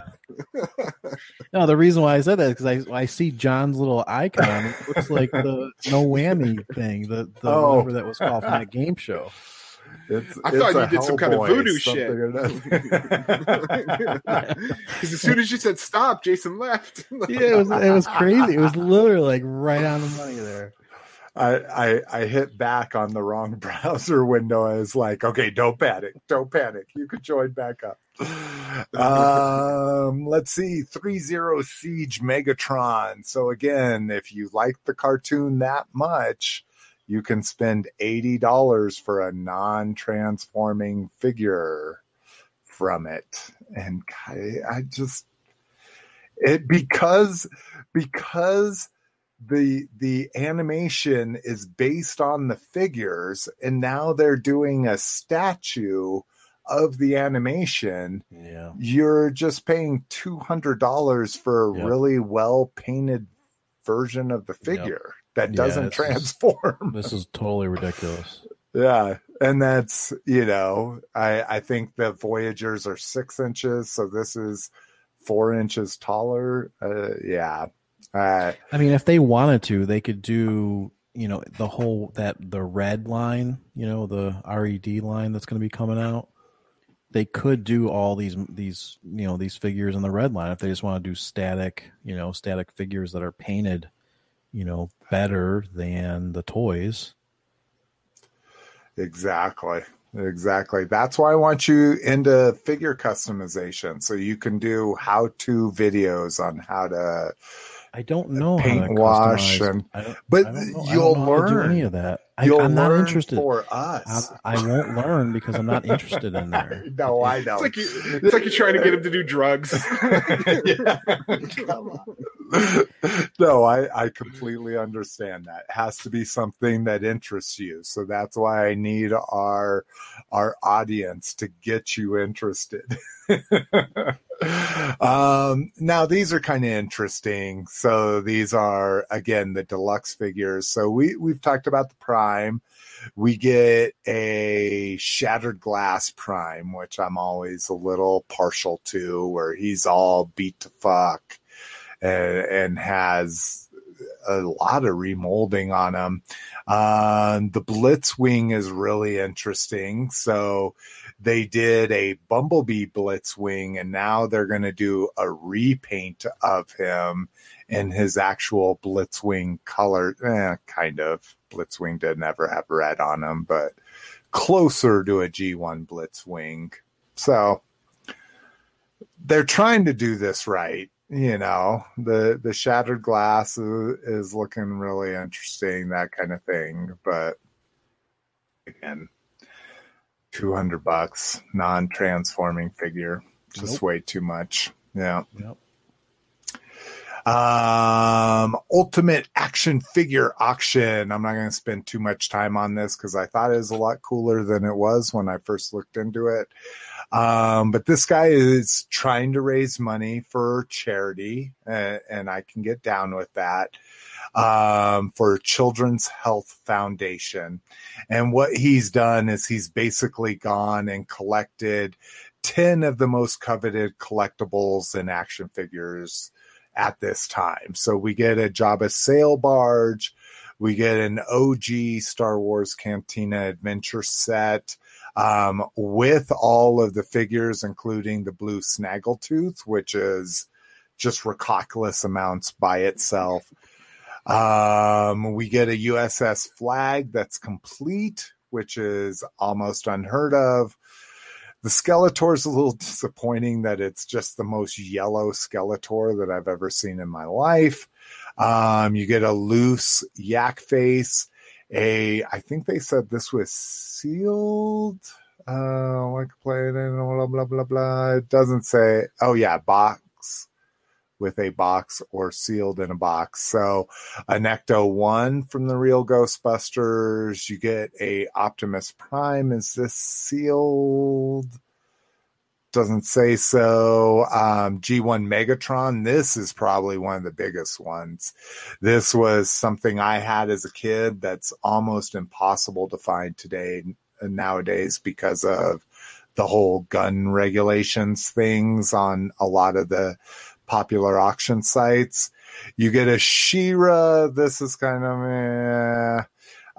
[SPEAKER 2] <laughs> No, the reason why I said that is because I, I see John's little icon. It looks like the <laughs> no whammy thing, the, the
[SPEAKER 1] Oh.
[SPEAKER 2] whatever that was called from that game show.
[SPEAKER 1] It's,
[SPEAKER 3] I thought you did some kind of voodoo shit. Because as soon as you said stop, Jason left.
[SPEAKER 2] Yeah, it was it was crazy. It was literally like right on the money there.
[SPEAKER 1] I, I hit back on the wrong <laughs> browser window. I was like, okay, don't panic, don't panic. You can join back up. Um, let's see, three zero siege Megatron. So again, if you like the cartoon that much, you can spend eighty dollars for a non-transforming figure from it. And I, I just it because because the the animation is based on the figures and now they're doing a statue of the animation
[SPEAKER 2] Yeah.
[SPEAKER 1] you're just paying $200 for a
[SPEAKER 2] Yep.
[SPEAKER 1] really well painted version of the figure that doesn't
[SPEAKER 2] just-
[SPEAKER 1] transform
[SPEAKER 2] This is totally ridiculous.
[SPEAKER 1] yeah and that's you know i i think the voyagers are six inches so this is four inches taller uh, yeah uh,
[SPEAKER 2] I mean, if they wanted to, they could do, you know, the whole that the red line, you know, the RED line that's going to be coming out. They could do all these these you know these figures in the red line if they just want to do static, you know, static figures that are painted, you know, better than the toys.
[SPEAKER 1] Exactly. Exactly. That's why I want you into figure customization so you can do how to videos on how to
[SPEAKER 2] I don't know how to
[SPEAKER 1] wash
[SPEAKER 2] customize-
[SPEAKER 1] and
[SPEAKER 2] I don't,
[SPEAKER 1] but
[SPEAKER 2] I don't know,
[SPEAKER 1] you'll
[SPEAKER 2] don't know how to do
[SPEAKER 1] learn.
[SPEAKER 2] any of that. I,
[SPEAKER 1] you'll
[SPEAKER 2] I'm not interested.
[SPEAKER 1] for us.
[SPEAKER 2] I won't learn because I'm not <laughs> interested in there.
[SPEAKER 1] no, I know.
[SPEAKER 3] It's like you, it's like you're trying to get him to do drugs. <laughs> <laughs>
[SPEAKER 1] Come on. <laughs> no, I, I completely understand that. It has to be something that interests you. So that's why I need our our audience to get you interested. <laughs> um, now these are kind of interesting. So these are again the deluxe figures. So we we've talked about the prime. We get a shattered glass prime, which I'm always a little partial to, where he's all beat to fuck and, and has a lot of remolding on him. Um, the Blitzwing is really interesting. So they did a Bumblebee Blitzwing, and now they're going to do a repaint of him in his actual Blitzwing color. Eh, kind of. Blitzwing didn't ever have red on him, but closer to a G1 Blitzwing. So they're trying to do this right. You know, the the shattered glass is, is looking really interesting, that kind of thing. But again, two hundred bucks, non transforming figure, just
[SPEAKER 2] Nope.
[SPEAKER 1] way too much. Yeah.
[SPEAKER 2] Yep.
[SPEAKER 1] Um, ultimate action figure auction. I'm not going to spend too much time on this because I thought it was a lot cooler than it was when I first looked into it. Um, but this guy is trying to raise money for charity, and, and I can get down with that. Um, for Children's Health Foundation. And what he's done is he's basically gone and collected 10 of the most coveted collectibles and action figures at this time. So we get a Jabba sail barge, we get an OG Star Wars Cantina adventure set um, with all of the figures, including the blue Snaggletooth, which is just recalculous amounts by itself. Um, we get a USS Flagg that's complete, which is almost unheard of. The Skeletor is a little <laughs> disappointing that it's just the most yellow Skeletor that I've ever seen in my life. Um, you get a loose yak face. A, I think they said this was sealed. Uh, like planet, blah blah blah blah. It doesn't say. Oh yeah, box with a box or sealed in a box. So a Ecto 1 from the real Ghostbusters. You get a Optimus Prime. Is this sealed? Doesn't say so. Um, G1 Megatron. This is probably one of the biggest ones. This was something I had as a kid that's almost impossible to find today nowadays because of the whole gun regulations things on a lot of the popular auction sites. You get a She-Ra. This is kind of eh.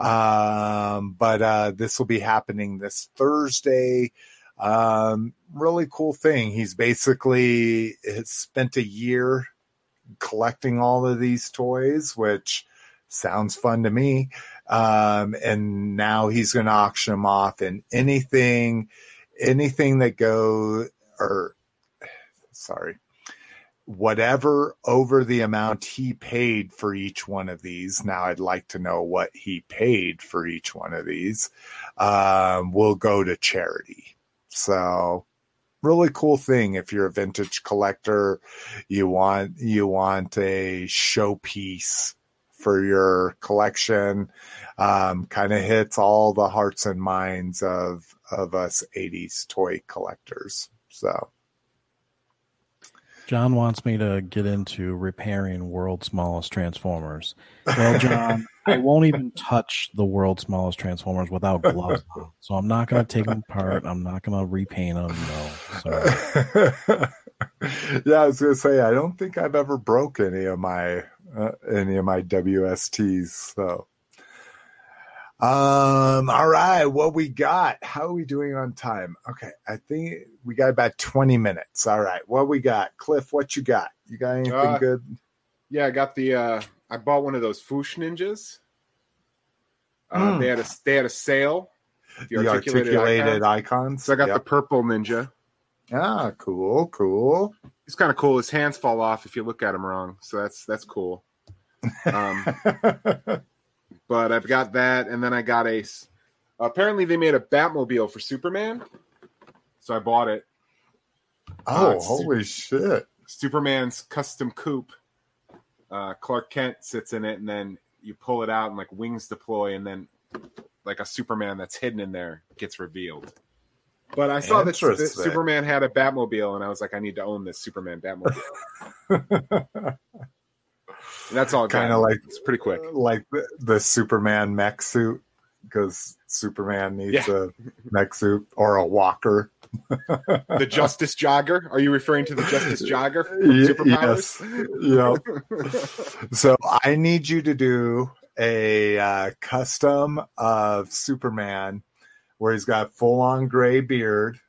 [SPEAKER 1] Um, but uh, this will be happening this Thursday. Um, really cool thing. He's basically spent a year collecting all of these toys, which sounds fun to me. Um, and now he's going to auction them off and anything, anything that go or sorry, whatever over the amount he paid for each one of these. Now I'd like to know what he paid for each one of these. Um, will go to charity. So really cool thing if you're a vintage collector, you want you want a showpiece for your collection. Um, kind of hits all the hearts and minds of of us 80s toy collectors. So
[SPEAKER 2] John wants me to get into repairing world's smallest transformers. Well, John, I won't even touch the world's smallest transformers without gloves on. So I'm not going to take them apart. I'm not going to repaint them. No. <laughs>
[SPEAKER 1] Yeah, I was going to say I don't think I've ever broke any of my uh, any of my WSTs. So um, all right, what we got? How are we doing on time? Okay, I think we got about 20 minutes. All right, what we got? Cliff, what you got? You got anything uh, good?
[SPEAKER 3] Yeah, I got the uh I bought one of those Fwoosh ninjas. Uh, mm. they had a they had a sale.
[SPEAKER 1] The, the articulated, articulated icons. icons.
[SPEAKER 3] So I got yep. the purple ninja.
[SPEAKER 1] Ah, cool, cool.
[SPEAKER 3] He's kind of cool. His hands fall off if you look at him wrong, so that's that's cool. Um, <laughs> but I've got that, and then I got a. Apparently, they made a Batmobile for Superman, so I bought it.
[SPEAKER 1] Oh, uh, holy shit!
[SPEAKER 3] Superman's custom coupe. Uh, Clark Kent sits in it, and then you pull it out, and like wings deploy, and then like a Superman that's hidden in there gets revealed. But I saw that Superman had a Batmobile, and I was like, I need to own this Superman Batmobile. <laughs> that's all
[SPEAKER 1] kind of like
[SPEAKER 3] it's pretty quick,
[SPEAKER 1] like the, the Superman mech suit because Superman needs yeah. a mech suit or a walker. <laughs>
[SPEAKER 3] the Justice Jogger? Are you referring to the Justice Jogger? <laughs>
[SPEAKER 1] yes. Yeah. <laughs> so I need you to do a uh, custom of Superman where he's got full on gray beard,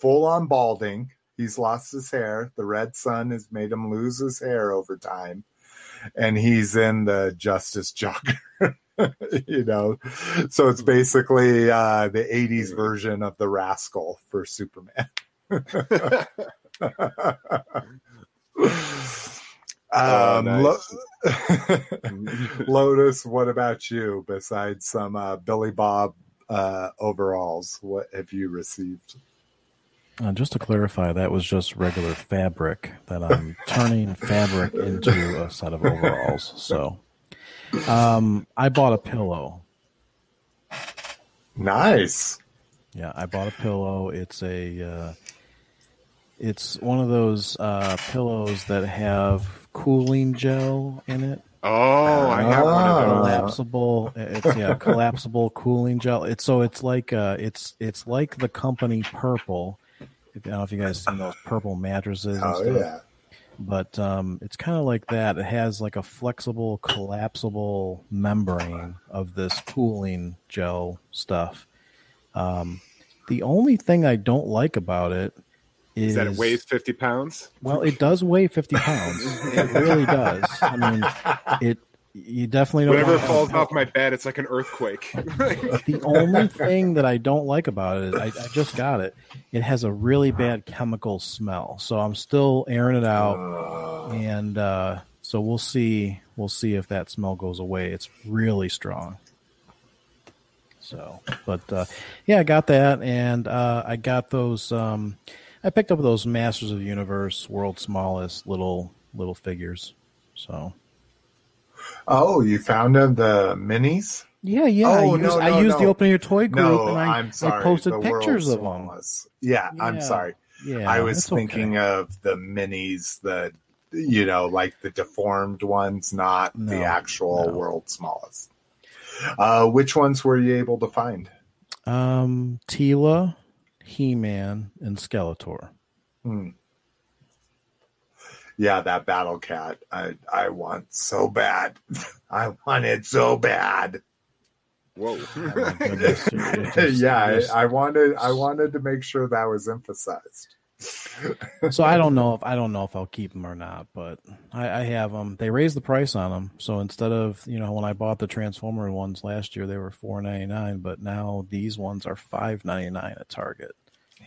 [SPEAKER 1] full on balding. He's lost his hair. The red sun has made him lose his hair over time and he's in the Justice Jogger. <laughs> you know, so it's basically uh, the '80s version of the Rascal for Superman. <laughs> <laughs> Um, oh, nice. Lotus, what about you? Besides some uh, Billy Bob uh, overalls, what have you received?
[SPEAKER 2] Uh, just to clarify, that was just regular fabric that I'm turning fabric into a set of overalls. So, um, I bought a pillow.
[SPEAKER 1] Nice.
[SPEAKER 2] Yeah, I bought a pillow. It's a, uh, it's one of those uh, pillows that have cooling gel in it.
[SPEAKER 3] Oh, I have one of
[SPEAKER 2] those. Collapsible. It's yeah, collapsible cooling gel. It's so it's like uh, it's it's like the company Purple I don't know if you guys seen those purple mattresses. oh stuff. yeah. But um, it's kind of like that. It has like a flexible, collapsible membrane of this cooling gel stuff. Um, the only thing I don't like about it is,
[SPEAKER 3] is that it weighs 50 pounds.
[SPEAKER 2] Well, it does weigh 50 pounds. it really does. I mean, it you definitely don't.
[SPEAKER 3] Whenever it falls off my bed, it's like an earthquake. <laughs>
[SPEAKER 2] the only thing that I don't like about it is I, I, just got it. It has a really bad chemical smell, so I'm still airing it out, and uh, so we'll see. We'll see if that smell goes away. It's really strong. So, but uh, yeah, I got that, and uh, I got those. Um, I picked up those Masters of the Universe, World's Smallest little little figures. So.
[SPEAKER 1] Oh, you found them the minis?
[SPEAKER 2] Yeah, yeah.
[SPEAKER 1] Oh,
[SPEAKER 2] I used,
[SPEAKER 1] no,
[SPEAKER 2] I
[SPEAKER 1] no,
[SPEAKER 2] used the
[SPEAKER 1] no.
[SPEAKER 2] Open Your Toy group,
[SPEAKER 1] No,
[SPEAKER 2] and I,
[SPEAKER 1] I'm sorry.
[SPEAKER 2] I posted
[SPEAKER 1] the
[SPEAKER 2] pictures of them.
[SPEAKER 1] smallest. Yeah, I'm sorry.
[SPEAKER 2] Yeah,
[SPEAKER 1] I was
[SPEAKER 2] it's okay.
[SPEAKER 1] thinking of the minis, the you know, like the deformed ones, not the actual
[SPEAKER 2] no.
[SPEAKER 1] world's smallest. Uh, which ones were you able to find?
[SPEAKER 2] Um, Teela, He Man, and Skeletor.
[SPEAKER 1] Hmm. Yeah, that battle cat. I I want so bad. <laughs> I want it so bad.
[SPEAKER 3] Whoa.
[SPEAKER 2] My goodness, it just-
[SPEAKER 1] yeah, I, I wanted I wanted to make sure that was emphasized. <laughs>
[SPEAKER 2] so I don't know if I don't know if I'll keep them or not, but I, I have them. They raised the price on them, so instead of you know when I bought the Transformer ones last year, they were four ninety nine, but now these ones are five ninety nine at Target.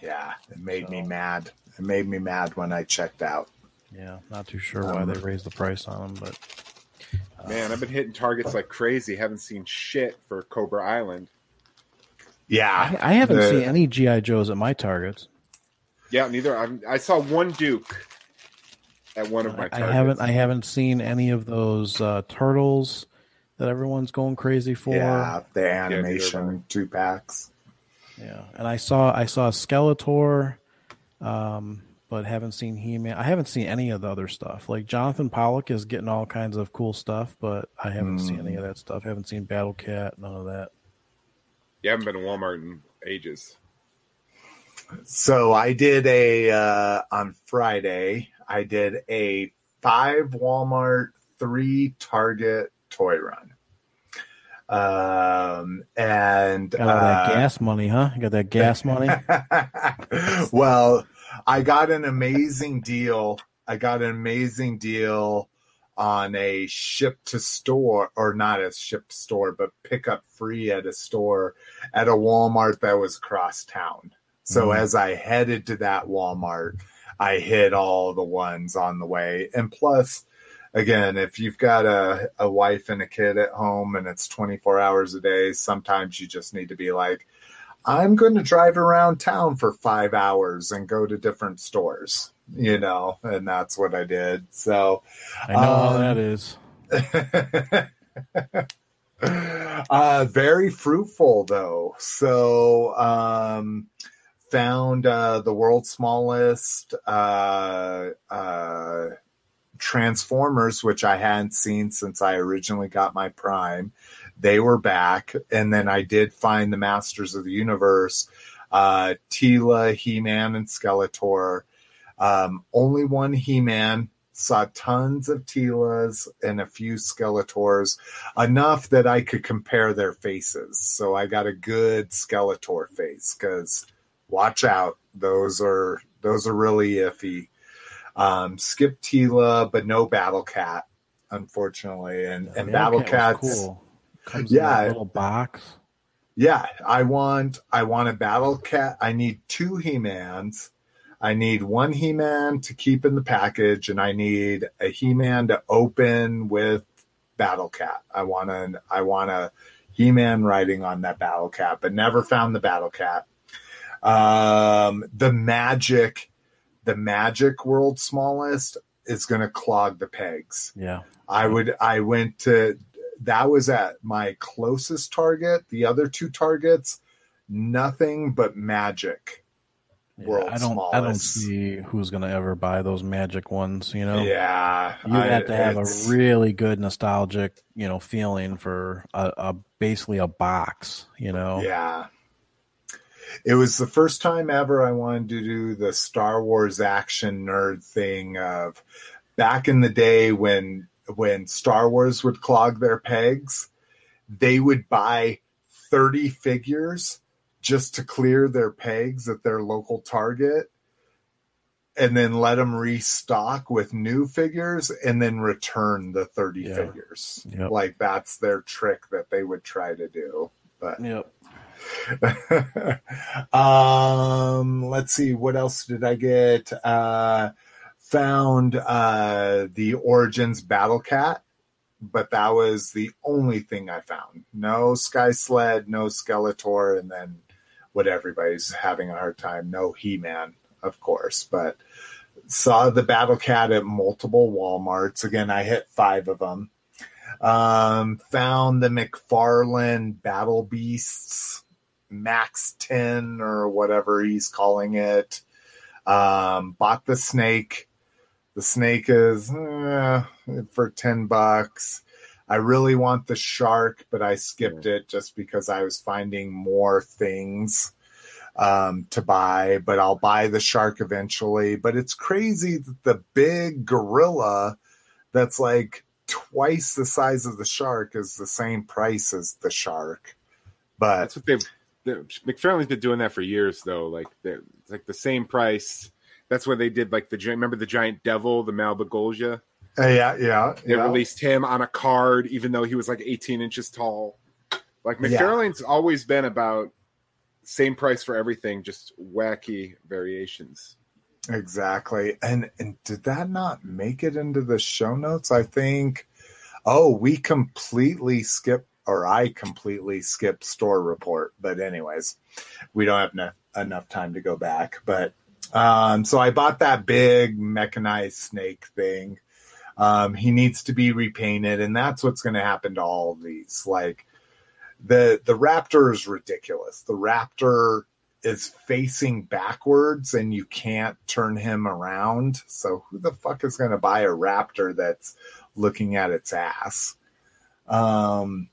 [SPEAKER 1] Yeah, it made me mad. It made me mad when I checked out.
[SPEAKER 2] Yeah, not too sure why
[SPEAKER 1] Um,
[SPEAKER 2] they raised the price on them, but
[SPEAKER 3] Man, I've been hitting targets like crazy. Haven't seen shit for Cobra Island.
[SPEAKER 1] Yeah,
[SPEAKER 2] I, I haven't
[SPEAKER 1] the-
[SPEAKER 2] seen any GI Joes at my Targets.
[SPEAKER 3] Yeah, neither. I'm, I saw one Duke at one of my
[SPEAKER 2] I haven't I haven't seen any of those uh, turtles that everyone's going crazy for.
[SPEAKER 1] Yeah, the animation
[SPEAKER 3] have I.
[SPEAKER 1] two packs.
[SPEAKER 2] Yeah, and I saw I saw Skeletor, um, but haven't seen He Man. I haven't seen any of the other stuff. Like Jonathan Pollock is getting all kinds of cool stuff, but I haven't seen any of that stuff. haven't seen Battle Cat, none of that.
[SPEAKER 3] You haven't been to Walmart in ages.
[SPEAKER 1] So I did a uh, on Friday. I did a five Walmart, three Target toy run. Um, and
[SPEAKER 2] Got all that
[SPEAKER 1] uh,
[SPEAKER 2] gas money, huh? You got that gas money. <laughs>
[SPEAKER 1] well, I got an amazing deal. I got an amazing deal on a ship to store, or not a ship to store, but pick up free at a store at a Walmart that was cross town. So
[SPEAKER 2] Mhm.
[SPEAKER 1] as I headed to that Walmart, I hit all the ones on the way. And plus, again, if you've got a, a wife and a kid at home and it's 24 hours a day, sometimes you just need to be like, I'm going to drive around town for five hours and go to different stores, you know, and that's what I did. So,
[SPEAKER 2] I know how
[SPEAKER 1] Um,
[SPEAKER 2] that is. <laughs>
[SPEAKER 1] uh, very fruitful though. So, um, found uh, the world's smallest uh, uh, Transformers, which I hadn't seen since I originally got my Prime. They were back, and then I did find the Masters of the Universe, uh, Teela, He Man, and Skeletor. Um, only one He Man. Saw tons of Teelas and a few Skeletors, enough that I could compare their faces. So I got a good Skeletor face because watch out, those are those are really iffy. Um, skip Teela, but no Battle Cat, unfortunately, and and Battle
[SPEAKER 2] Cat
[SPEAKER 1] Cats.
[SPEAKER 2] cool. Comes
[SPEAKER 1] Yeah.
[SPEAKER 2] little box.
[SPEAKER 1] Yeah, I want I want a battle cat. I need two He-Mans. I need one He-Man to keep in the package, and I need a He-Man to open with Battle Cat. I want an I want a He-Man riding on that Battle Cat, but never found the Battle Cat. Um, the magic, the magic world smallest is going to clog the pegs.
[SPEAKER 2] Yeah.
[SPEAKER 1] I would I went to that was at my closest target. The other two targets, nothing but magic.
[SPEAKER 2] Yeah, I don't I don't see who's gonna ever buy those magic ones, you know?
[SPEAKER 1] Yeah,
[SPEAKER 2] You
[SPEAKER 1] I-
[SPEAKER 2] have to have a really good nostalgic, you know, feeling for a, a basically a box, you know.
[SPEAKER 1] Yeah. It was the first time ever I wanted to do the Star Wars action nerd thing of back in the day when when Star Wars would clog their pegs, they would buy 30 figures just to clear their pegs at their local Target and then let them restock with new figures and then return the 30
[SPEAKER 2] Yeah.
[SPEAKER 1] figures.
[SPEAKER 2] Yep.
[SPEAKER 1] Like that's their trick that they would try to do. But
[SPEAKER 2] Yep. <laughs>
[SPEAKER 1] um let's see what else did i get uh found uh the origins battle cat but that was the only thing i found no sky sled no skeletor and then what everybody's having a hard time no he-man of course, but saw the Battle Cat at multiple Walmarts. Again, I hit five of them. Um, found the McFarlane Battle Beasts Max 10 or whatever he's calling it. Um, bought the snake. The snake is eh, for 10 bucks. I really want the shark, but I skipped it just because I was finding more things um, to buy. But I'll buy the shark eventually. But it's crazy that the big gorilla that's like twice the size of the shark is the same price as the shark. But
[SPEAKER 3] That's what they've. McFarlane's been doing that for years, though. Like it's like the same price. That's why they did like the remember the giant devil, the Malebolgia.
[SPEAKER 1] uh, yeah, yeah,
[SPEAKER 3] They
[SPEAKER 1] yeah.
[SPEAKER 3] released him on a card, even though he was like 18 inches tall. Like
[SPEAKER 1] Yeah.
[SPEAKER 3] McFarlane's always been about same price for everything, just wacky variations.
[SPEAKER 1] Exactly. And and did that not make it into the show notes? I think oh, we completely skip or I completely skip store report. But anyways, we don't have enough, enough time to go back. But um so I bought that big mechanized snake thing. Um he needs to be repainted and that's what's going to happen to all of these. Like the the raptor is ridiculous. The raptor is facing backwards and you can't turn him around. So who the fuck is going to buy a raptor that's looking at its ass? Um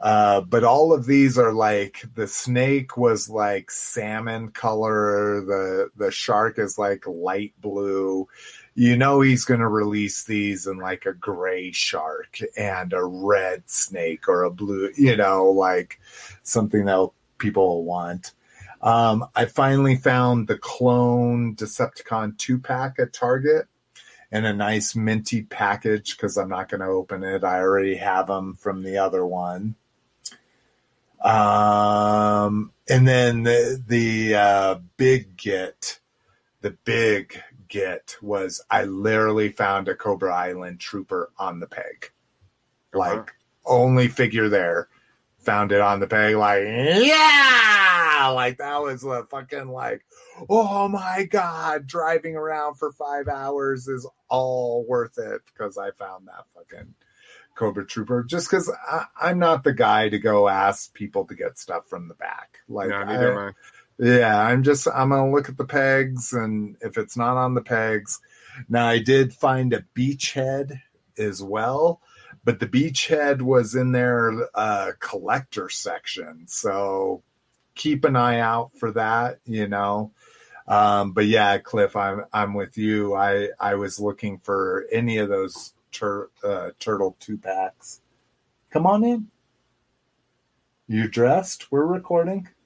[SPEAKER 1] uh, but all of these are like the snake was like salmon color, the the shark is like light blue. You know he's going to release these in like a gray shark and a red snake or a blue, you know, like something that people will want. Um, I finally found the clone Decepticon two pack at Target in a nice minty package because I'm not going to open it. I already have them from the other one. Um, and then the, the uh, big get, the big get was I literally found a Cobra Island trooper on the peg. Like, only figure there. Found it on the peg, like, yeah! Like, that was a fucking, like, oh my God, driving around for five hours is all worth it because I found that fucking Cobra Trooper. Just because I'm not the guy to go ask people to get stuff from the back. Like,
[SPEAKER 3] no,
[SPEAKER 1] I- yeah, I'm just I'm gonna look at the pegs, and if it's not on the pegs, now I did find a beachhead as well, but the beachhead was in their uh, collector section, so keep an eye out for that. You know, um, but yeah, Cliff, I'm I'm with you. I I was looking for any of those tur- uh, turtle two packs. Come on in. You dressed? We're recording. <laughs>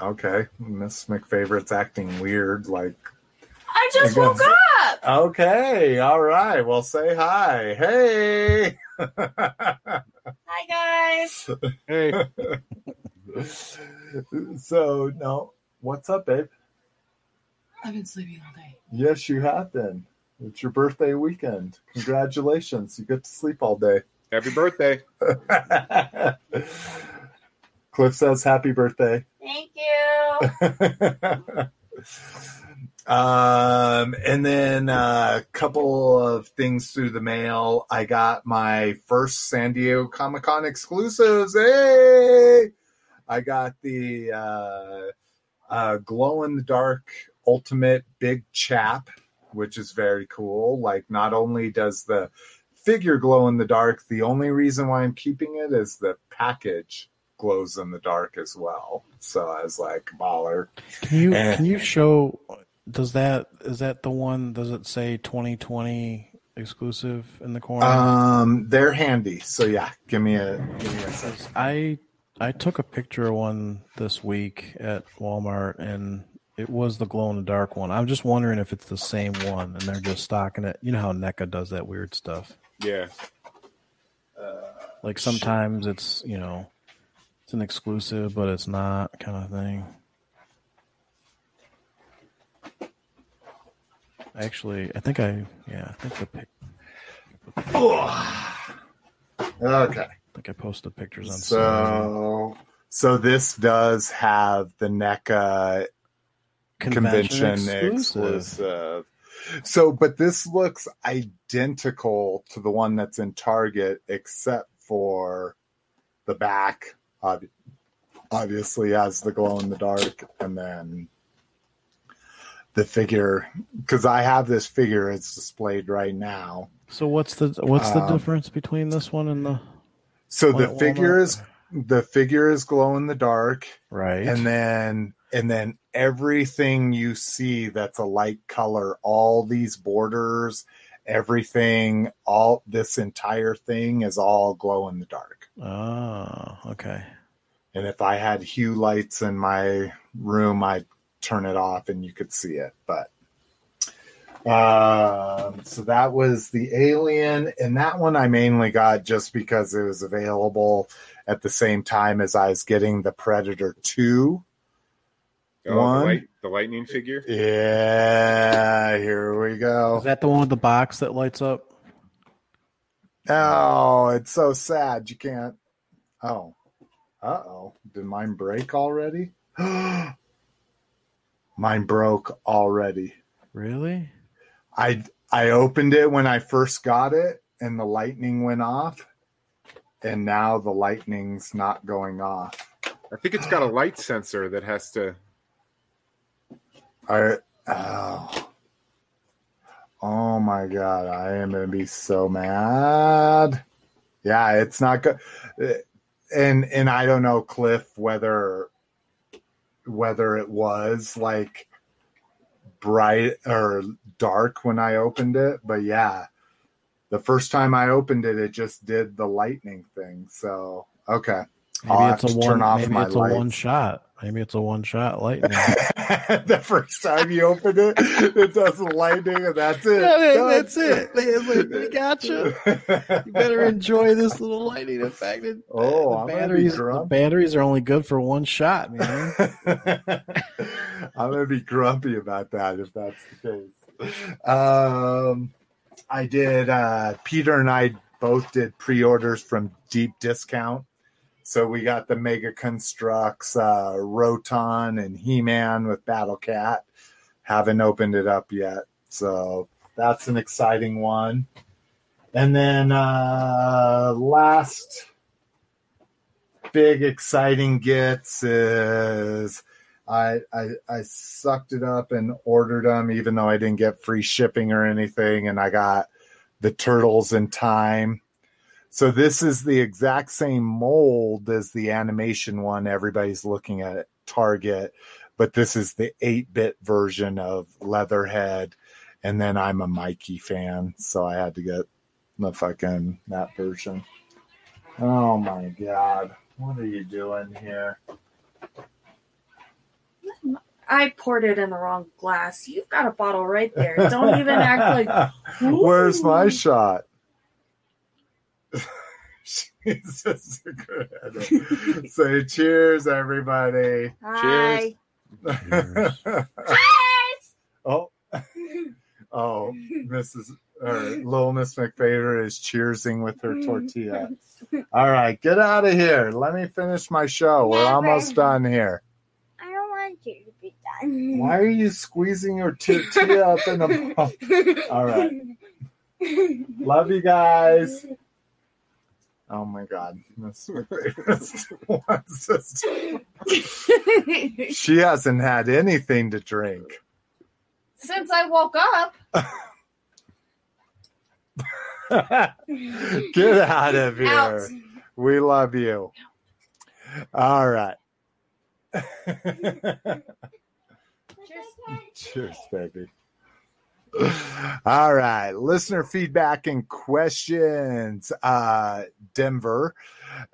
[SPEAKER 1] Okay, Miss McFavorite's acting weird. Like,
[SPEAKER 4] I just
[SPEAKER 1] I
[SPEAKER 4] woke up.
[SPEAKER 1] okay, all right. Well, say hi. Hey.
[SPEAKER 4] Hi guys.
[SPEAKER 3] Hey, <laughs>
[SPEAKER 1] so, no, what's up, babe?
[SPEAKER 4] I've been sleeping all day.
[SPEAKER 1] Yes, you have been. It's your birthday weekend. Congratulations. You get to sleep all day.
[SPEAKER 3] happy birthday! <laughs>
[SPEAKER 1] Cliff says happy birthday.
[SPEAKER 4] Thank you. <laughs>
[SPEAKER 1] um, and then a couple of things through the mail. I got my first San Diego Comic Con exclusives. Hey, I got the uh, uh, glow in the dark ultimate big chap, which is very cool. Like, not only does the figure glow in the dark, the only reason why I'm keeping it is the package glows in the dark as well. So I was like, baller.
[SPEAKER 2] Can you
[SPEAKER 1] Eh.
[SPEAKER 2] can you show? Does that is that the one? Does it say 2020 exclusive in the corner?
[SPEAKER 1] Um, they're handy. So yeah, give me a give me a second.
[SPEAKER 2] 'Cause I I took a picture of one this week at Walmart, and it was the glow in the dark one. I'm just wondering if it's the same one, and they're just stocking it. You know how NECA does that weird stuff.
[SPEAKER 3] Yeah,
[SPEAKER 2] Like sometimes it's you know it's an exclusive, but it's not kind of thing. Actually, I think I yeah I think the pic,
[SPEAKER 1] Okay.
[SPEAKER 2] I think I posted pictures on. Saturday.
[SPEAKER 1] So so this does have the NECA
[SPEAKER 2] Convention,
[SPEAKER 1] convention
[SPEAKER 2] exclusive.
[SPEAKER 1] exclusive. So, but this looks identical to the one that's in Target, except for the back, ob- obviously has the glow in the dark, and then the figure. Because I have this figure; it's displayed right now.
[SPEAKER 2] So what's the what's the
[SPEAKER 1] Um,
[SPEAKER 2] difference between this one and the
[SPEAKER 1] So the
[SPEAKER 2] White
[SPEAKER 1] figure
[SPEAKER 2] walnut?
[SPEAKER 1] is the figure is glow in the dark,
[SPEAKER 2] right?
[SPEAKER 1] and then and then everything you see that's a light color all these borders everything all this entire thing is all glow in the dark
[SPEAKER 2] oh, okay.
[SPEAKER 1] and if i had hue lights in my room i'd turn it off and you could see it but um so that was the alien and that one i mainly got just because it was available at the same time as i was getting the predator 2
[SPEAKER 3] Oh,
[SPEAKER 1] One.
[SPEAKER 3] The, light, the lightning figure.
[SPEAKER 1] Yeah, here we go.
[SPEAKER 2] Is that the one with the box that lights up?
[SPEAKER 1] Oh, it's so sad. You can't. Oh, uh oh. Did mine break already? <gasps> mine broke already.
[SPEAKER 2] Really?
[SPEAKER 1] I I opened it when I first got it, and the lightning went off, and now the lightning's not going off.
[SPEAKER 3] I think it's got a light sensor that has to.
[SPEAKER 1] I oh. Oh my god, I am gonna be so mad. Yeah, it's not good. Uh, and and I don't know, Cliff, whether whether it was like bright or dark when I opened it, but yeah. The first time I opened it, it just did the lightning thing. So okay.
[SPEAKER 2] Maybe
[SPEAKER 1] I'll
[SPEAKER 2] it's a one.
[SPEAKER 1] turn off
[SPEAKER 2] maybe
[SPEAKER 1] my
[SPEAKER 2] it's a
[SPEAKER 1] lights.
[SPEAKER 2] one shot. Maybe it's a one shot lightning. <laughs>
[SPEAKER 1] the first time you open it, it does the lightning, and that's it. Done.
[SPEAKER 2] that's it. It's like, we gotcha. You better enjoy this little lightning effect. It- <laughs>
[SPEAKER 1] Oh,
[SPEAKER 2] the
[SPEAKER 1] I'm gonna be
[SPEAKER 2] batteries. The batteries are only good for one shot, man. <laughs>
[SPEAKER 1] I'm gonna be grumpy about that if that's the case. Um, I did. Uh, Peter and I both did pre-orders from Deep Discount, so we got the Mega Construx, uh, Roton, and He-Man with Battle Cat. Haven't opened it up yet, so that's an exciting one. And then uh, last big exciting gets is I, I I sucked it up and ordered them, even though I didn't get free shipping or anything, and I got the turtles in time. So this is the exact same mold as the animation one everybody's looking at at Target, but this is the 8-bit version of Leatherhead. And then I'm a Mikey fan, so I had to get the fucking that version. Oh my god. What are you doing here?
[SPEAKER 4] I poured it in the wrong glass. You've got a bottle right there. Don't even act like. <laughs>
[SPEAKER 1] Where's my
[SPEAKER 4] Ooh. <laughs>
[SPEAKER 1] shot? Jesus, good. Say cheers, everybody.
[SPEAKER 4] Hi.
[SPEAKER 2] Cheers.
[SPEAKER 1] oh, oh, Mrs. or little Miss McFavorite is cheersing with her tortilla. All right, get out of here. Let me finish my show. We're
[SPEAKER 4] Never.
[SPEAKER 1] almost done here.
[SPEAKER 4] I don't want you to be done.
[SPEAKER 1] Why are you squeezing your tortilla up in a ball? <laughs> All right. Love you guys. Oh my God, wants <laughs> She hasn't had anything to drink.
[SPEAKER 4] Since I woke up. <laughs>
[SPEAKER 1] Get out of here.
[SPEAKER 4] Out.
[SPEAKER 1] We love you. All right. Cheers, <laughs> baby. All right. Listener feedback and questions. Uh, Denver,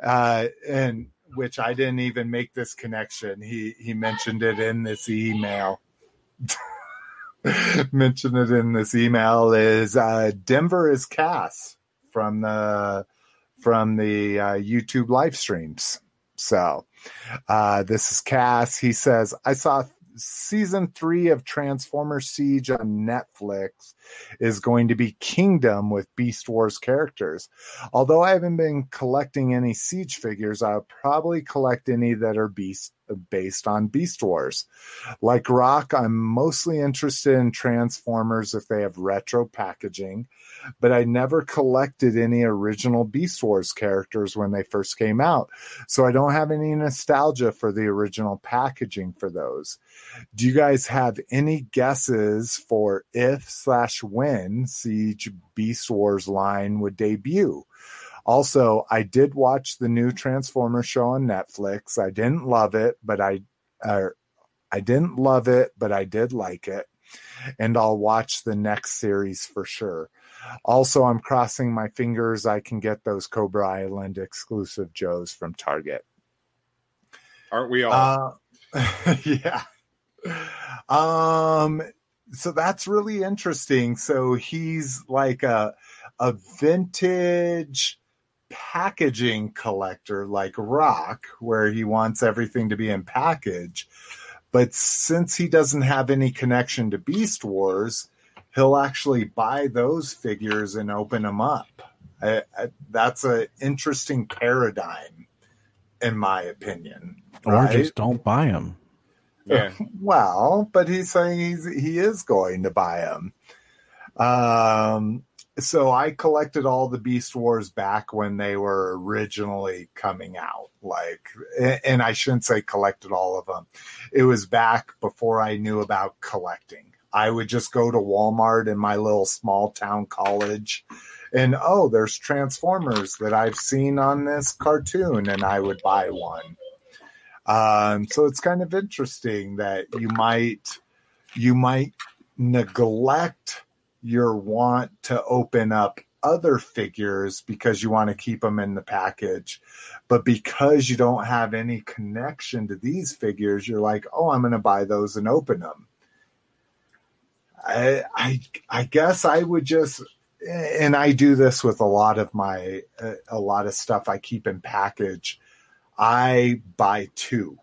[SPEAKER 1] uh, and which I didn't even make this connection. He he mentioned it in this email. <laughs> mentioned it in this email is uh, Denver is Cass from the from the uh, YouTube live streams. So uh, this is Cass. He says, I saw season three of Transformers Siege on Netflix is going to be Kingdom with Beast Wars characters. Although I haven't been collecting any Siege figures, I'll probably collect any that are Beast based on Beast Wars. Like Rock, I'm mostly interested in Transformers if they have retro packaging, but I never collected any original Beast Wars characters when they first came out, so I don't have any nostalgia for the original packaging for those. Do you guys have any guesses for if slash when Siege Beast Wars line would debut? Also, I did watch the new Transformer show on Netflix. I didn't love it, but I uh, I didn't love it, but I did like it. And I'll watch the next series for sure. Also, I'm crossing my fingers I can get those Cobra Island exclusive Joes from Target.
[SPEAKER 3] Aren't we all?
[SPEAKER 1] Uh, <laughs> yeah. Um so that's really interesting. So he's like a a vintage packaging collector like Rock, where he wants everything to be in package. But since he doesn't have any connection to Beast Wars, he'll actually buy those figures and open them up. I, I, that's an interesting paradigm, in my opinion.
[SPEAKER 2] Or
[SPEAKER 1] right?
[SPEAKER 2] just don't buy them.
[SPEAKER 3] Yeah. <laughs>
[SPEAKER 1] Well, but he's saying he's he is going to buy them. Um, so I collected all the Beast Wars back when they were originally coming out. Like, and I shouldn't say collected all of them. It was back before I knew about collecting. I would just go to Walmart in my little small town college and oh, there's Transformers that I've seen on this cartoon, and I would buy one. Um, so it's kind of interesting that you might you might neglect your want to open up other figures because you want to keep them in the package. But because you don't have any connection to these figures, you're like, oh, I'm going to buy those and open them. I, I, I guess I would just, and I do this with a lot of my, a lot of stuff I keep in package. I buy two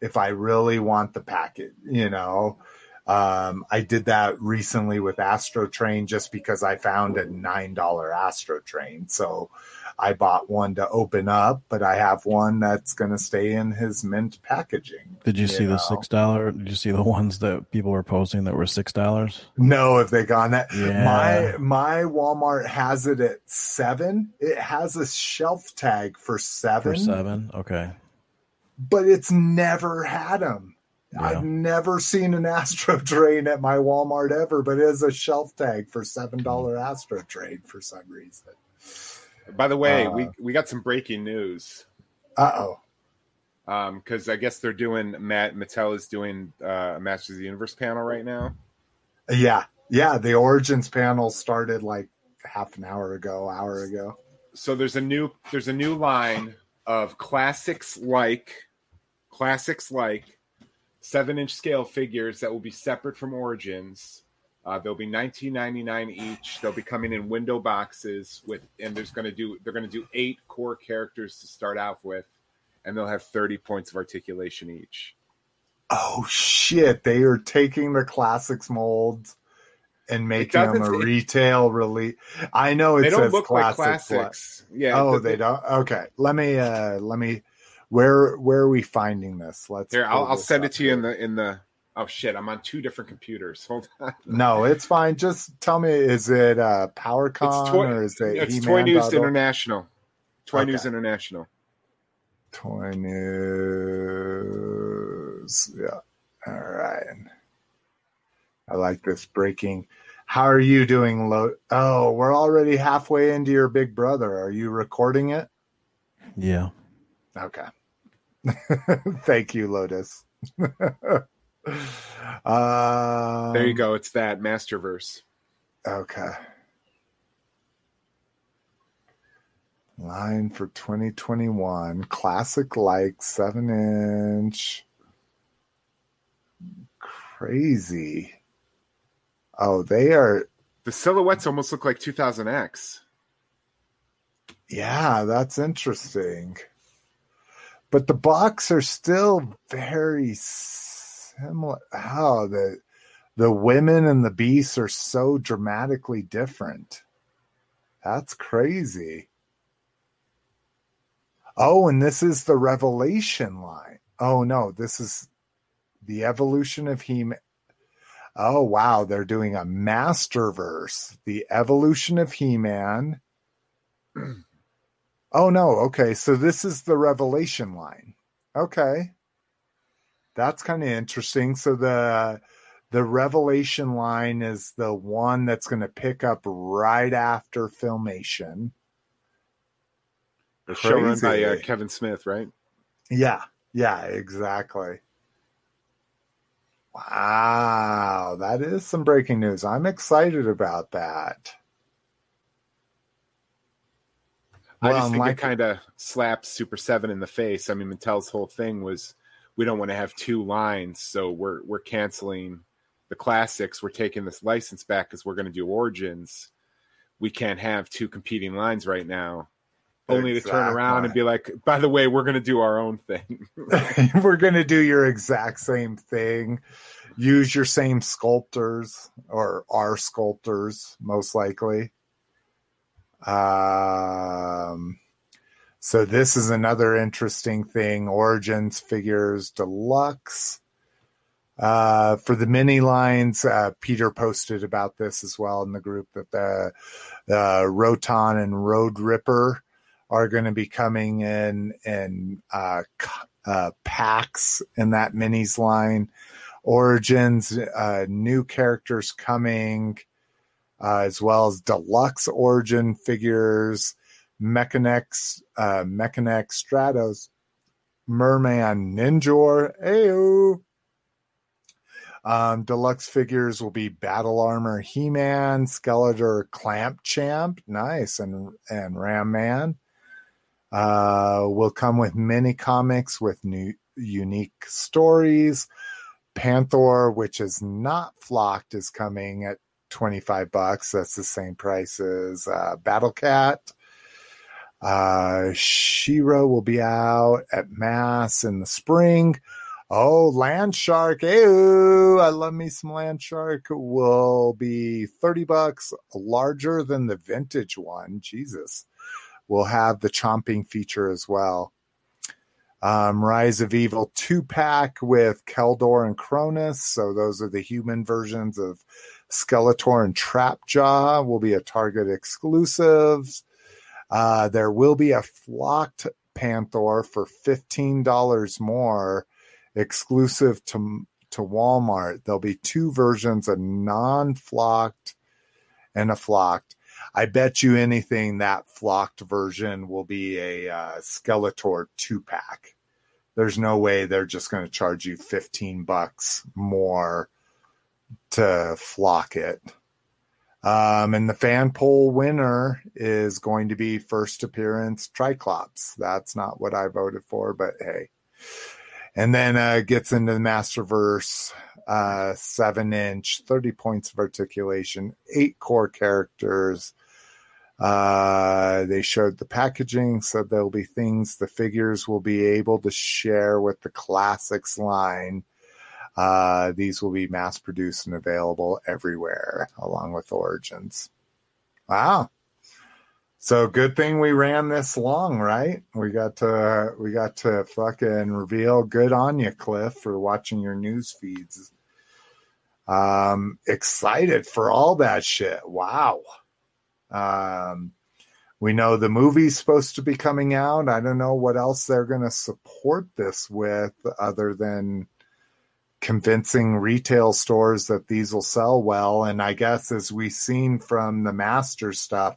[SPEAKER 1] if I really want the packet, you know. Um, I did that recently with Astro Train just because I found a nine dollar Astro Train. So I bought one to open up, but I have one that's going to stay in his mint packaging.
[SPEAKER 2] Did you, see
[SPEAKER 1] know?
[SPEAKER 2] the six dollar? Did you see the ones that people were posting that were six dollars?
[SPEAKER 1] No, if they gone that.
[SPEAKER 2] Yeah.
[SPEAKER 1] My my Walmart has it at seven. It has a shelf tag for seven,
[SPEAKER 2] For seven, okay.
[SPEAKER 1] but it's never had them.
[SPEAKER 2] Yeah.
[SPEAKER 1] I've never seen an Astro <laughs> Train at my Walmart ever, but it has a shelf tag for seven dollar Astro Train for some reason.
[SPEAKER 3] By the way,
[SPEAKER 1] Uh,
[SPEAKER 3] we we got some breaking news.
[SPEAKER 1] Uh oh.
[SPEAKER 3] Um, because I guess they're doing Matt Mattel is doing uh, a Masters of the Universe panel right now.
[SPEAKER 1] Yeah, yeah. The Origins panel started like half an hour ago, hour ago.
[SPEAKER 3] So there's a new there's a new line of classics like classics like seven inch scale figures that will be separate from Origins. Uh, they'll be 19.99 each. They'll be coming in window boxes with, and there's going to do they're going to do eight core characters to start out with, and they'll have 30 points of articulation each.
[SPEAKER 1] Oh shit! They are taking the classics molds and making them a retail release. I know it
[SPEAKER 3] they don't
[SPEAKER 1] says
[SPEAKER 3] look like
[SPEAKER 1] classics.
[SPEAKER 3] Yeah.
[SPEAKER 1] oh,
[SPEAKER 3] the-
[SPEAKER 1] they don't. Okay, let me. uh Let me. Where Where are we finding this? Let's.
[SPEAKER 3] Here, I'll, I'll send it to you in the in the. Oh shit! I'm on two different computers. <laughs> Hold on.
[SPEAKER 1] No, it's fine. Just tell me, is it uh PowerCon
[SPEAKER 3] It's toy-
[SPEAKER 1] or is it
[SPEAKER 3] It's Toy News
[SPEAKER 1] dot?
[SPEAKER 3] International. Toy
[SPEAKER 1] Okay.
[SPEAKER 3] News International.
[SPEAKER 1] Toy News. Yeah. All right. I like this breaking. How are you doing, Lo? Oh, we're already halfway into your Big Brother. Are you recording it?
[SPEAKER 2] Yeah.
[SPEAKER 1] Okay. <laughs> Thank you, Lotus. <laughs> um,
[SPEAKER 3] There you go. It's that Masterverse.
[SPEAKER 1] Okay. Line for 2021. Classic like 7 inch. Crazy. Oh, they are.
[SPEAKER 3] The silhouettes almost look like 2000X.
[SPEAKER 1] Yeah, that's interesting. But the box are still very. Similar. Oh, the the women and the beasts are so dramatically different. That's crazy. Oh, and this is the revelation line. Oh no, this is the evolution of he Oh wow, they're doing a Masterverse. The evolution of He-Man. <clears throat> oh no, okay, so this is the revelation line. Okay. That's kind of interesting. So the the revelation line is the one that's going to pick up right after filmation.
[SPEAKER 3] The show run by uh, Kevin Smith, right?
[SPEAKER 1] Yeah, yeah, exactly. Wow, that is some breaking news. I'm excited about that.
[SPEAKER 3] I well, just think like, it kind of slaps Super Seven in the face. I mean, Mattel's whole thing was we don't want to have two lines, so we're we're canceling the classics. We're taking this license back because we're going to do Origins. We can't have two competing lines right now only exactly. to turn around and be like, by the way, we're going to do our own thing. <laughs> <laughs>
[SPEAKER 1] we're going to do your exact same thing. Use your same sculptors or our sculptors, most likely. Um, so this is another interesting thing. Origins figures deluxe. Uh, for the mini lines, uh, Peter posted about this as well in the group that the, the Roton and Road Ripper are going to be coming in in uh, uh, packs in that minis line. Origins, uh, new characters coming, uh, as well as deluxe origin figures, Mekaneck, uh, Mekaneck Stratos, Merman Ninjor, Ayo. Um, deluxe figures will be Battle Armor He-Man, Skeletor Clamp Champ, nice, and and Ram Man. Uh, will come with mini comics with new unique stories. Panther, which is not flocked, is coming at 25 bucks. That's the same price as uh, Battle Cat. Uh, She-Ra will be out at Mass in the spring. Oh, Land Shark. Ew, I love me some Land Shark. Will be 30 bucks, larger than the vintage one. Jesus will have the chomping feature as well. Um, Rise of Evil two pack with Keldor and Kronis. So those are the human versions of Skeletor and Trapjaw. Will be a Target exclusives. Uh, there will be a flocked Panther for fifteen dollars more, exclusive to to Walmart. There'll be two versions: a non-flocked and a flocked. I bet you anything that flocked version will be a uh, Skeletor two pack. There's no way they're just going to charge you 15 bucks more to flock it. Um, and the fan poll winner is going to be first appearance Triclops. That's not what I voted for, but hey. And then uh, gets into the Masterverse, uh, seven inch, 30 points of articulation, eight core characters, uh, they showed the packaging, so there'll be things the figures will be able to share with the classics line. Uh, these will be mass produced and available everywhere, along with Origins. Wow. So good thing we ran this long, right? We got to we got to fucking reveal. Good on you, Cliff, for watching your news feeds. Um, excited for all that shit. Wow. Um, we know the movie's supposed to be coming out. I don't know what else they're going to support this with other than convincing retail stores that these will sell well. And I guess as we've seen from the master stuff,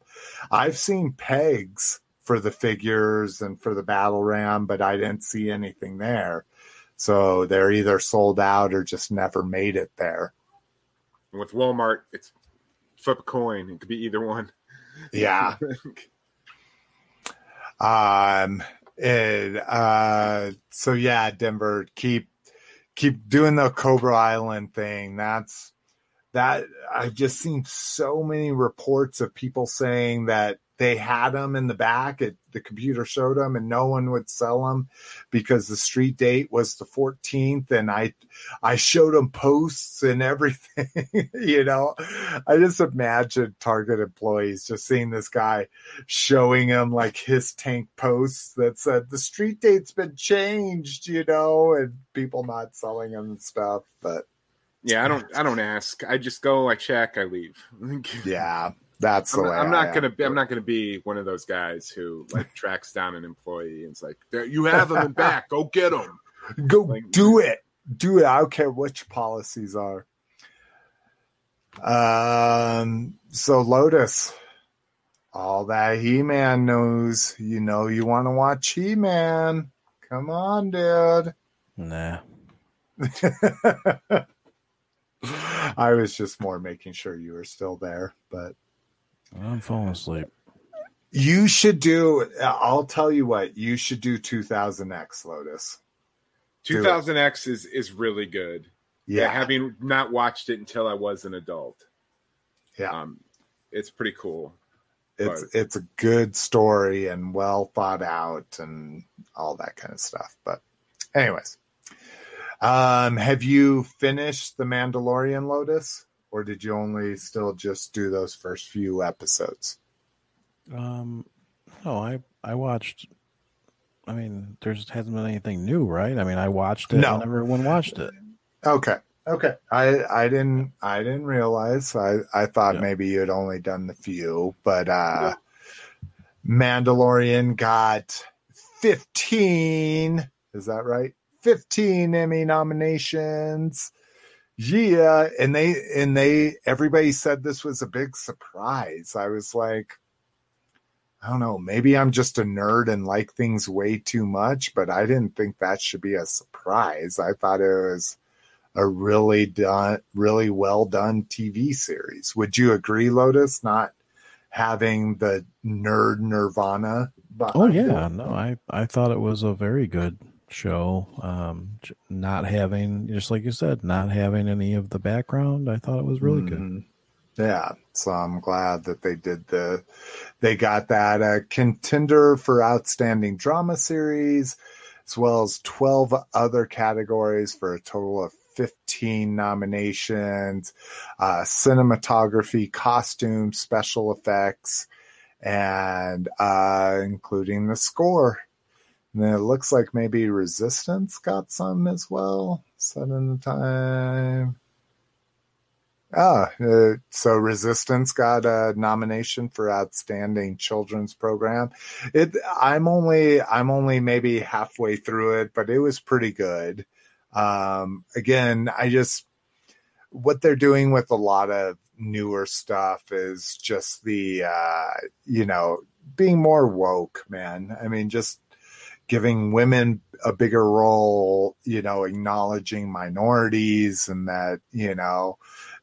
[SPEAKER 1] I've seen pegs for the figures and for the battle ram, but I didn't see anything there. So they're either sold out or just never made it there.
[SPEAKER 3] With Walmart, it's flip a coin. It could be either one.
[SPEAKER 1] Yeah. <laughs> um. And uh. So yeah, Denver, keep keep doing the Cobra Island thing. That's that. I've just seen so many reports of people saying that they had them in the back. It, the computer showed them, and no one would sell them because the street date was the 14th. And I, I showed them posts and everything. <laughs> you know, I just imagine Target employees just seeing this guy showing them like his tank posts that said the street date's been changed. You know, and people not selling them and stuff. But
[SPEAKER 3] yeah, I don't, I don't ask. I just go, I check, I leave. <laughs>
[SPEAKER 1] yeah. That's the
[SPEAKER 3] I'm,
[SPEAKER 1] way.
[SPEAKER 3] I'm not
[SPEAKER 1] am.
[SPEAKER 3] gonna be. I'm not gonna be one of those guys who like tracks down an employee and it's like, "There, you have them in back. Go get them."
[SPEAKER 1] Go
[SPEAKER 3] Like-
[SPEAKER 1] do it. Do it. I don't care which policies are. Um. So Lotus, all that He Man knows. You know you want to watch He Man. Come on, dude.
[SPEAKER 2] Nah. <laughs>
[SPEAKER 1] I was just more making sure you were still there, but
[SPEAKER 2] I'm falling asleep.
[SPEAKER 1] you should do. I'll tell you what. You should do 2000X Lotus.
[SPEAKER 3] 2000X is is really good. Yeah,
[SPEAKER 1] Yeah.
[SPEAKER 3] having not watched it until I was an adult.
[SPEAKER 1] Yeah.
[SPEAKER 3] um, it's pretty cool.
[SPEAKER 1] it's
[SPEAKER 3] Right.
[SPEAKER 1] it's a good story and well thought out and all that kind of stuff but anyways um have you finished the mandalorian lotus or did you only still just do those first few episodes
[SPEAKER 2] Um, no, I I watched. I mean, there just hasn't been anything new, right? I mean, I watched it.
[SPEAKER 1] No.
[SPEAKER 2] and everyone watched it.
[SPEAKER 1] okay okay i i didn't i didn't realize i i thought
[SPEAKER 2] Yeah.
[SPEAKER 1] maybe you had only done the few but uh mandalorian got 15 is that right 15 emmy nominations yeah and they and they everybody said this was a big surprise. I was like i don't know maybe i'm just a nerd and like things way too much but i didn't think that should be a surprise. I thought it was a really done really well done tv series. Would you agree lotus not having the nerd nirvana
[SPEAKER 2] Oh
[SPEAKER 1] behind it?
[SPEAKER 2] yeah, no, I I thought it was a very good show. Um, not having just like you said, not having any of the background, I thought it was really good.
[SPEAKER 1] Mhm. Yeah, so I'm glad that they did the, they got that a contender for outstanding drama series, as well as 12 other categories for a total of 15 nominations, uh, cinematography, costume, special effects, and uh, including the score. And it looks like maybe Resistance got some as well. Set in the time. Ah, uh, so Resistance got a nomination for outstanding children's program. It I'm only I'm only maybe halfway through it, but it was pretty good. Um again, I just what they're doing with a lot of newer stuff is just the uh you know, being more woke, man. I mean, just giving women a bigger role, you know, acknowledging minorities and that, you know,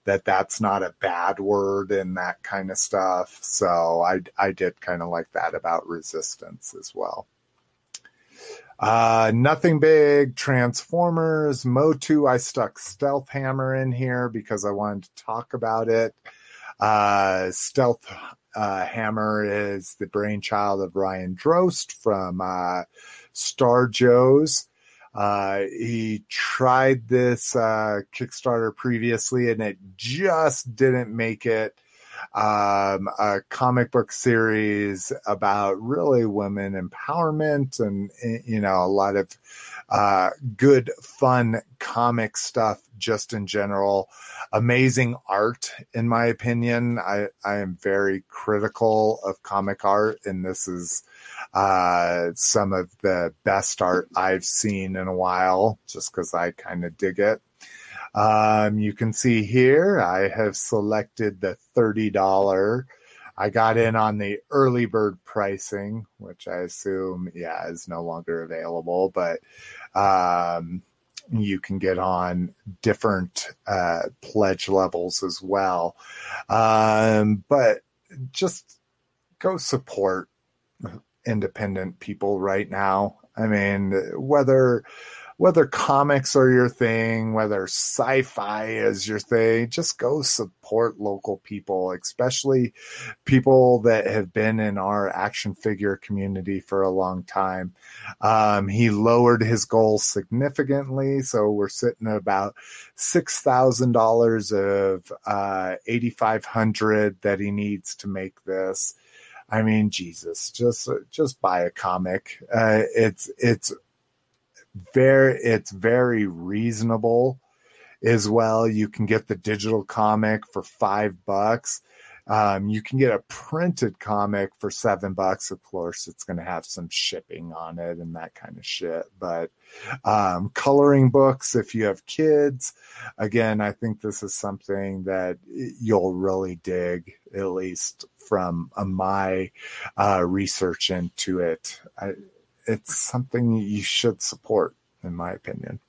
[SPEAKER 1] that that's not a bad word and that kind of stuff. So I I did kind of like that about resistance as well. Uh, nothing big. Transformers, Motu. I stuck Stealth Hammer in here because I wanted to talk about it. Uh, Stealth uh, Hammer is the brainchild of Ryan Drost from uh, Star Joe's. Uh, he tried this uh, Kickstarter previously and it just didn't make it. Um, a comic book series about really women empowerment and, you know, a lot of uh, good, fun comic stuff just in general. Amazing art, in my opinion. I, I am very critical of comic art, and this is uh, some of the best art I've seen in a while, just because I kind of dig it. Um, you can see here I have selected the $30. I got in on the early bird pricing, which I assume, yeah, is no longer available, but um, you can get on different uh, pledge levels as well. Um, but just go support independent people right now. I mean, whether whether comics are your thing, whether sci-fi is your thing, just go support local people, especially people that have been in our action figure community for a long time. Um, he lowered his goal significantly, so we're sitting at about six thousand dollars of uh, eighty five hundred that he needs to make this. I mean, Jesus, just just buy a comic. Uh, it's it's very it's very reasonable as well. You can get the digital comic for five bucks. Um, you can get a printed comic for seven bucks. Of course, it's going to have some shipping on it and that kind of shit. But um, coloring books, if you have kids, again, I think this is something that you'll really dig, at least from uh, my uh, research into it. I, it's something you should support, in my opinion.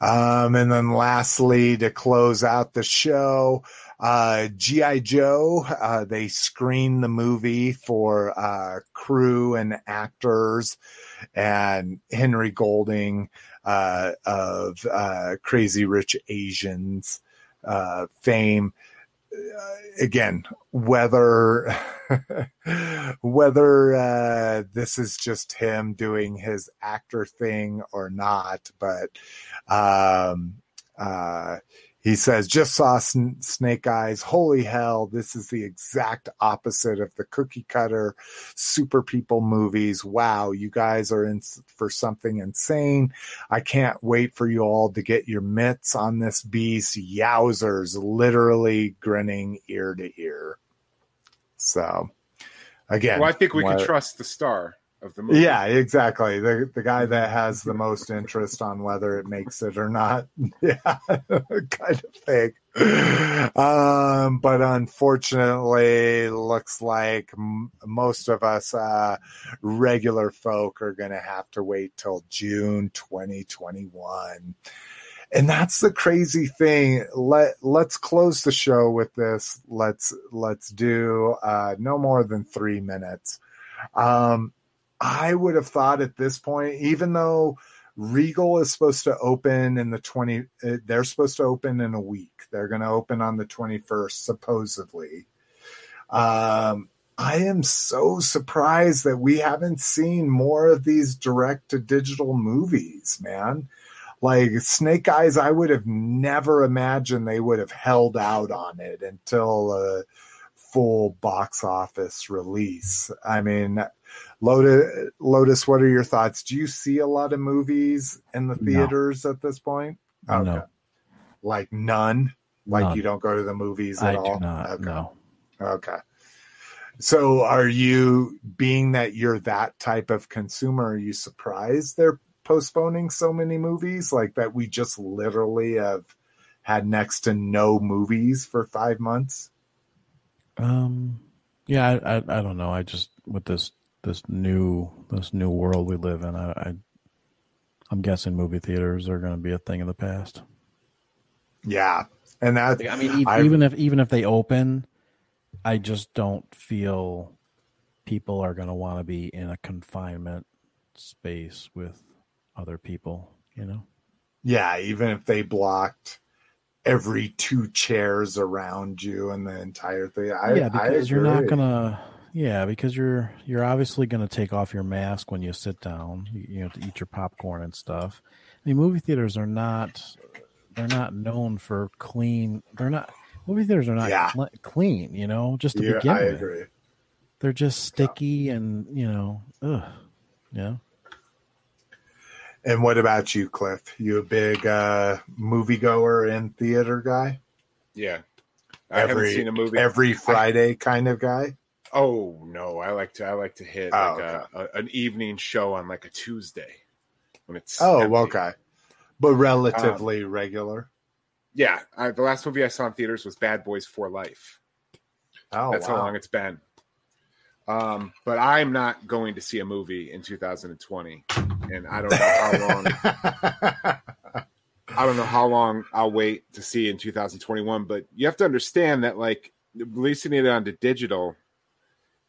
[SPEAKER 1] Um, and then lastly, to close out the show, uh, G.I. Joe, uh, they screened the movie for uh, crew and actors, and Henry Golding uh, of uh, Crazy Rich Asians uh, fame again, whether whether uh, this is just him doing his actor thing or not, but um, uh, he says, just saw Snake Eyes. Holy hell, this is the exact opposite of the cookie cutter super people movies. Wow, you guys are in for something insane. I can't wait for you all to get your mitts on this beast. Yowzers, literally grinning ear to ear. So, again.
[SPEAKER 3] Well, I think we what, can trust the star of the movie.
[SPEAKER 1] Yeah, exactly. The the guy that has the most interest on whether it makes it or not. <laughs> Yeah, <laughs> kind of thing. Um, but unfortunately, looks like m- most of us uh, regular folk are going to have to wait till June 2021. And that's the crazy thing. Let let's close the show with this. Let's let's do uh, no more than three minutes. Um, I would have thought at this point, even though Regal is supposed to open in the 20, uh, they're supposed to open in a week. They're going to open on the 21st, supposedly. Um, I am so surprised that we haven't seen more of these direct to digital movies, man. Like Snake Eyes, I would have never imagined they would have held out on it until a full box office release. I mean, Lotus, Lotus, what are your thoughts? Do you see a lot of movies in the theaters no. at this point?
[SPEAKER 2] Okay. No.
[SPEAKER 1] Like none? Like none. you don't go to the movies at
[SPEAKER 2] I
[SPEAKER 1] all?
[SPEAKER 2] Not, okay. No.
[SPEAKER 1] Okay. So are you being that you're that type of consumer, are you surprised they're postponing so many movies? Like that we just literally have had next to no movies for five months?
[SPEAKER 2] Um yeah, I, I, I don't know. I just with this this new this new world we live in. I, I I'm guessing movie theaters are going to be a thing of the past.
[SPEAKER 1] Yeah, and that
[SPEAKER 2] I mean, even, even if even if they open, I just don't feel people are going to want to be in a confinement space with other people. You know.
[SPEAKER 1] Yeah, even if they blocked every two chairs around you and the entire thing. I,
[SPEAKER 2] yeah, because you're not gonna yeah, because you're you're obviously going to take off your mask when you sit down. You, you know, to eat your popcorn and stuff. I mean, movie theaters are not they're not known for clean. They're not movie theaters are not yeah. cl- clean. You know, just to yeah, begin I with. agree. They're just sticky yeah. and you know, ugh, yeah.
[SPEAKER 1] And what about you, Cliff? You a big uh, moviegoer and theater guy?
[SPEAKER 3] Yeah,
[SPEAKER 1] I every, haven't seen a movie every Friday I, kind of guy.
[SPEAKER 3] Oh no, I like to I like to hit oh, like okay. a, a, an evening show on like a Tuesday when it's
[SPEAKER 1] oh empty. okay, but relatively um, regular.
[SPEAKER 3] Yeah, I, the last movie I saw in theaters was Bad Boys for Life. Oh, that's wow. how long it's been. Um, but I'm not going to see a movie in 2020, and I don't know how long. <laughs> I don't know how long I'll wait to see in 2021. But you have to understand that, like, releasing it onto digital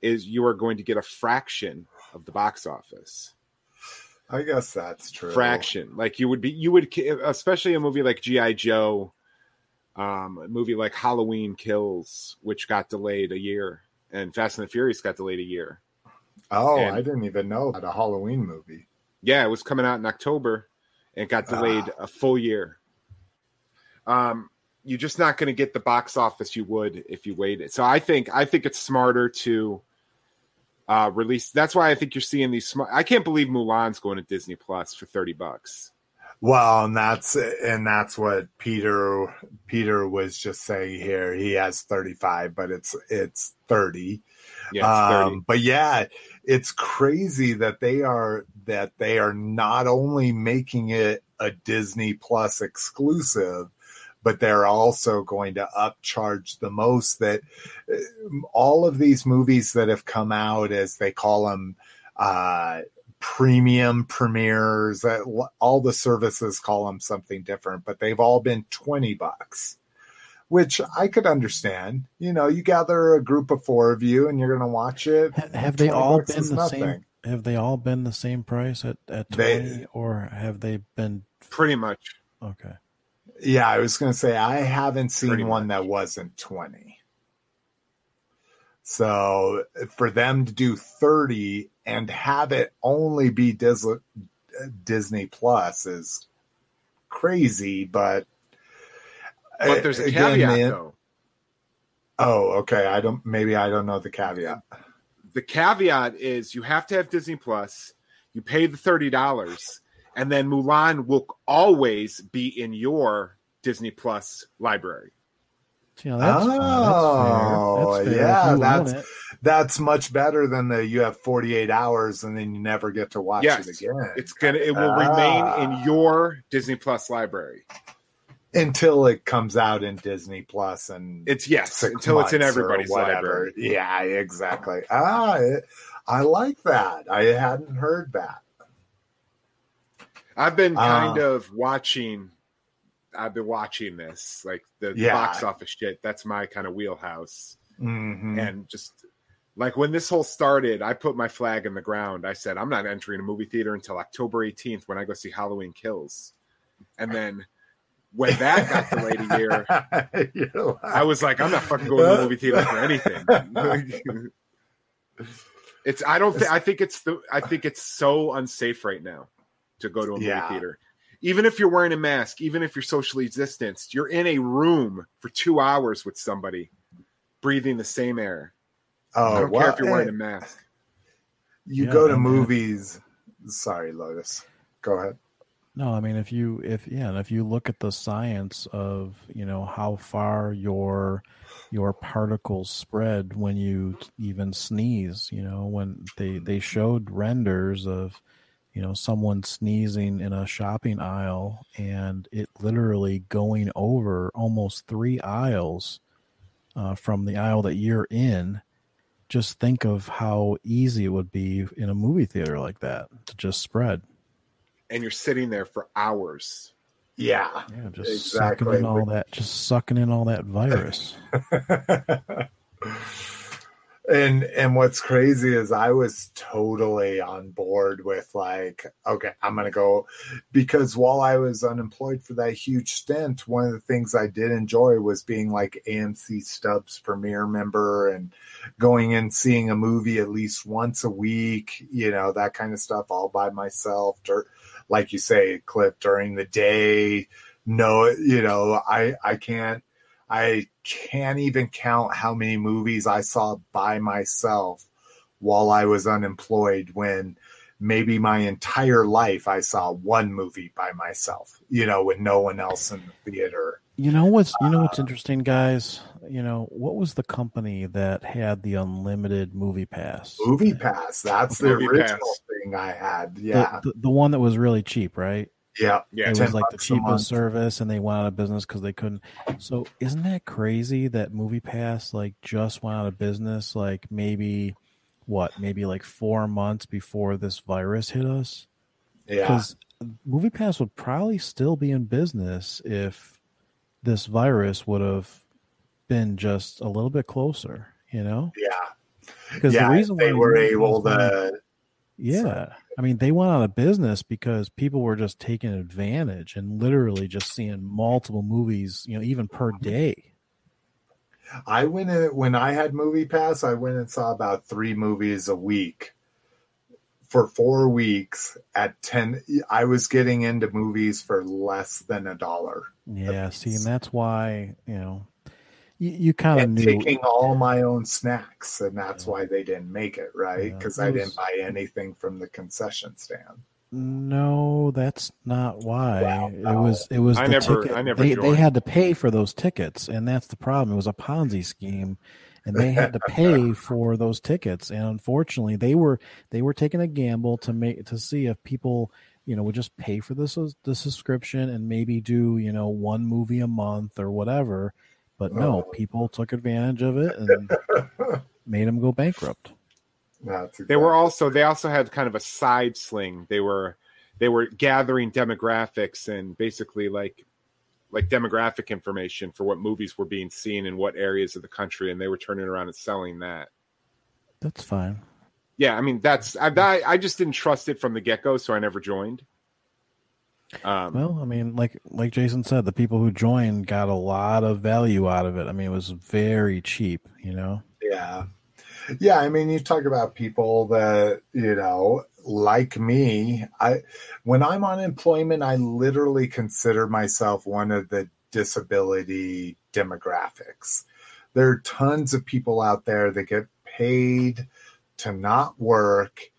[SPEAKER 3] is you are going to get a fraction of the box office.
[SPEAKER 1] I guess that's true.
[SPEAKER 3] fraction. Like you would be, you would, especially a movie like GI Joe, um, a movie like Halloween Kills, which got delayed a year, and Fast and the Furious got delayed a year.
[SPEAKER 1] Oh,
[SPEAKER 3] And-
[SPEAKER 1] I didn't even know about a Halloween movie.
[SPEAKER 3] Yeah, it was coming out in October, and got delayed
[SPEAKER 1] Ah.
[SPEAKER 3] a full year. Um, you're just not going to get the box office you would if you waited. So I think I think it's smarter to uh, release. That's why I think you're seeing these. Smart, I can't believe Mulan's going to Disney Plus for thirty bucks.
[SPEAKER 1] Well, and that's and that's what Peter Peter was just saying here. He has 35, but it's it's 30.
[SPEAKER 3] Yeah, it's thirty.
[SPEAKER 1] Um, but yeah, it's crazy that they are that they are not only making it a Disney Plus exclusive, but they're also going to upcharge the most. That uh, all of these movies that have come out, as they call them, uh, premium premieres, uh, all the services call them something different, but they've all been twenty bucks which I could understand. You know, you gather a group of four of you and you're going to watch it.
[SPEAKER 2] Ha- Have they all been the
[SPEAKER 1] nothing.
[SPEAKER 2] same? Have they all been the same price at at
[SPEAKER 1] They-
[SPEAKER 2] twenty, or have they been
[SPEAKER 3] Pretty much.
[SPEAKER 2] okay?
[SPEAKER 1] Yeah, I was going to say I haven't seen
[SPEAKER 3] Pretty
[SPEAKER 1] one that wasn't 20. So for them to do 30 and have it only be Dis- uh, Disney Plus is crazy, but
[SPEAKER 3] But uh, there's a
[SPEAKER 1] again,
[SPEAKER 3] caveat though.
[SPEAKER 1] Oh, okay. I don't maybe I don't know the caveat.
[SPEAKER 3] The caveat is you have to have Disney Plus. You pay the thirty dollars, and then Mulan will always be in your Disney Plus library.
[SPEAKER 2] See, now that's.
[SPEAKER 1] Oh,
[SPEAKER 2] That's fair. That's fair.
[SPEAKER 1] yeah, that's- That's much better than the you have 48 hours and then you never get to watch
[SPEAKER 3] Yes,
[SPEAKER 1] it again.
[SPEAKER 3] It's gonna. It will
[SPEAKER 1] Ah.
[SPEAKER 3] remain in your Disney Plus library.
[SPEAKER 1] until it comes out in Disney Plus and
[SPEAKER 3] It's yes until it's in everybody's library.
[SPEAKER 1] Yeah, exactly. Ah, it, I like that. I hadn't heard that.
[SPEAKER 3] I've been kind
[SPEAKER 1] Ah.
[SPEAKER 3] of watching. I've been watching this like the
[SPEAKER 1] Yeah.
[SPEAKER 3] box office shit. That's my kind of wheelhouse.
[SPEAKER 1] Mhm.
[SPEAKER 3] and just like when this whole started, I put my flag in the ground. I said, I'm not entering a movie theater until October 18th when I go see Halloween Kills. And then when that got delayed a year, <laughs> I was like, I'm not fucking going to the <laughs> movie theater for anything. <laughs> it's I don't think I think it's the I think it's so unsafe right now to go to a movie
[SPEAKER 1] Yeah.
[SPEAKER 3] theater. Even if you're wearing a mask, even if you're socially distanced, you're in a room for two hours with somebody breathing the same air.
[SPEAKER 1] oh,
[SPEAKER 3] I don't
[SPEAKER 1] well,
[SPEAKER 3] care if you're wearing
[SPEAKER 1] eh,
[SPEAKER 3] a mask.
[SPEAKER 1] you
[SPEAKER 2] Yeah,
[SPEAKER 1] go to
[SPEAKER 2] and-
[SPEAKER 1] movies. Sorry, Lotus. Go ahead.
[SPEAKER 2] No, I mean if you if yeah, and if you look at the science of you know how far your your particles spread when you even sneeze, you know when they they showed renders of you know someone sneezing in a shopping aisle and it literally going over almost three aisles uh, from the aisle that you're in. Just think of how easy it would be in a movie theater like that to just spread.
[SPEAKER 3] And you're sitting there for hours.
[SPEAKER 1] Yeah.
[SPEAKER 2] Yeah, just
[SPEAKER 1] Exactly.
[SPEAKER 2] sucking in all that, just sucking in all that virus. <laughs>
[SPEAKER 1] and and what's crazy is I was totally on board with like, okay, I'm gonna go because while I was unemployed for that huge stint, one of the things I did enjoy was being like AMC Stubs premiere member and going and seeing a movie at least once a week, you know, that kind of stuff all by myself. Or like you say, Cliff, during the day. No, you know, I I can't I can't even count how many movies I saw by myself while I was unemployed when maybe my entire life I saw one movie by myself, you know, with no one else in the theater.
[SPEAKER 2] You know what's you know what's uh, interesting, guys. You know what was the company that had the unlimited movie pass?
[SPEAKER 1] Movie Pass, that's the
[SPEAKER 3] Movie
[SPEAKER 1] original
[SPEAKER 3] Pass.
[SPEAKER 1] thing I had.
[SPEAKER 2] The-
[SPEAKER 1] Yeah.
[SPEAKER 2] the, the one that was really cheap, right?
[SPEAKER 1] Yeah.
[SPEAKER 3] Yeah,
[SPEAKER 2] it was like the
[SPEAKER 1] bucks a month.
[SPEAKER 2] cheapest service, and they went out of business because they couldn't. So isn't that crazy that Movie Pass like just went out of business? Like maybe what? Maybe like four months before this virus hit us.
[SPEAKER 1] Yeah.
[SPEAKER 2] because movie pass would probably still be in business if this virus would have been just a little bit closer you know
[SPEAKER 1] Yeah.
[SPEAKER 2] because
[SPEAKER 1] yeah.
[SPEAKER 2] the reason
[SPEAKER 1] they
[SPEAKER 2] why
[SPEAKER 1] were able to
[SPEAKER 2] Yeah.
[SPEAKER 1] So-
[SPEAKER 2] I mean, they went out of business because people were just taking advantage and literally just seeing multiple movies, you know, even per mm-hmm. day.
[SPEAKER 1] I went in when I had Movie Pass. I went and saw about three movies a week for four weeks at ten. I was getting into movies for less than a dollar.
[SPEAKER 2] Yeah. See, and that's why, you know, you, you kind of knew.
[SPEAKER 1] taking all my own snacks, and that's
[SPEAKER 2] Yeah.
[SPEAKER 1] why they didn't make it right
[SPEAKER 2] Yeah,
[SPEAKER 1] because
[SPEAKER 2] it
[SPEAKER 1] I
[SPEAKER 2] was-
[SPEAKER 1] didn't buy anything from the concession stand.
[SPEAKER 2] No, that's not why.
[SPEAKER 1] Wow,
[SPEAKER 2] it was it was
[SPEAKER 3] I
[SPEAKER 2] the
[SPEAKER 3] never-
[SPEAKER 2] ticket.
[SPEAKER 3] I never
[SPEAKER 2] they, they had to pay for those tickets, and that's the problem. It was a Ponzi scheme, and they had to pay <laughs> for those tickets. And unfortunately, they were they were taking a gamble to make to see if people you know would just pay for this the subscription and maybe do you know one movie a month or whatever. But no,
[SPEAKER 1] Oh.
[SPEAKER 2] people took advantage of it and <laughs> made them go bankrupt.
[SPEAKER 1] That's
[SPEAKER 3] They were also they also had kind of a side sling. They were they were gathering demographics and basically like like demographic information for what movies were being seen in what areas of the country, and they were turning around and selling that.
[SPEAKER 2] That's fine.
[SPEAKER 3] Yeah, I mean that's I I, I just didn't trust it from the get go, so I never joined. Um,
[SPEAKER 2] Well, I mean, like like Jason said, the people who joined got a lot of value out of it. I mean, it was very cheap, you know.
[SPEAKER 1] Yeah. Yeah, I mean you talk about people that, you know, like me, I when I'm on employment, I literally consider myself one of the disability demographics. There are tons of people out there that get paid to not work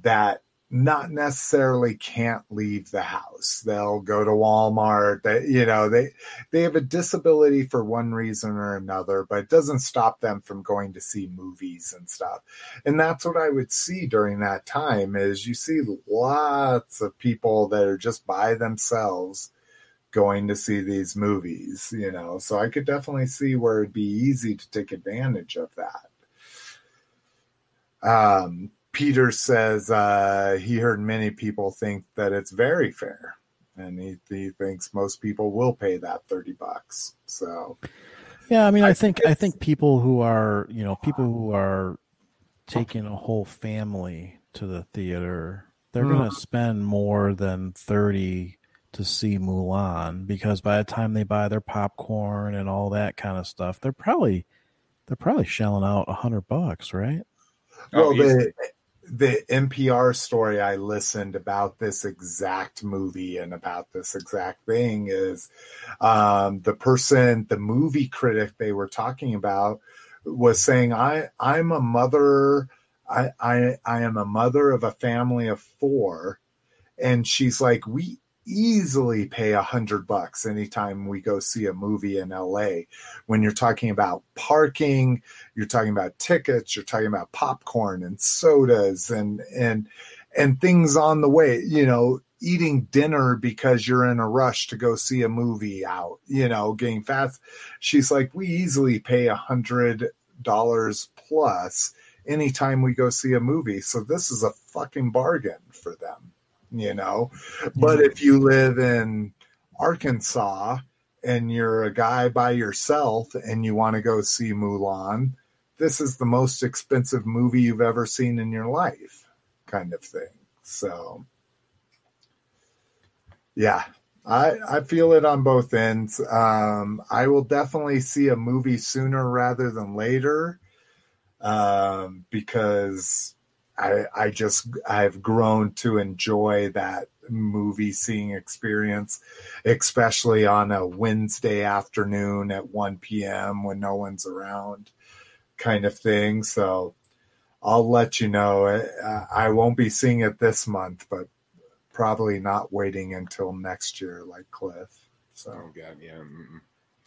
[SPEAKER 1] that not necessarily can't leave the house. They'll go to Walmart. They, you know, they they have a disability for one reason or another, but it doesn't stop them from going to see movies and stuff. And that's what I would see during that time is you see lots of people that are just by themselves going to see these movies, you know. So I could definitely see where it'd be easy to take advantage of that. Um Peter says uh, he heard many people think that it's very fair, and he, he thinks most people will pay that thirty bucks. So
[SPEAKER 2] Yeah, I mean,
[SPEAKER 1] I
[SPEAKER 2] I,
[SPEAKER 1] think
[SPEAKER 2] think I think people who are you know people who are taking a whole family to the theater, they're
[SPEAKER 1] Mm.
[SPEAKER 2] going to spend more than thirty to see Mulan because by the time they buy their popcorn and all that kind of stuff, they're probably they're probably shelling out a hundred bucks, right?
[SPEAKER 3] Oh,
[SPEAKER 1] well, the NPR story I listened about this exact movie and about this exact thing is um, the person, the movie critic they were talking about was saying, "I I'm a mother. I I I am a mother of a family of four, and she's like, we easily pay a hundred bucks anytime we go see a movie in LA. When you're talking about parking, you're talking about tickets, you're talking about popcorn and sodas and and and things on the way, you know, eating dinner because you're in a rush to go see a movie out, you know, getting fast. She's like, we easily pay a hundred dollars plus anytime we go see a movie. So this is a fucking bargain for them, you know. But if you live in Arkansas and you're a guy by yourself and you want to go see Mulan, this is the most expensive movie you've ever seen in your life, kind of thing. So, yeah, I I feel it on both ends. Um, I will definitely see a movie sooner rather than later, um, because I I just I've grown to enjoy that movie seeing experience, especially on a Wednesday afternoon at 1 p.m. when no one's around, kind of thing. So I'll let you know. I, I won't be seeing it this month, but probably not waiting until next year, like Cliff. So.
[SPEAKER 3] oh god, yeah.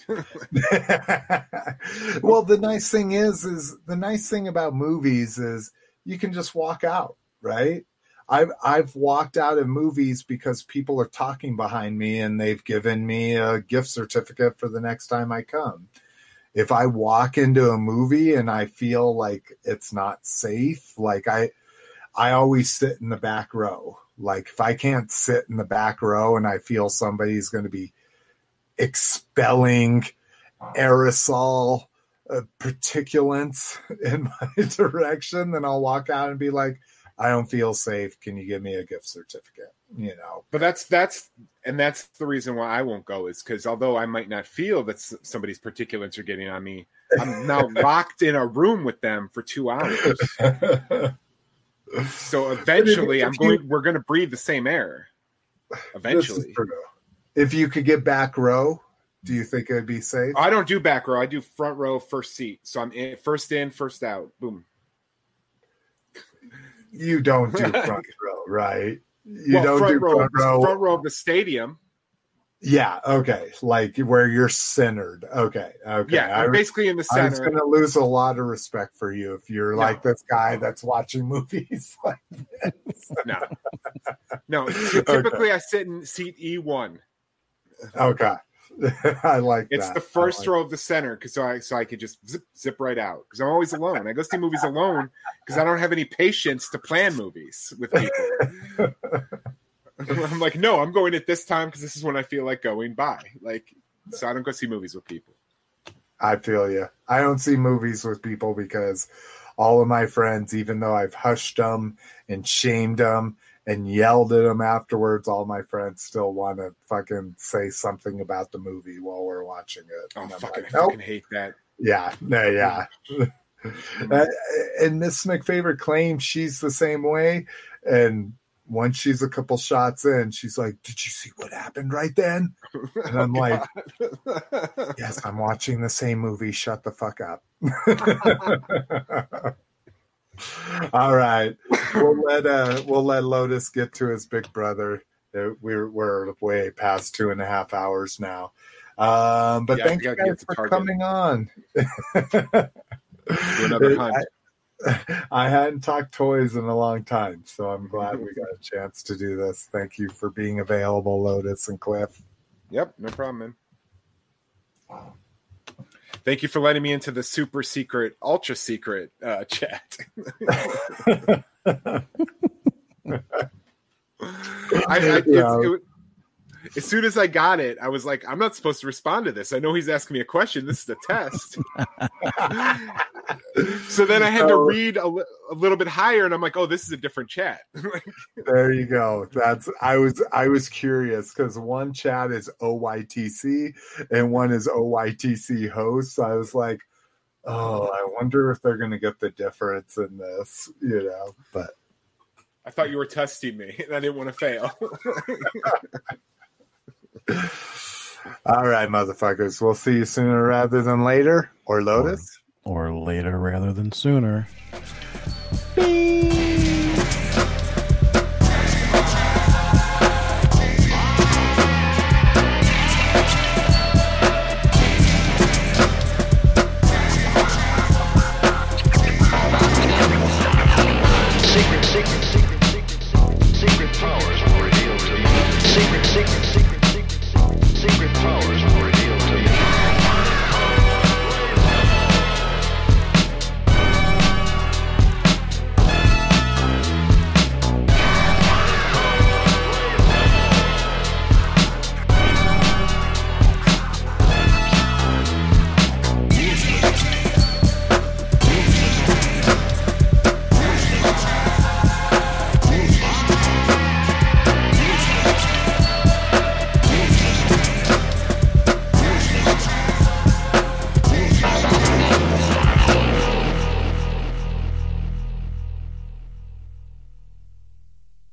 [SPEAKER 3] <laughs>
[SPEAKER 1] well, the nice thing is, is the nice thing about movies is you can just walk out, right? I've I've walked out of movies because people are talking behind me and they've given me a gift certificate for the next time I come. If I walk into a movie and I feel like it's not safe, like I I always sit in the back row. Like if I can't sit in the back row and I feel somebody's going to be expelling aerosol uh, particulates <laughs> in my <laughs> direction, then I'll walk out and be like, I don't feel safe. Can you give me a gift certificate? You know,
[SPEAKER 3] But that's that's and that's the reason why I won't go is because although I might not feel that somebody's particulars are getting on me, I'm now <laughs> locked in a room with them for two hours. So eventually,
[SPEAKER 1] if
[SPEAKER 3] I'm
[SPEAKER 1] you-
[SPEAKER 3] going. We're going to breathe the same air. Eventually.
[SPEAKER 1] If you could get back row, do you think it'd be safe?
[SPEAKER 3] I don't do back row. I do front row, first seat. So I'm in, first in, first out. Boom.
[SPEAKER 1] You don't do <laughs> front row, right? You
[SPEAKER 3] Well,
[SPEAKER 1] don't
[SPEAKER 3] front
[SPEAKER 1] do
[SPEAKER 3] row,
[SPEAKER 1] front row.
[SPEAKER 3] front row of the stadium.
[SPEAKER 1] Yeah, okay. Like where you're centered. Okay, okay.
[SPEAKER 3] Yeah, I'm basically in the center.
[SPEAKER 1] I was
[SPEAKER 3] center.
[SPEAKER 1] going to lose a lot of respect for you if you're
[SPEAKER 3] No.
[SPEAKER 1] like this guy that's watching <laughs> movies. like this. <laughs>
[SPEAKER 3] No, no. Typically, I sit in seat E one.
[SPEAKER 1] okay, <laughs> I like
[SPEAKER 3] It's
[SPEAKER 1] that.
[SPEAKER 3] the first
[SPEAKER 1] like-
[SPEAKER 3] row of the center because so I so I could just zip zip right out because I'm always alone. I go see movies alone because I don't have any patience to plan movies with people. I'm like, no, I'm going at this time because this is when I feel like going by. Like, so I don't go see movies with people.
[SPEAKER 1] I feel you. I don't see movies with people because all of my friends, even though I've hushed them and shamed them and yelled at him afterwards, all my friends still want to fucking say something about the movie while we're watching it.
[SPEAKER 3] Oh,
[SPEAKER 1] And I'm
[SPEAKER 3] fucking,
[SPEAKER 1] like,
[SPEAKER 3] I
[SPEAKER 1] nope.
[SPEAKER 3] fucking hate that.
[SPEAKER 1] Yeah, no, yeah. <laughs> Uh, and Miss McFavorite claims she's the same way. And once she's a couple shots in, she's like, "Did you see what happened right then?" <laughs> And I'm like, <laughs> "Yes, I'm watching the same movie. Shut the fuck up." All right, we'll let uh, we'll let Lotus get to his big brother. Uh, We're we're way past two and a half hours now. Um, but
[SPEAKER 3] Yeah,
[SPEAKER 1] thank you guys for
[SPEAKER 3] Target.
[SPEAKER 1] coming on.
[SPEAKER 3] Another <laughs> hunt.
[SPEAKER 1] I, <laughs> I hadn't talked toys in a long time, so I'm glad we got a <laughs> chance to do this. Thank you for being available, Lotus and Cliff.
[SPEAKER 3] Yep, no problem, man. Thank you for letting me into the super secret, ultra secret uh, <laughs> chat. <laughs> I, I, it's-
[SPEAKER 1] Yeah.
[SPEAKER 3] it- as soon as I got it, I was like, I'm not supposed to respond to this. I know he's asking me a question. This is a test. <laughs> so then I had to read a, li- a little bit higher, and I'm like, oh, this is a different chat. <laughs>
[SPEAKER 1] There you go. That's I was I was curious because one chat is OYTC and one is OYTC host. So I was like, oh, I wonder if they're gonna get the difference in this, you know. But
[SPEAKER 3] I thought you were testing me, and I didn't want to fail. <laughs> <sighs>
[SPEAKER 1] all right, motherfuckers. We'll see you sooner rather than later. Or Lotus.
[SPEAKER 2] Or later rather than sooner.
[SPEAKER 5] Secret,